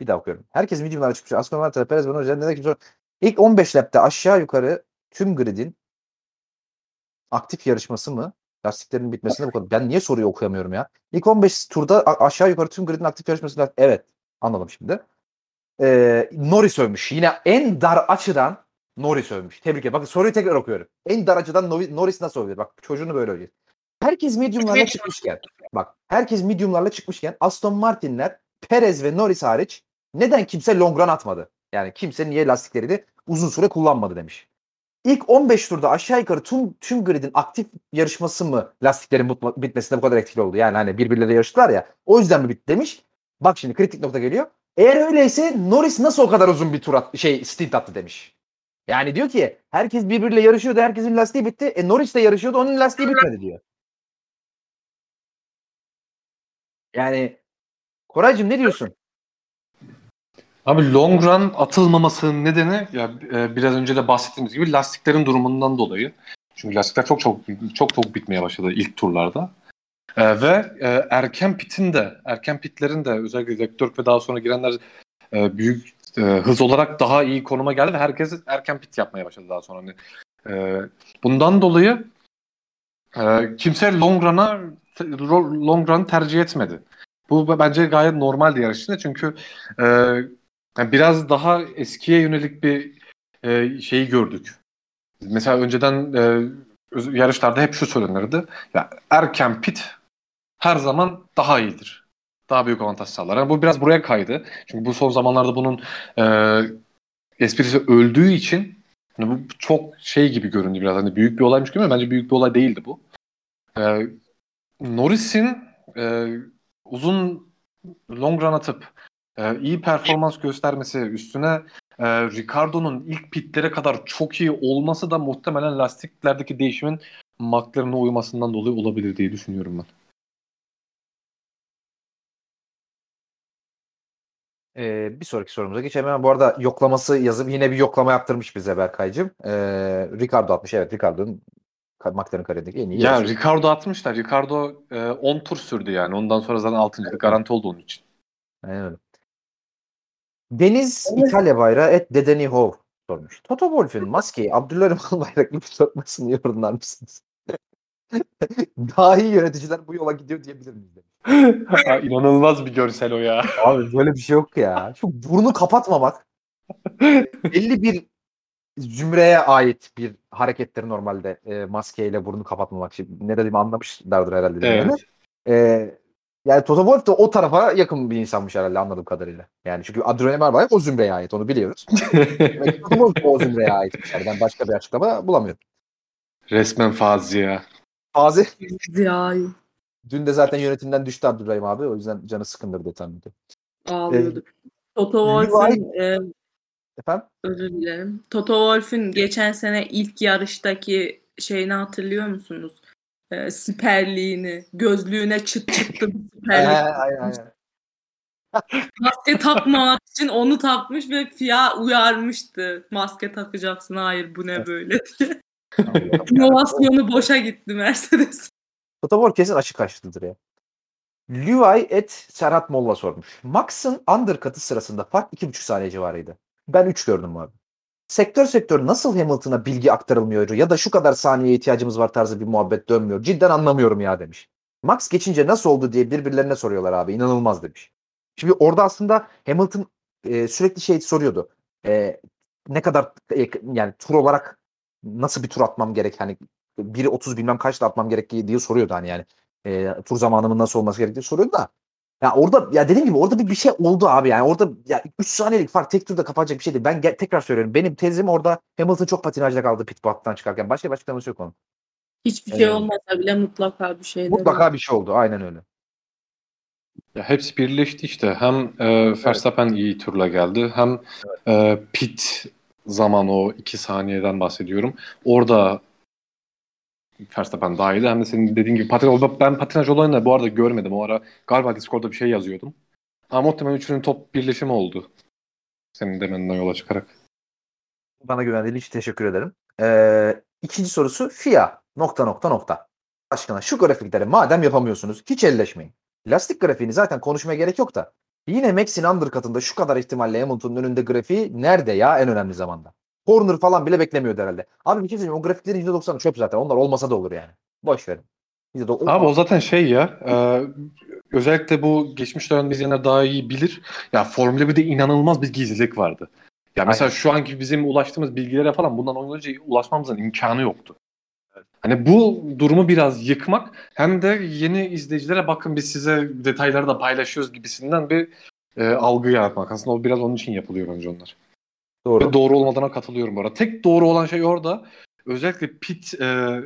Bir daha okuyorum. Herkes mediumlarla çıkmış. Aston Martin'ler, Perez ve Norris neden kimse İlk 15 lapte aşağı yukarı tüm gridin aktif yarışması mı Lastiklerin bitmesine bu kadar. Ben niye soruyu okuyamıyorum ya? İlk 15 turda aşağı yukarı tüm gridin aktif yarışmasında evet anladım şimdi. Ee, Norris övmüş. Yine en dar açıdan Norris övmüş. Tebrik ederim. Bakın soruyu tekrar okuyorum. En dar açıdan Norris nasıl övüyor? Bak çocuğunu böyle övüyor. Herkes mediumlarla çıkmışken bak herkes mediumlarla çıkmışken Aston Martin'ler Perez ve Norris hariç neden kimse long run atmadı? Yani kimse niye lastikleri de uzun süre kullanmadı demiş. İlk 15 turda aşağı yukarı tüm, tüm gridin aktif yarışması mı lastiklerin bitmesine bu kadar etkili oldu? Yani hani birbirleriyle yarıştılar ya. O yüzden mi bitti demiş. Bak şimdi kritik nokta geliyor. Eğer öyleyse Norris nasıl o kadar uzun bir tur at, şey stint attı demiş. Yani diyor ki herkes birbiriyle yarışıyordu. Herkesin lastiği bitti. E Norris de yarışıyordu. Onun lastiği bitmedi diyor. Yani Koraycığım ne diyorsun? Abi long run atılmamasının nedeni ya e, biraz önce de bahsettiğimiz gibi lastiklerin durumundan dolayı. Çünkü lastikler çok çok çok çok bitmeye başladı ilk turlarda. E, ve e, erken pitin de erken pitlerin de özellikle Leclerc ve daha sonra girenler e, büyük e, hız olarak daha iyi konuma geldi ve herkes erken pit yapmaya başladı daha sonra. Hani, e, bundan dolayı e, kimse long run'a long run tercih etmedi. Bu bence gayet normaldi yarış içinde çünkü e, yani biraz daha eskiye yönelik bir e, şeyi gördük. Mesela önceden e, yarışlarda hep şu söylenirdi. Ya erken pit her zaman daha iyidir. Daha büyük avantaj sağlar. Yani bu biraz buraya kaydı. Çünkü bu son zamanlarda bunun e, esprisi öldüğü için hani bu çok şey gibi göründü biraz. Hani büyük bir olaymış gibi ama bence büyük bir olay değildi bu. E, Norris'in e, uzun long run atıp e, iyi performans göstermesi üstüne e, Ricardo'nun ilk pitlere kadar çok iyi olması da muhtemelen lastiklerdeki değişimin McLaren'a uymasından dolayı olabilir diye düşünüyorum ben. Ee, bir sonraki sorumuza geçelim. Hemen bu arada yoklaması yazıp yine bir yoklama yaptırmış bize Berkay'cığım. Ee, Ricardo atmış. Evet Ricardo'nun McLaren kariyerindeki en iyi Ya yarışı. Ricardo atmışlar. Ricardo e, 10 tur sürdü yani. Ondan sonra zaten 6. Evet. garanti oldu onun için. Aynen öyle. Deniz İtalya bayrağı et Dedeni Hov sormuş. Toto Wolff'ün maskeyi Abdülharim Albayrak gibi sokmasını yorumlar mısınız? Daha iyi yöneticiler bu yola gidiyor diyebilir miyiz? demiş. Ha, İnanılmaz bir görsel o ya. Abi böyle bir şey yok ya. Şu burnu kapatmamak belli bir zümreye ait bir harekettir normalde e, maskeyle burnu kapatmamak. Şimdi ne dediğimi anlamışlardır herhalde. Evet. E, yani Toto Wolff da o tarafa yakın bir insanmış herhalde anladığım kadarıyla. Yani çünkü Adrian Emerbayrak o zümreye ait onu biliyoruz. Toto Wolff o zümreye ait. Yani ben başka bir açıklama bulamıyorum. Resmen fazi ya. Dün de zaten yönetimden düştü Abdurrahim abi. O yüzden canı sıkındırdı tahmin ediyorum. ağlıyordu. Toto Levi- Wolff'ün e, Efendim? özür dilerim. Toto Wolff'ün geçen sene ilk yarıştaki şeyini hatırlıyor musunuz? E, siperliğini, gözlüğüne çıt çıktı bir siperlik. aynen, aynen. Maske takmamak için onu takmış ve FIA uyarmıştı. Maske takacaksın. Hayır bu ne böyle diye. İnovasyonu boşa gitti Mercedes. Wolff kesin açık açlıdır ya. Levi et Serhat Molla sormuş. Max'ın undercut'ı sırasında fark 2,5 saniye civarıydı. Ben 3 gördüm abi. Sektör sektör nasıl Hamilton'a bilgi aktarılmıyor ya da şu kadar saniyeye ihtiyacımız var tarzı bir muhabbet dönmüyor. Cidden anlamıyorum ya demiş. Max geçince nasıl oldu diye birbirlerine soruyorlar abi. İnanılmaz demiş. Şimdi orada aslında Hamilton e, sürekli şey soruyordu. E, ne kadar e, yani tur olarak nasıl bir tur atmam gerek hani 1.30 bilmem kaçta atmam gerektiği diye soruyordu hani yani. E, tur zamanımın nasıl olması gerektiği soruyordu da. Ya orada ya dediğim gibi orada bir, bir şey oldu abi yani orada ya 3 saniyelik fark tek turda kapanacak bir şey değil. Ben ge- tekrar söylüyorum. Benim tezim orada Hamilton çok patinajda kaldı pit box'tan çıkarken. Başka bir açıklaması yok onun. Hiçbir şey Evet. olmasa bile mutlaka bir şey Mutlaka bir şey oldu. Aynen öyle. Ya hepsi birleşti işte. Hem e, Verstappen iyi turla geldi. Hem e, pit zaman o iki saniyeden bahsediyorum. Orada Verstappen daha iyiydi. Hem de senin dediğin gibi patinaj, ben patinaj olayını da bu arada görmedim. O ara galiba Discord'da bir şey yazıyordum. Ama muhtemelen üçünün top birleşimi oldu. Senin demenden yola çıkarak. Bana güvendiğin için teşekkür ederim. Ee, ikinci sorusu FIA nokta nokta nokta. Aşkına şu grafikleri madem yapamıyorsunuz hiç elleşmeyin. Lastik grafiğini zaten konuşmaya gerek yok da. Yine Max'in undercut'ında şu kadar ihtimalle Hamilton'un önünde grafiği nerede ya en önemli zamanda? Corner falan bile beklemiyordu herhalde. Abi bir şey söyleyeyim o grafiklerin %90'ı çöp zaten. Onlar olmasa da olur yani. Boş verin. %90 Abi o zaten şey ya e, özellikle bu geçmiş dönem izleyenler daha iyi bilir. Ya Formula 1'de inanılmaz bir gizlilik vardı. Ya mesela şu anki bizim ulaştığımız bilgilere falan bundan 10 yıl önce ulaşmamızın imkanı yoktu. Hani bu durumu biraz yıkmak hem de yeni izleyicilere bakın biz size detayları da paylaşıyoruz gibisinden bir e, algı yaratmak. Aslında o biraz onun için yapılıyor bence onlar. Doğru. Ve doğru olmadığına katılıyorum bu arada. Tek doğru olan şey orada özellikle pit e,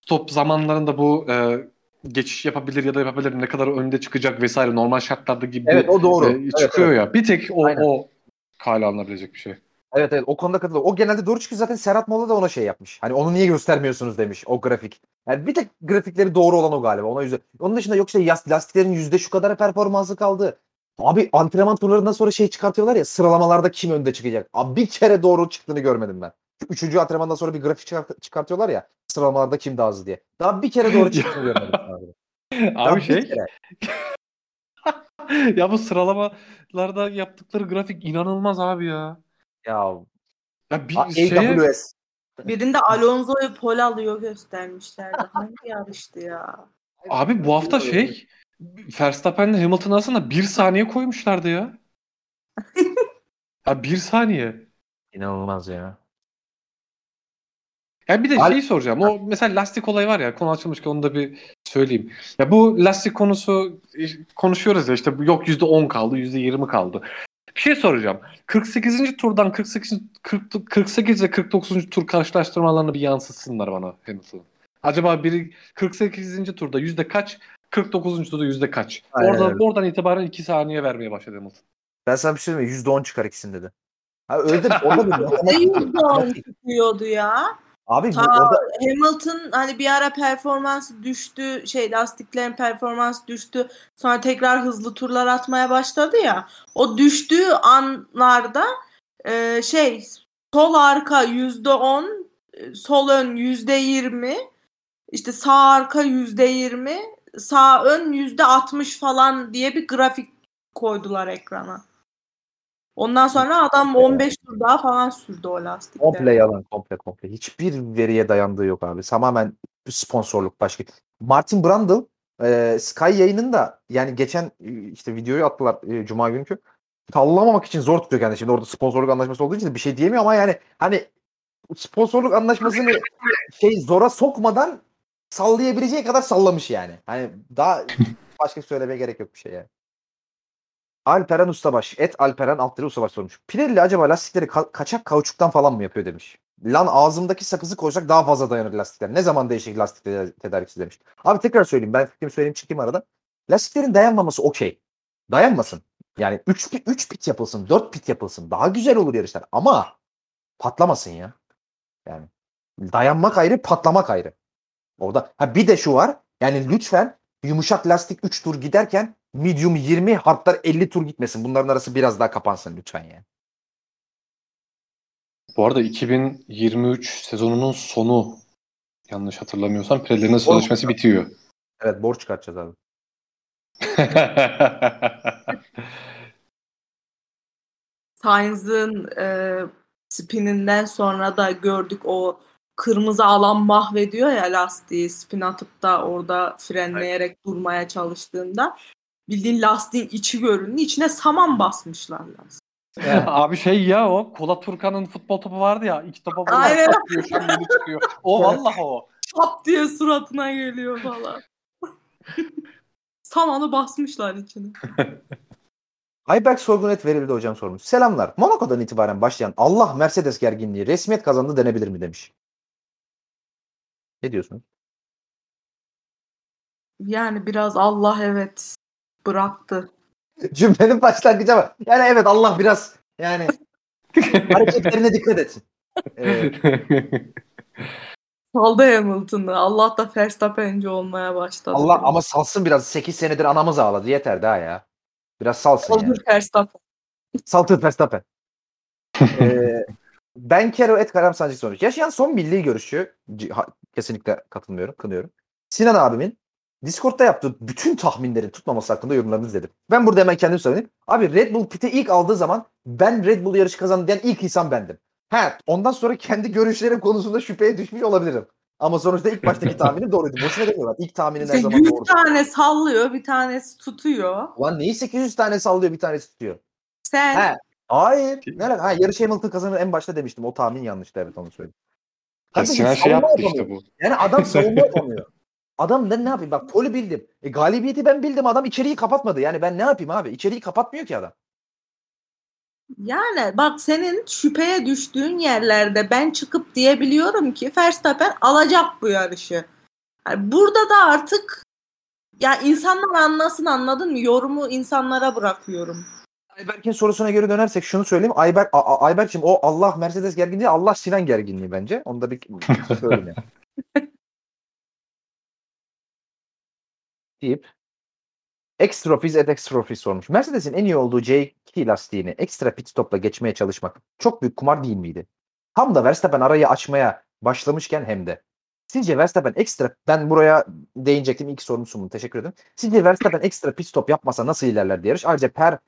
stop zamanlarında bu e, geçiş yapabilir ya da yapabilir ne kadar önde çıkacak vesaire normal şartlarda gibi Evet o doğru. e, Evet, çıkıyor evet. ya. Bir tek o, Aynen. o kale alınabilecek bir şey. Evet evet o konuda katılıyorum. O genelde doğru çıkıyor zaten Serhat Molla da ona şey yapmış. Hani onu niye göstermiyorsunuz demiş o grafik. Yani bir tek grafikleri doğru olan o galiba. Ona yüzde. Onun dışında yok şey yas- lastiklerin yüzde şu kadar performansı kaldı. Abi antrenman turlarından sonra şey çıkartıyorlar ya sıralamalarda kim önde çıkacak. Abi bir kere doğru çıktığını görmedim ben. Üçüncü antrenmandan sonra bir grafik çıkart- çıkartıyorlar ya sıralamalarda kim daha hızlı diye. Daha bir kere doğru çıktığını görmedim. Abi, Daha Abi şey ya bu sıralamalarda yaptıkları grafik inanılmaz abi ya. Ya Ya bir A- şeye AWS. Birinde Alonso'yu pol alıyor göstermişlerdi. Hangi yarıştı ya? abi bu hafta şey Verstappen'le Hamilton arasında bir saniye koymuşlardı ya. ya bir saniye. İnanılmaz ya. Ya bir de Al- şeyi soracağım. O mesela lastik olayı var ya konu açılmışken onu da bir söyleyeyim. Ya bu lastik konusu e, konuşuyoruz ya işte yok %10 kaldı, %20 kaldı. Bir şey soracağım. 48. turdan 48 40, 48 ve 49. tur karşılaştırmalarını bir yansıtsınlar bana Hamilton'ın. Acaba biri 48. turda yüzde kaç, 49. turda yüzde kaç? Aynen Oradan, öyle. oradan itibaren 2 saniye vermeye başladı Hamilton. Ben sana bir şey söyleyeyim mi? %10 çıkar ikisinde de. Ha öyle de orada bir Ne matematik- yüzden tutuyordu ya? Abi Ta orada Hamilton hani bir ara performansı düştü, şey lastiklerin performansı düştü. Sonra tekrar hızlı turlar atmaya başladı ya. O düştüğü anlarda e, şey sol arka yüzde on, e, sol ön yüzde yirmi, işte sağ arka yüzde yirmi, sağ ön yüzde altmış falan diye bir grafik koydular ekrana. Ondan sonra adam 15 tur daha falan sürdü o lastikler. komple yalan komple komple. Hiçbir veriye dayandığı yok abi. Tamamen sponsorluk başka. Martin Brundle e, Sky yayınında yani geçen e, işte videoyu attılar e, Cuma günkü. Sallamamak için zor tutuyor kendisi. Şimdi orada sponsorluk anlaşması olduğu için de bir şey diyemiyor ama yani hani sponsorluk anlaşmasını şey zora sokmadan sallayabileceği kadar sallamış yani. Hani daha başka söylemeye gerek yok bir şey yani. Alperen Ustabaş. Et Alperen Alttırı Ustabaş sormuş. Pirelli acaba lastikleri ka- kaçak kauçuktan falan mı yapıyor demiş. Lan ağzımdaki sakızı koysak daha fazla dayanır lastikler. Ne zaman değişik lastik te- tedarikçisi demiş. Abi tekrar söyleyeyim. Ben fikrimi söyleyeyim çıkayım arada. Lastiklerin dayanmaması okey. Dayanmasın. Yani 3 pit, 3 pit yapılsın, 4 pit yapılsın. Daha güzel olur yarışlar. Ama patlamasın ya. Yani dayanmak ayrı, patlamak ayrı. Orada ha bir de şu var. Yani lütfen yumuşak lastik 3 tur giderken medium 20, hardlar 50 tur gitmesin. Bunların arası biraz daha kapansın lütfen yani. Bu arada 2023 sezonunun sonu yanlış hatırlamıyorsam Pirelli'nin sözleşmesi bitiyor. Evet borç çıkartacağız abi. Sainz'ın e, spininden sonra da gördük o kırmızı alan mahvediyor ya lastiği spin atıp da orada frenleyerek durmaya çalıştığında bildiğin lastiğin içi göründü. İçine saman basmışlar lastik. Abi şey ya o Kola Turkan'ın futbol topu vardı ya iki topa vuruyor Aynen. şambeli çıkıyor. O vallahi o. Çap diye suratına geliyor falan. Samanı basmışlar içine. Ayberk Sorgunet verildi hocam sormuş. Selamlar. Monaco'dan itibaren başlayan Allah Mercedes gerginliği resmiyet kazandı denebilir mi demiş. Ne diyorsunuz? Yani biraz Allah evet bıraktı. Cümlenin başlangıcı ama. Yani evet Allah biraz yani hareketlerine dikkat etsin. Evet. Saldı Hamilton'ı. Allah da Verstappen'ci olmaya başladı. Allah ama salsın biraz. 8 senedir anamız ağladı. Yeter daha ya. Biraz salsın yani. Saldır Verstappen. Saltı Verstappen. ee, ben Kero et Karam Sancı sormuş. Yaşayan son milli ha- kesinlikle katılmıyorum. Kınıyorum. Sinan abimin Discord'da yaptığı bütün tahminlerin tutmaması hakkında yorumlarını izledim. Ben burada hemen kendim söyleyeyim. Abi Red Bull pite ilk aldığı zaman ben Red Bull yarışı kazandı diyen ilk insan bendim. He, ondan sonra kendi görüşlerim konusunda şüpheye düşmüş olabilirim. Ama sonuçta ilk baştaki tahminim doğruydu. Boşuna demiyorlar. İlk tahminin her zaman 100 doğru. tane sallıyor, bir tanesi tutuyor. Ulan neyi 800 tane sallıyor bir tanesi tutuyor. Sen He. Hayır. Ne alaka? Ha, yarış Hamilton kazanır en başta demiştim. O tahmin yanlıştı evet onu söyleyeyim. Kardeşim, Sinan şey yaptı işte bu. Yani adam savunma yapamıyor. Adam ben ne yapayım? Bak poli bildim. E, galibiyeti ben bildim. Adam içeriği kapatmadı. Yani ben ne yapayım abi? İçeriği kapatmıyor ki adam. yani bak senin şüpheye düştüğün yerlerde ben çıkıp diyebiliyorum ki Verstappen alacak bu yarışı. Yani burada da artık ya insanlar anlasın anladın mı? Yorumu insanlara bırakıyorum. Ayberk'in sorusuna geri dönersek şunu söyleyeyim. Ayberk, A- A- Ayberk'cim o Allah Mercedes gerginliği Allah Sinan gerginliği bence. Onu da bir söyleyeyim. yani. deyip Extrofis et Extrofis sormuş. Mercedes'in en iyi olduğu C2 lastiğini ekstra pit stopla geçmeye çalışmak çok büyük kumar değil miydi? Tam da Verstappen arayı açmaya başlamışken hem de. Sizce Verstappen ekstra ben buraya değinecektim ilk sorunu sunum. Teşekkür ederim. Sizce Verstappen ekstra pit stop yapmasa nasıl ilerlerdi yarış? Ayrıca Per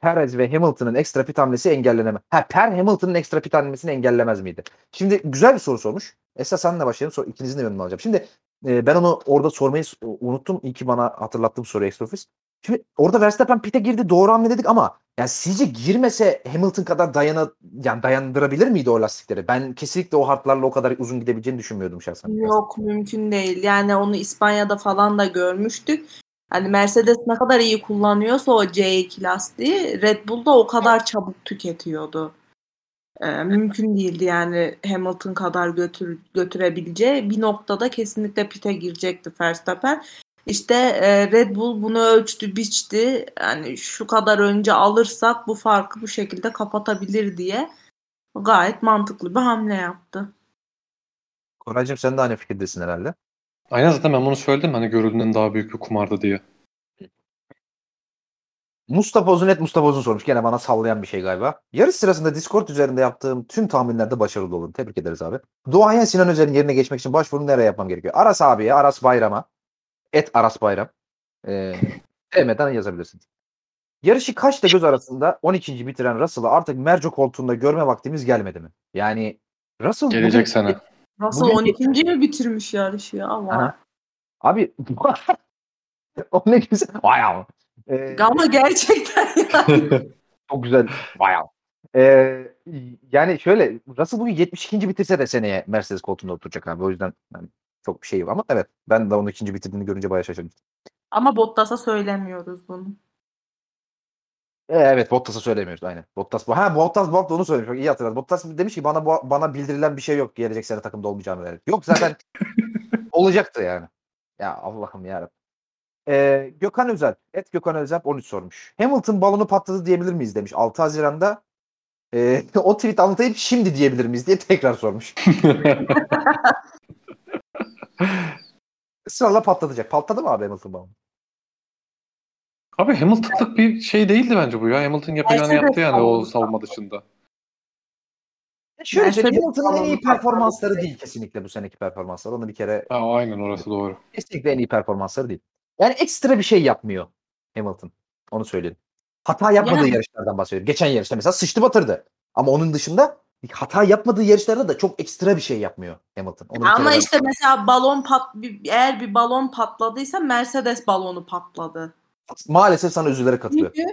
Perez ve Hamilton'ın ekstra pit hamlesi engellenemez. Ha Per Hamilton'ın ekstra pit hamlesini engellemez miydi? Şimdi güzel bir soru sormuş. Esas senle başlayalım. Sonra ikinizin de yorumunu alacağım. Şimdi e, ben onu orada sormayı unuttum. İyi ki bana hatırlattığım soru Extrofis. Şimdi orada Verstappen pit'e girdi doğru hamle dedik ama yani sizce girmese Hamilton kadar dayana yani dayandırabilir miydi o lastikleri? Ben kesinlikle o hardlarla o kadar uzun gidebileceğini düşünmüyordum şahsen. Yok mümkün değil. Yani onu İspanya'da falan da görmüştük. Hani Mercedes ne kadar iyi kullanıyorsa o C2 lastiği Red Bull da o kadar çabuk tüketiyordu. Ee, mümkün değildi yani Hamilton kadar götür, götürebileceği bir noktada kesinlikle pite girecekti Verstappen. İşte e, Red Bull bunu ölçtü, biçti. Yani şu kadar önce alırsak bu farkı bu şekilde kapatabilir diye gayet mantıklı bir hamle yaptı. Koraycığım sen de aynı fikirdesin herhalde. Aynen zaten ben bunu söyledim hani görüldüğünden daha büyük bir kumardı diye. Mustafa Uzun et Mustafa Uzun sormuş. Gene bana sallayan bir şey galiba. Yarış sırasında Discord üzerinde yaptığım tüm tahminlerde başarılı olun. Tebrik ederiz abi. Duayen Sinan Özer'in yerine geçmek için başvuru nereye yapmam gerekiyor? Aras abiye, Aras Bayram'a. Et Aras Bayram. Ee, sevmeden yazabilirsiniz. Yarışı kaçta göz arasında 12. bitiren Russell'ı artık Merco koltuğunda görme vaktimiz gelmedi mi? Yani Russell Gelecek bugün- sene. Russell Bugün- 12. mi bitirmiş yarışı ya? Aha. Abi o ne güzel. Ama. Ee, Ama gerçekten ya. Çok güzel. Bayağı. Ee, yani şöyle Russell bugün 72. bitirse de seneye Mercedes koltuğunda oturacak abi. O yüzden yani çok bir şey yok. Ama evet ben de onun ikinci bitirdiğini görünce bayağı şaşırdım. Ama Bottas'a söylemiyoruz bunu. Ee, evet Bottas'a söylemiyoruz aynen. Bottas bu. Ha Bottas Bottas onu söylemiş. Bak, iyi hatırladım. Bottas demiş ki bana bana bildirilen bir şey yok gelecek sene takımda olmayacağını dair. Yok zaten olacaktı yani. Ya Allah'ım ya. Ee, Gökhan Özel. Et Gökhan Özel 13 sormuş. Hamilton balonu patladı diyebilir miyiz demiş. 6 Haziran'da ee, o tweet anlatayım şimdi diyebilir miyiz diye tekrar sormuş. Israrla patlatacak. Patladı mı abi Hamilton balonu? Abi Hamilton'lık bir şey değildi bence bu ya. Hamilton yapacağını Mercedes yaptı yani o savunma dışında. Şöyle söyleyeyim Hamilton'ın en iyi performansları değil kesinlikle bu seneki performansları. Onu bir kere Ha, aynen orası doğru. kesinlikle en iyi performansları değil. Yani ekstra bir şey yapmıyor Hamilton. Onu söyleyeyim. Hata yapmadığı Yani- yarışlardan bahsediyorum. Geçen yarışta mesela sıçtı batırdı. Ama onun dışında hata yapmadığı yarışlarda da çok ekstra bir şey yapmıyor Hamilton. Onu Ama işte mesela balon pat eğer bir balon patladıysa Mercedes balonu patladı. Maalesef sana üzülerek katılıyorum. Çünkü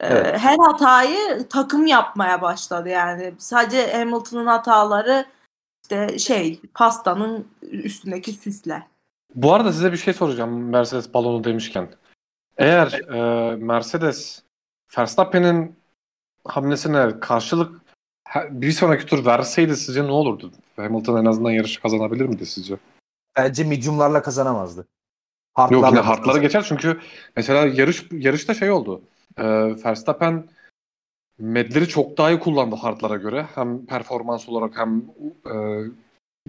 e, Evet. her hatayı takım yapmaya başladı yani. Sadece Hamilton'ın hataları işte şey pastanın üstündeki süsler. Bu arada size bir şey soracağım Mercedes balonu demişken. Eğer e, Mercedes Verstappen'in hamlesine karşılık bir sonraki tur verseydi sizce ne olurdu? Hamilton en azından yarışı kazanabilir miydi sizce? Bence mediumlarla kazanamazdı. Yok Hardlarla yine hardlara geçer çünkü mesela yarış yarışta şey oldu. E, Verstappen medleri çok daha iyi kullandı hardlara göre. Hem performans olarak hem e,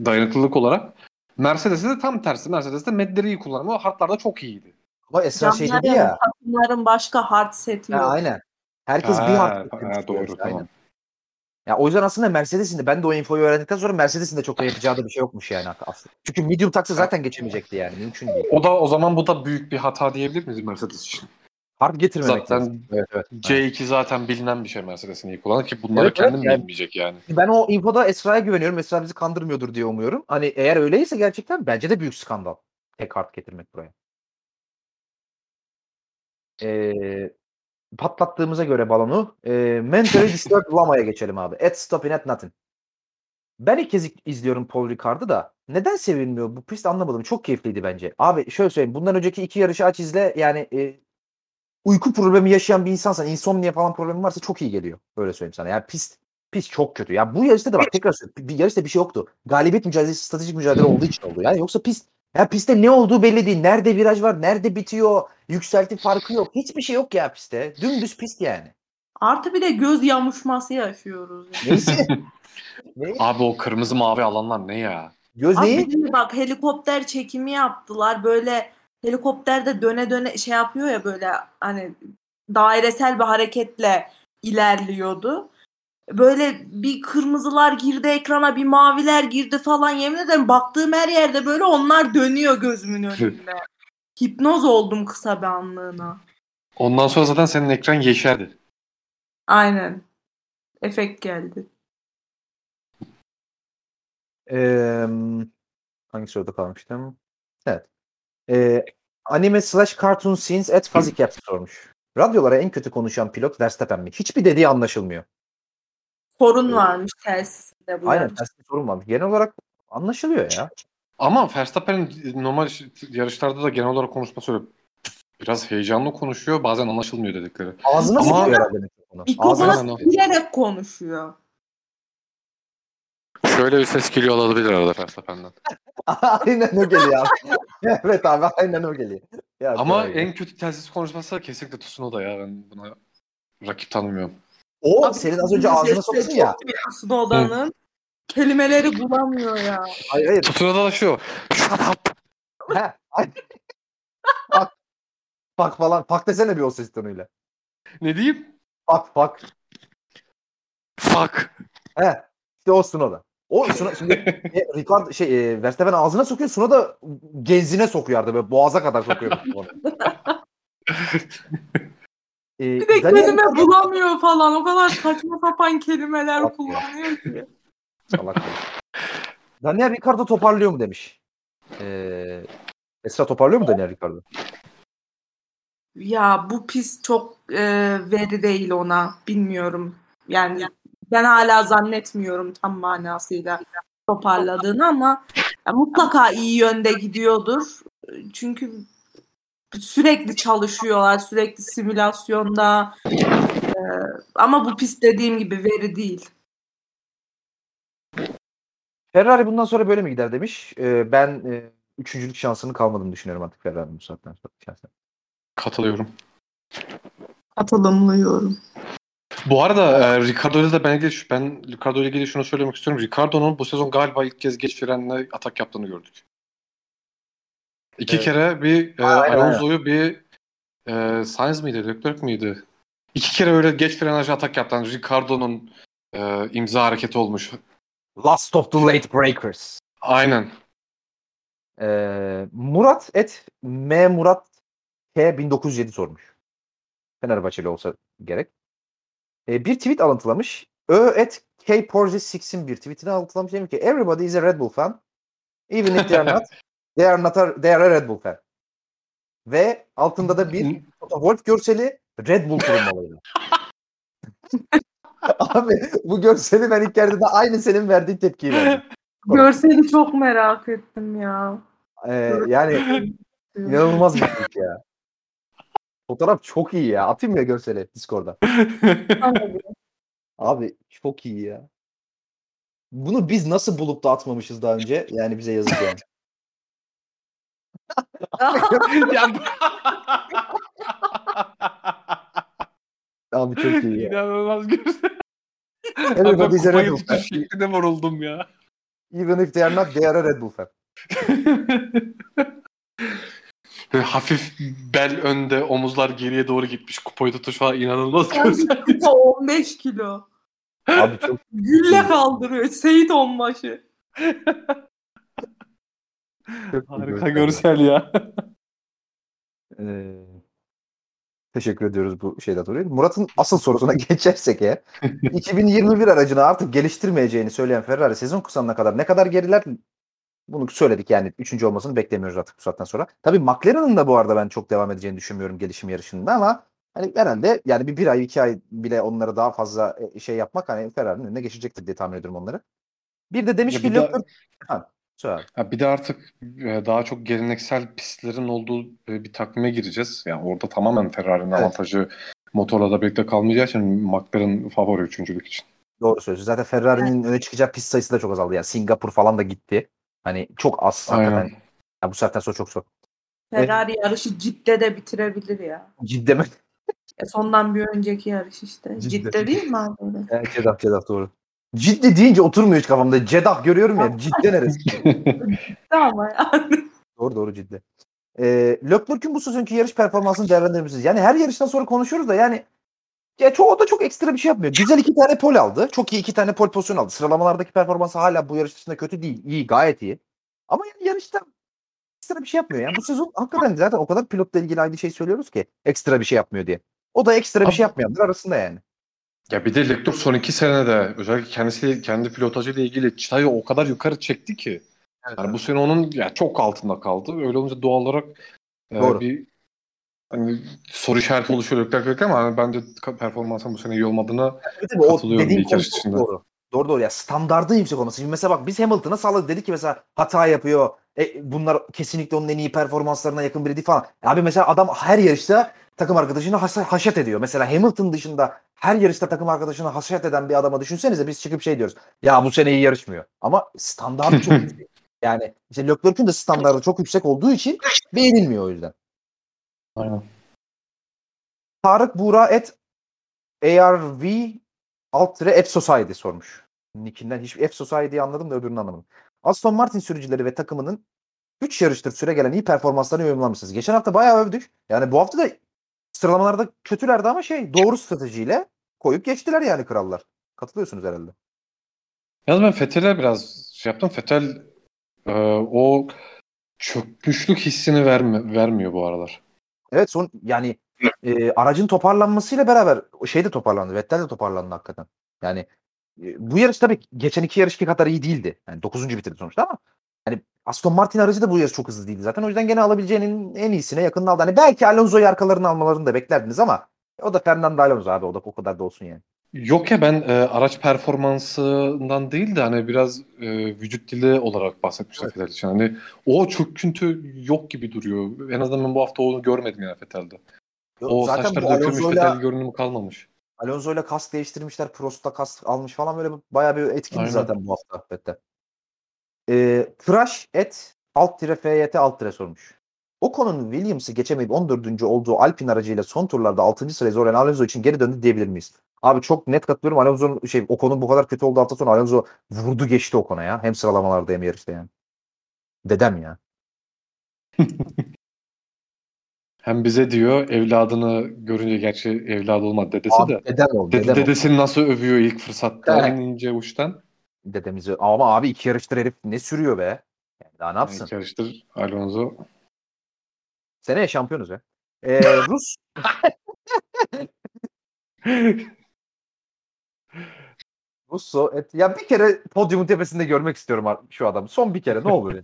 dayanıklılık olarak. Mercedes'e de tam tersi. Mercedes de medleri iyi kullanıyor ama hardlarda çok iyiydi. Ama Esra şey dedi ya. takımların başka hard seti Ha, yok. aynen. Herkes bir Ha, hard. ha, doğru, tamam. aynen. Ya o yüzden aslında Mercedes'in de ben de o infoyu öğrendikten sonra Mercedes'in de çok da yapacağı da bir şey yokmuş yani aslında. Çünkü medium taksi zaten geçemeyecekti yani mümkün değil. O da o zaman bu da büyük bir hata diyebilir miyiz Mercedes için? Hard getirmemek Zaten lazım. Evet, evet. C2 zaten bilinen bir şey Mercedes'in iyi kullanır ki bunları Evet, evet, kendim yani- bilmeyecek yani. Ben o infoda Esra'ya güveniyorum. Esra bizi kandırmıyordur diye umuyorum. Hani eğer öyleyse gerçekten bence de büyük skandal. Tek hard getirmek buraya. Ee, patlattığımıza göre balonu e, Mentally Disturbed Lama'ya geçelim abi. At Stopping at Nothing. Ben ilk kez izliyorum Paul Ricard'ı da. Neden sevilmiyor bu pist anlamadım. Çok keyifliydi bence. Abi şöyle söyleyeyim. Bundan önceki iki yarışı aç izle. Yani e, uyku problemi yaşayan bir insansan, insomnia falan problemi varsa çok iyi geliyor. Öyle söyleyeyim sana. Yani pist pist çok kötü. Ya bu yarışta da bak tekrar söylüyorum. Bir yarışta bir şey yoktu. Galibiyet mücadelesi stratejik mücadele olduğu için oldu. Yani yoksa pist ya pistte ne olduğu belli değil. Nerede viraj var, nerede bitiyor, yükselti farkı yok. Hiçbir şey yok ya pistte. Dümdüz pist yani. Artı bir de göz yamuşması yaşıyoruz. yani. Neyse. ne? Abi o kırmızı mavi alanlar ne ya? Göz Abi neyi? bak helikopter çekimi yaptılar. Böyle helikopterde döne döne şey yapıyor ya böyle hani dairesel bir hareketle ilerliyordu. Böyle bir kırmızılar girdi ekrana bir maviler girdi falan yemin ederim baktığım her yerde böyle onlar dönüyor gözümün önünde. Hipnoz oldum kısa bir anlığına. Ondan sonra zaten senin ekran yeşerdi. Aynen. Efekt geldi. Ee, hangi soruda kalmıştım? Evet. Ee, anime slash cartoon scenes at Fuzzy Cat sormuş. Radyolara en kötü konuşan pilot Verstappen mi? Hiçbir dediği anlaşılmıyor. Sorun Evet. varmış telsizde bu Aynen. bir sorun var. Genel olarak anlaşılıyor ya. Ama Verstappen'in normal yarışlarda da genel olarak konuşması öyle biraz heyecanlı konuşuyor. Bazen anlaşılmıyor dedikleri. Ağzına Ama- sıkıyor herhalde. Mikrofona bilerek konuşuyor. Şöyle bir ses geliyor olabilir arada Verstappen'den. aynen o geliyor abi. evet abi aynen o geliyor. Ya, Ama en kötü telsiz konuşması da kesinlikle Tsunoda ya. Ben buna rakip tanımıyorum. O Abi, senin az önce ağzına soktun ya. duyuyorsun odanın. Kelimeleri bulamıyor ya. Hayır hayır. Da şu. Shut up. He. Pak falan. Pak desene bir o ses tonuyla. Ne diyeyim? Pak pak. Fuck. He. İşte o Sunoda. O Suno, şimdi e, Ricard şey e, Verstappen ağzına sokuyor. Sunoda genzine sokuyordu böyle boğaza kadar sokuyor. onu. e, Bir de Daniel kelime Ricciardo- bulamıyor falan. O kadar saçma sapan kelimeler kullanıyor ki. Salak. Daniel Ricciardo toparlıyor mu demiş. E, Esra toparlıyor mu Daniel Ricciardo? Ya bu pis çok e, veri değil ona. Bilmiyorum. Yani ben hala zannetmiyorum tam manasıyla toparladığını ama ya mutlaka iyi yönde gidiyordur. Çünkü sürekli çalışıyorlar, sürekli simülasyonda. E, ama bu pis dediğim gibi veri değil. Ferrari bundan sonra böyle mi gider demiş. E, ben e, üçüncülük şansının kalmadığını düşünüyorum artık Ferrari'nin bu saatten sonra. şahsen. Katılıyorum. Atılımlıyorum. Bu arada e, Ricardo ile de ben, ilgili, ben Ricardo ile ilgili şunu söylemek istiyorum. Ricardo'nun bu sezon galiba ilk kez geç frenle atak yaptığını gördük. İki Evet. kere bir e, Alonso'yu bir e, Sainz miydi, Leclerc miydi? İki kere öyle geç frenajı atak yaptan Ricardo'nun e, imza hareketi olmuş. Last of the late breakers. Aynen. Ee, Murat et M Murat K 1907 sormuş. Fenerbahçeli olsa gerek. Ee, bir tweet alıntılamış. Ö et K Porzis 6'in bir tweetini alıntılamış. Demiş ki everybody is a Red Bull fan. Even if they are not. they are not a, they are a Red Bull fan. Ve altında da bir Wolf görseli Red Bull kurulmalıydı. Abi bu görseli ben ilk gördüğümde aynı senin verdiğin tepkiyi verdim. Görseli çok merak ettim ya. Ee, yani İnanılmaz bir tweet ya. Fotoğraf çok iyi ya. Atayım ya görseli Discord'da. Abi çok iyi ya. Bunu biz nasıl bulup da atmamışız daha önce? Yani bize yazık yani. ya, Abi çok iyi ya. İnanılmaz güzel. A Red Bull fan. şeklinde vuruldum ya. Even if they are not, they are a Red Bull fan. Böyle hafif bel önde, omuzlar geriye doğru gitmiş. Kupayı tutuş falan inanılmaz güzel. kupa 15 kilo. Abi çok Gülle kaldırıyor. Seyit onbaşı. Çok Harika görsel. ya. Ee, teşekkür ediyoruz bu şeyden dolayı. Murat'ın asıl sorusuna geçersek eğer 2021 aracını artık geliştirmeyeceğini söyleyen Ferrari sezon kısalına kadar ne kadar geriler bunu söyledik yani. Üçüncü olmasını beklemiyoruz artık bu saatten sonra. Tabii McLaren'ın da bu arada ben çok devam edeceğini düşünmüyorum gelişim yarışında ama hani herhalde yani bir, bir ay iki ay bile onları daha fazla e, şey yapmak hani Ferrari'nin önüne geçecektir diye tahmin ediyorum onları. Bir de demiş Ya ki bir. Ha, abi. Ha, bir de artık e, daha çok geleneksel pistlerin olduğu e, bir takvime gireceğiz. Yani orada tamamen Ferrari'nin Evet. avantajı motorla da birlikte kalmayacağı için McLaren favori üçüncülük için. Doğru söylüyorsun. Zaten Ferrari'nin öne çıkacağı pist sayısı da çok azaldı. Yani Singapur falan da gitti. Hani çok az Aynen. hakikaten. Ya bu saatten sonra çok zor. Ferrari yarışı Cidde'de bitirebilir ya. Ciddi mi? E, sondan bir önceki yarış işte. Ciddi. Ciddi değil mi abi? Evet, Cedah Cedah doğru. Ciddi deyince oturmuyor hiç kafamda. Cedah görüyorum ya. Ciddi neresi? Ama yani. doğru doğru ciddi. Ee, Leclerc'ün bu sezonki yarış performansını değerlendirmişsiniz. Yani her yarıştan sonra konuşuyoruz da yani ya çoğu da çok ekstra bir şey yapmıyor. Güzel iki tane pol aldı. Çok iyi iki tane pol pozisyon aldı. Sıralamalardaki performansı hala bu yarış dışında kötü değil. İyi gayet iyi. Ama yani yarışta ekstra bir şey yapmıyor. Yani bu sezon hakikaten zaten o kadar pilotla ilgili aynı şey söylüyoruz ki ekstra bir şey yapmıyor diye. O da ekstra bir şey yapmayanlar arasında yani. Ya bir de Leclerc son iki senede özellikle kendisi kendi pilotajıyla ilgili çıtayı o kadar yukarı çekti ki. Yani bu sene onun ya çok altında kaldı. Öyle olunca doğal olarak e, Doğru. bir hani soru işareti oluşuyor Leclerc ama hani bence performansın bu sene iyi olmadığını Evet, evet, Katılıyorum konu çok dışında. Doğru. Doğru doğru ya standardı yüksek olması. Şimdi mesela bak biz Hamilton'a salladık dedik ki mesela hata yapıyor. E, bunlar kesinlikle onun en iyi performanslarına yakın biri değil falan. Abi mesela adam her yarışta takım arkadaşını has- haşet ediyor. Mesela Hamilton dışında her yarışta takım arkadaşını haşet eden bir adama düşünsenize biz çıkıp şey diyoruz. Ya bu sene iyi yarışmıyor. Ama standartı çok yüksek. Yani işte Leclerc'ün de standartı çok yüksek olduğu için beğenilmiyor o yüzden. Aynen. Tarık Buğra et ARV alt tire F Society sormuş. Nickinden hiç F Society'yi anladım da öbürünü anlamadım. Aston Martin sürücüleri ve takımının 3 yarıştır süre gelen iyi performanslarını yorumlamışsınız. Geçen hafta bayağı övdük. Yani bu hafta da sıralamalarda kötülerdi ama şey doğru stratejiyle koyup geçtiler yani krallar. Katılıyorsunuz herhalde. Yalnız ben Fethel'e biraz şey yaptım. Fethel e, o çökmüşlük hissini verme, vermiyor bu aralar. Evet son yani e, aracın toparlanmasıyla beraber şey de toparlandı. Vettel de toparlandı hakikaten. Yani e, bu yarış tabii geçen iki yarışki kadar iyi değildi. Yani 9. bitirdi sonuçta ama hani Aston Martin aracı da bu yarış çok hızlı değildi zaten. O yüzden gene alabileceğinin en iyisine yakınını aldı. Hani belki Alonso'yu arkalarını almalarını da beklerdiniz ama o da Fernando Alonso abi o da o kadar da olsun yani. Yok ya ben e, araç performansından değil de hani biraz e, vücut dili olarak bahsetmiştim Evet. Fethel için. Hani o çöküntü yok gibi duruyor. En azından ben bu hafta onu görmedim yani Fethel'de. O zaten saçları dökülmüş Alonso'yla Fethel görünümü kalmamış. Alonso'yla kask değiştirmişler. Prost'ta kask almış falan böyle bayağı bir etkili Aynen. zaten bu hafta Vettel. Ee, Crash et alt tire FYT alt tire sormuş. Ocon'un Williams'ı geçemeyip 14. olduğu Alpine aracıyla son turlarda 6. sırayı zorlayan Alonso için geri döndü diyebilir miyiz? Abi çok net katılıyorum. Alonso'nun şey Ocon'un bu kadar kötü olduğu hafta sonu Alonso vurdu geçti Ocon'a ya. Hem sıralamalarda hem yarışta yani. Dedem ya. Hem bize diyor evladını görünce gerçi evladı olmadı dedesi Abi, de. dedem ol. Dede, Dedem dedesini nasıl övüyor ilk fırsatta Evet. en ince uçtan. Dedemizi. Ama abi iki yarıştır herif ne sürüyor be? Yani daha ne yapsın? Yani karıştır Alonso. Seneye şampiyonuz ya. Ee, Rus Russo et, ya bir kere podyumun tepesinde görmek istiyorum şu adamı. Son bir kere ne olur.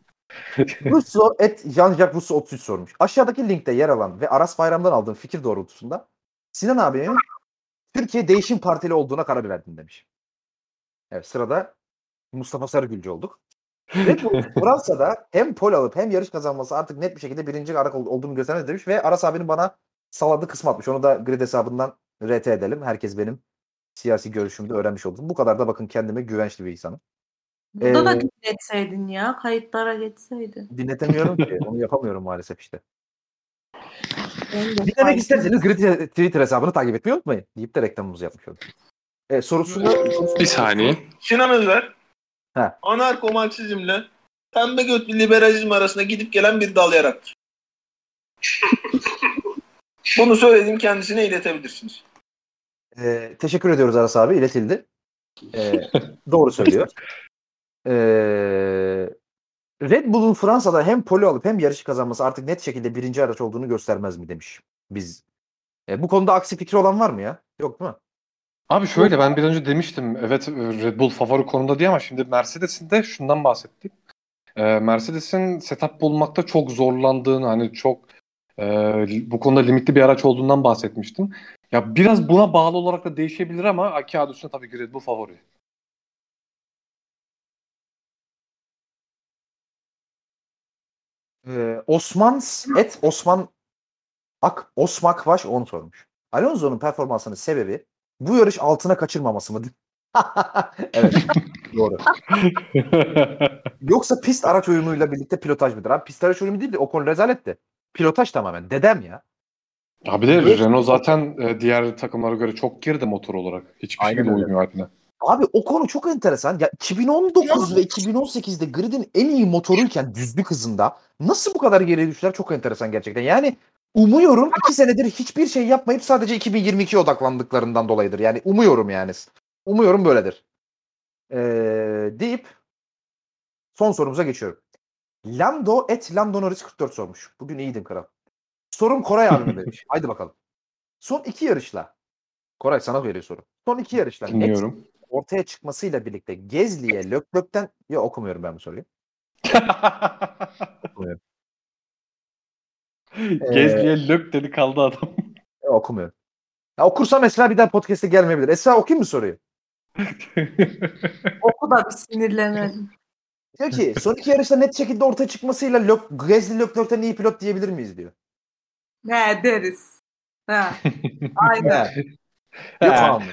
Russo et Jean-Jacques Russo 33 sormuş. Aşağıdaki linkte yer alan ve Aras Bayram'dan aldığım fikir doğrultusunda Sinan abinin Türkiye Değişim Partili olduğuna karar verdim demiş. Evet sırada Mustafa Sarıgülcü olduk. Red Bull Fransa'da hem pol alıp hem yarış kazanması artık net bir şekilde birinci araç ol- olduğunu göstermez demiş ve Aras abinin bana saladı kısmı atmış. Onu da grid hesabından RT edelim. Herkes benim siyasi görüşümü de öğrenmiş oldum. Bu kadar da bakın kendime güvençli bir insanım. Burada da Ee, dinletseydin ya. Kayıtlara geçseydi. Dinletemiyorum ki. Onu yapamıyorum maalesef işte. Dinlemek isterseniz Grid Twitter hesabını takip etmeyi unutmayın. Deyip de reklamımızı yapmış olduk. E, sorusunu, sorusunu Bir saniye. Sinan Özer He. anarko-marksizmle pembe götlü liberalizm arasında gidip gelen bir dal yarattı. Bunu söylediğim kendisine iletebilirsiniz. E, teşekkür ediyoruz Aras abi. iletildi. E, doğru söylüyor. E, Red Bull'un Fransa'da hem poli alıp hem yarışı kazanması artık net şekilde birinci araç olduğunu göstermez mi demiş. Biz. E, bu konuda aksi fikri olan var mı ya? Yok mi? Abi şöyle ben bir önce demiştim evet Red Bull favori konumda diye ama şimdi Mercedes'in de şundan bahsettik. Ee, Mercedes'in setup bulmakta çok zorlandığını hani çok e, bu konuda limitli bir araç olduğundan bahsetmiştim. Ya biraz buna bağlı olarak da değişebilir ama adı üstünde tabii ki Red Bull favori. Ee, Osman et Osman Ak Osmak Vaş onu sormuş. Alonso'nun performansının sebebi bu yarış altına kaçırmaması mı? evet. doğru. Yoksa pist araç uyumuyla birlikte pilotaj mıdır? Abi pist araç uyumu değil de Ocon rezaletti. Pilotaj tamamen. Dedem ya. Abi de Ve- Renault zaten e, diğer takımlara göre çok geride motor olarak. Hiçbir Aynen şekilde uymuyor Alpine. Abi o konu çok enteresan. Ya 2019 ve 2018'de gridin en iyi motoruyken düzlük hızında nasıl bu kadar geriye düştüler çok enteresan gerçekten. Yani umuyorum iki senedir hiçbir şey yapmayıp sadece 2022'ye odaklandıklarından dolayıdır. Yani umuyorum yani. Umuyorum böyledir. Ee, deyip son sorumuza geçiyorum. Lando et Lando Norris 44 sormuş. Bugün iyiydin kral. Sorum Koray abime demiş. Haydi bakalım. Son iki yarışla Koray sana veriyor soru. Son iki yarışla Dinliyorum. ortaya çıkmasıyla birlikte Gezli'ye Löklök'ten ya okumuyorum ben bu soruyu. Okumuyorum. Gezli'ye lök dedi kaldı adam. Ya, okumuyorum. Ya okursam Esra bir daha podcast'e gelmeyebilir. Esra okuyayım mı soruyu? Oku da bir sinirlenelim. Diyor ki son iki yarışta net şekilde ortaya çıkmasıyla Lök, Gezli Löklök'ten iyi pilot diyebilir miyiz diyor. Ne deriz. Ha. Aynen. Yok tamam.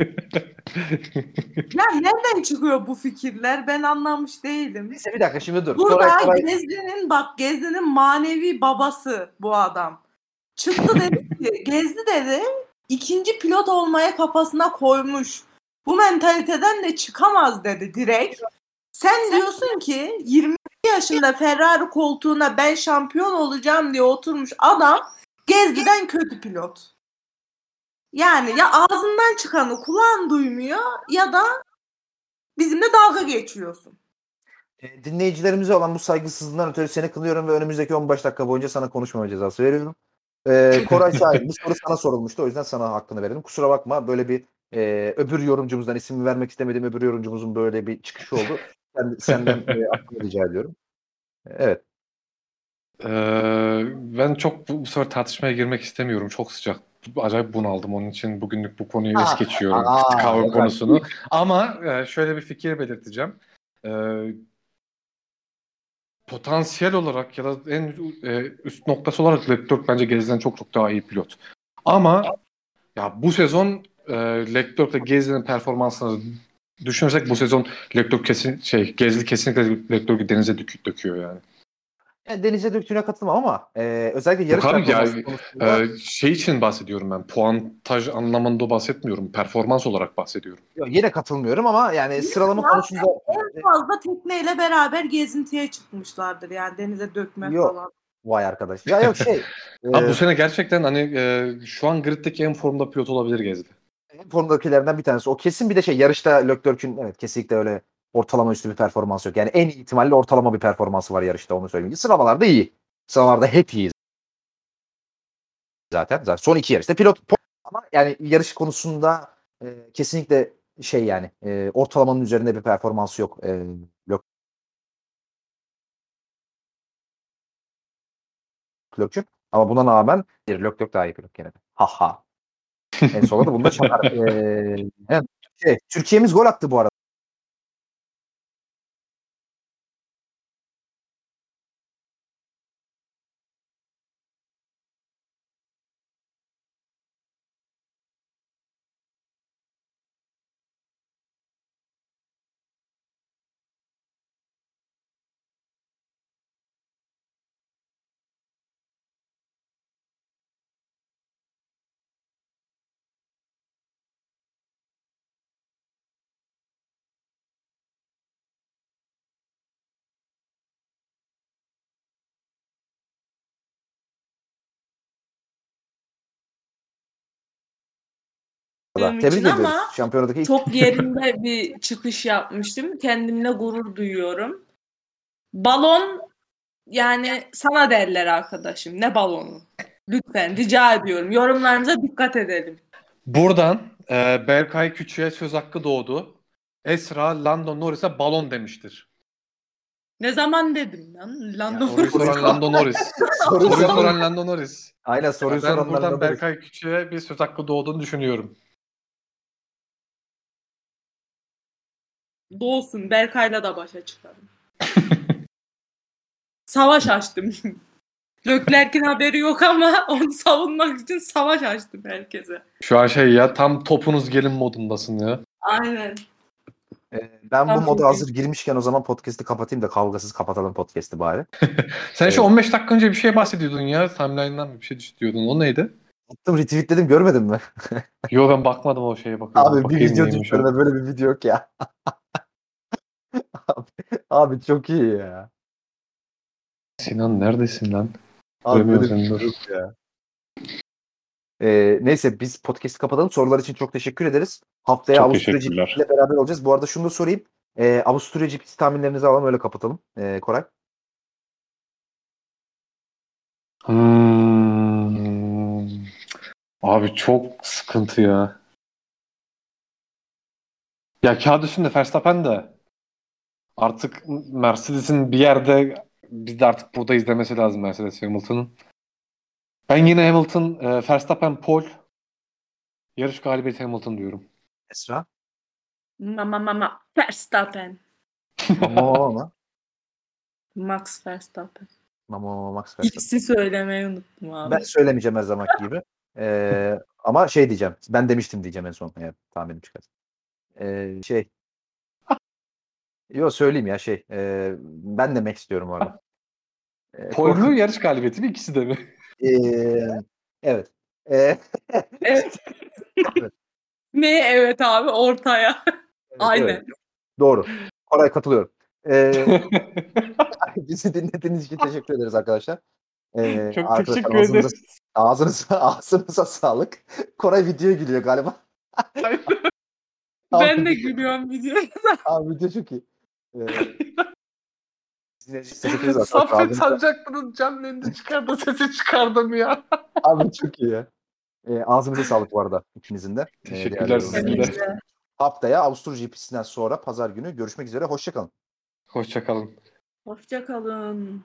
Ya nereden çıkıyor bu fikirler? Ben anlamış değilim. Neyse bir dakika şimdi dur. Burada Koray, Gezli'nin bak Gezli'nin manevi babası bu adam. Çıktı dedi ki Gezli dedi ikinci pilot olmaya kafasına koymuş. Bu mentaliteden de çıkamaz dedi direkt. Sen diyorsun ki 20 yaşında Ferrari koltuğuna ben şampiyon olacağım diye oturmuş adam Gezli'den kötü pilot. Yani ya ağzından çıkanı kulağın duymuyor ya da bizimle dalga geçiyorsun. E, dinleyicilerimize olan bu saygısızlığından ötürü seni kınıyorum ve önümüzdeki 15 dakika boyunca sana konuşmama cezası veriyorum. E, Koray Şahin bu soru sana sorulmuştu o yüzden sana hakkını verelim. Kusura bakma böyle bir e, öbür yorumcumuzdan isim vermek istemediğim öbür yorumcumuzun böyle bir çıkışı oldu. Ben senden e, hakkını rica ediyorum. E, Evet. Ee, ben çok bu, bu sefer tartışmaya girmek istemiyorum. Çok sıcak. Acayip bunaldım. Onun için bugünlük bu konuyu es Aa, geçiyorum. aa, kahve evet. konusunu. Ama e, şöyle bir fikir belirteceğim. Ee, potansiyel olarak ya da en e, üst noktası olarak Leclerc bence Gezi'den çok çok daha iyi pilot. Ama ya bu sezon e, Leclerc ve Gezi'nin performansını düşünürsek bu sezon Leclerc kesin şey Gezli kesinlikle Leclerc'ü denize dök- döküyor yani. Denize döktüğüne katılmam ama e, özellikle yarış Yok abi, yani, konusunda Ee, şey için bahsediyorum ben. Puantaj anlamında bahsetmiyorum. Performans olarak bahsediyorum. Yok, yine katılmıyorum ama yani sıralama konusunda En fazla tekneyle beraber gezintiye çıkmışlardır yani denize dökme Yok. falan. vay arkadaş. Ya yok şey Abi e, bu sene gerçekten hani e, şu an griddeki en formda pilot olabilir Gezdi. formdakilerden bir tanesi. O kesin bir de şey yarışta Leclerc'ün evet kesinlikle öyle ortalama üstü bir performans yok. Yani en iyi ihtimalle ortalama bir performansı var yarışta onu söyleyeyim. Sıralamalarda iyi. Sıralamalarda hep iyi zaten. Zaten son iki yarışta pilot ama yani yarış konusunda e, kesinlikle şey yani e, ortalamanın üzerinde bir performansı yok. E, Leclerc'ün. Ama buna rağmen bir Leclerc daha iyi pilot gene de. Ha ha. en sonunda da bunda çakar. E, evet, şey, Türkiye'miz gol attı bu arada. Benim Tebrik için ediyoruz. ama Şampiyonadaki ilk Çok yerinde bir çıkış yapmıştım. Kendimle gurur duyuyorum. Balon yani sana derler arkadaşım. Ne balonu? Lütfen rica ediyorum. Yorumlarınıza dikkat edelim. Buradan e, Berkay Küçük'e söz hakkı doğdu. Esra Lando Norris'e balon demiştir. Ne zaman dedim lan? Lando Soruyu soran Lando Norris. soruyu soran- soran Lando Norris. Aynen soruyu ben soranlardan buradan da- Berkay Küçük'e bir söz hakkı doğduğunu düşünüyorum. Doğsun. Berkay'la da başa çıkarım. savaş açtım. Leclerc'in haberi yok ama onu savunmak için savaş açtım herkese. Şu an şey ya tam topunuz gelin modundasın ya. Aynen. Ee, ben bu Tamam, moda hazır girmişken o zaman podcast'i kapatayım da kavgasız kapatalım podcast'i bari. Sen şu Evet. 15 dakika önce bir şey bahsediyordun ya. Timeline'dan bir şey diyordun. O neydi? Attım retweetledim görmedin mi? Yo ben bakmadım o şeye bakıyorum. Abi bir Bakayım video neymiş o. düştüğünde böyle bir video yok ya. Abi, abi çok iyi ya. Sinan neredesin lan? Abi Görmüyorum böyle bir seni, şey dur. ya. Ee, neyse biz podcast'i kapatalım. Sorular için çok teşekkür ederiz. Haftaya Çok Avusturya teşekkürler. Beraber olacağız. Bu arada şunu da sorayım. Ee, Avusturya GP tahminlerinizi alalım öyle kapatalım. Ee, Koray. Hmm. Abi çok sıkıntı ya. Ya kağıt üstünde Verstappen de artık Mercedes'in bir yerde biz de artık burada izlemesi lazım Mercedes Hamilton'ın. Ben yine Hamilton, e, Verstappen, Paul yarış galibiyeti Hamilton diyorum. Esra. Mama mama Verstappen. Mama mama. Max Verstappen. Mama mama Max Verstappen. İkisi söylemeyi unuttum abi. Ben söylemeyeceğim her zaman gibi. Ee, ama şey diyeceğim. Ben demiştim diyeceğim en son eğer tahminim çıkar. Ee, şey. Yo söyleyeyim ya şey. e, ben demek istiyorum orada. Mu yarış galibiyeti mi ikisi de mi? Ee, evet. Ee, Evet. Evet. ne evet abi ortaya. Aynen. evet, doğru. Koray katılıyorum. Ee, bizi dinlediğiniz için teşekkür ederiz arkadaşlar. Ee, Çok arkadaşlar teşekkür ağzınıza, ederiz. ağzınıza, ağzınıza sağlık. Koray videoya gülüyor galiba. Ben de gülüyorum videoya. Abi video çok iyi. Ee. Saffet Sancaklı'nın yayında çıkardı sesi çıkardım ya. Abi çok iyi ya. Ee, ağzınıza sağlık bu arada ikinizin de. Ee, Teşekkürler sizin de. için. Haftaya Avusturya GP'sinden sonra pazar günü görüşmek üzere. Hoşçakalın. Hoşçakalın. Hoşça kalın.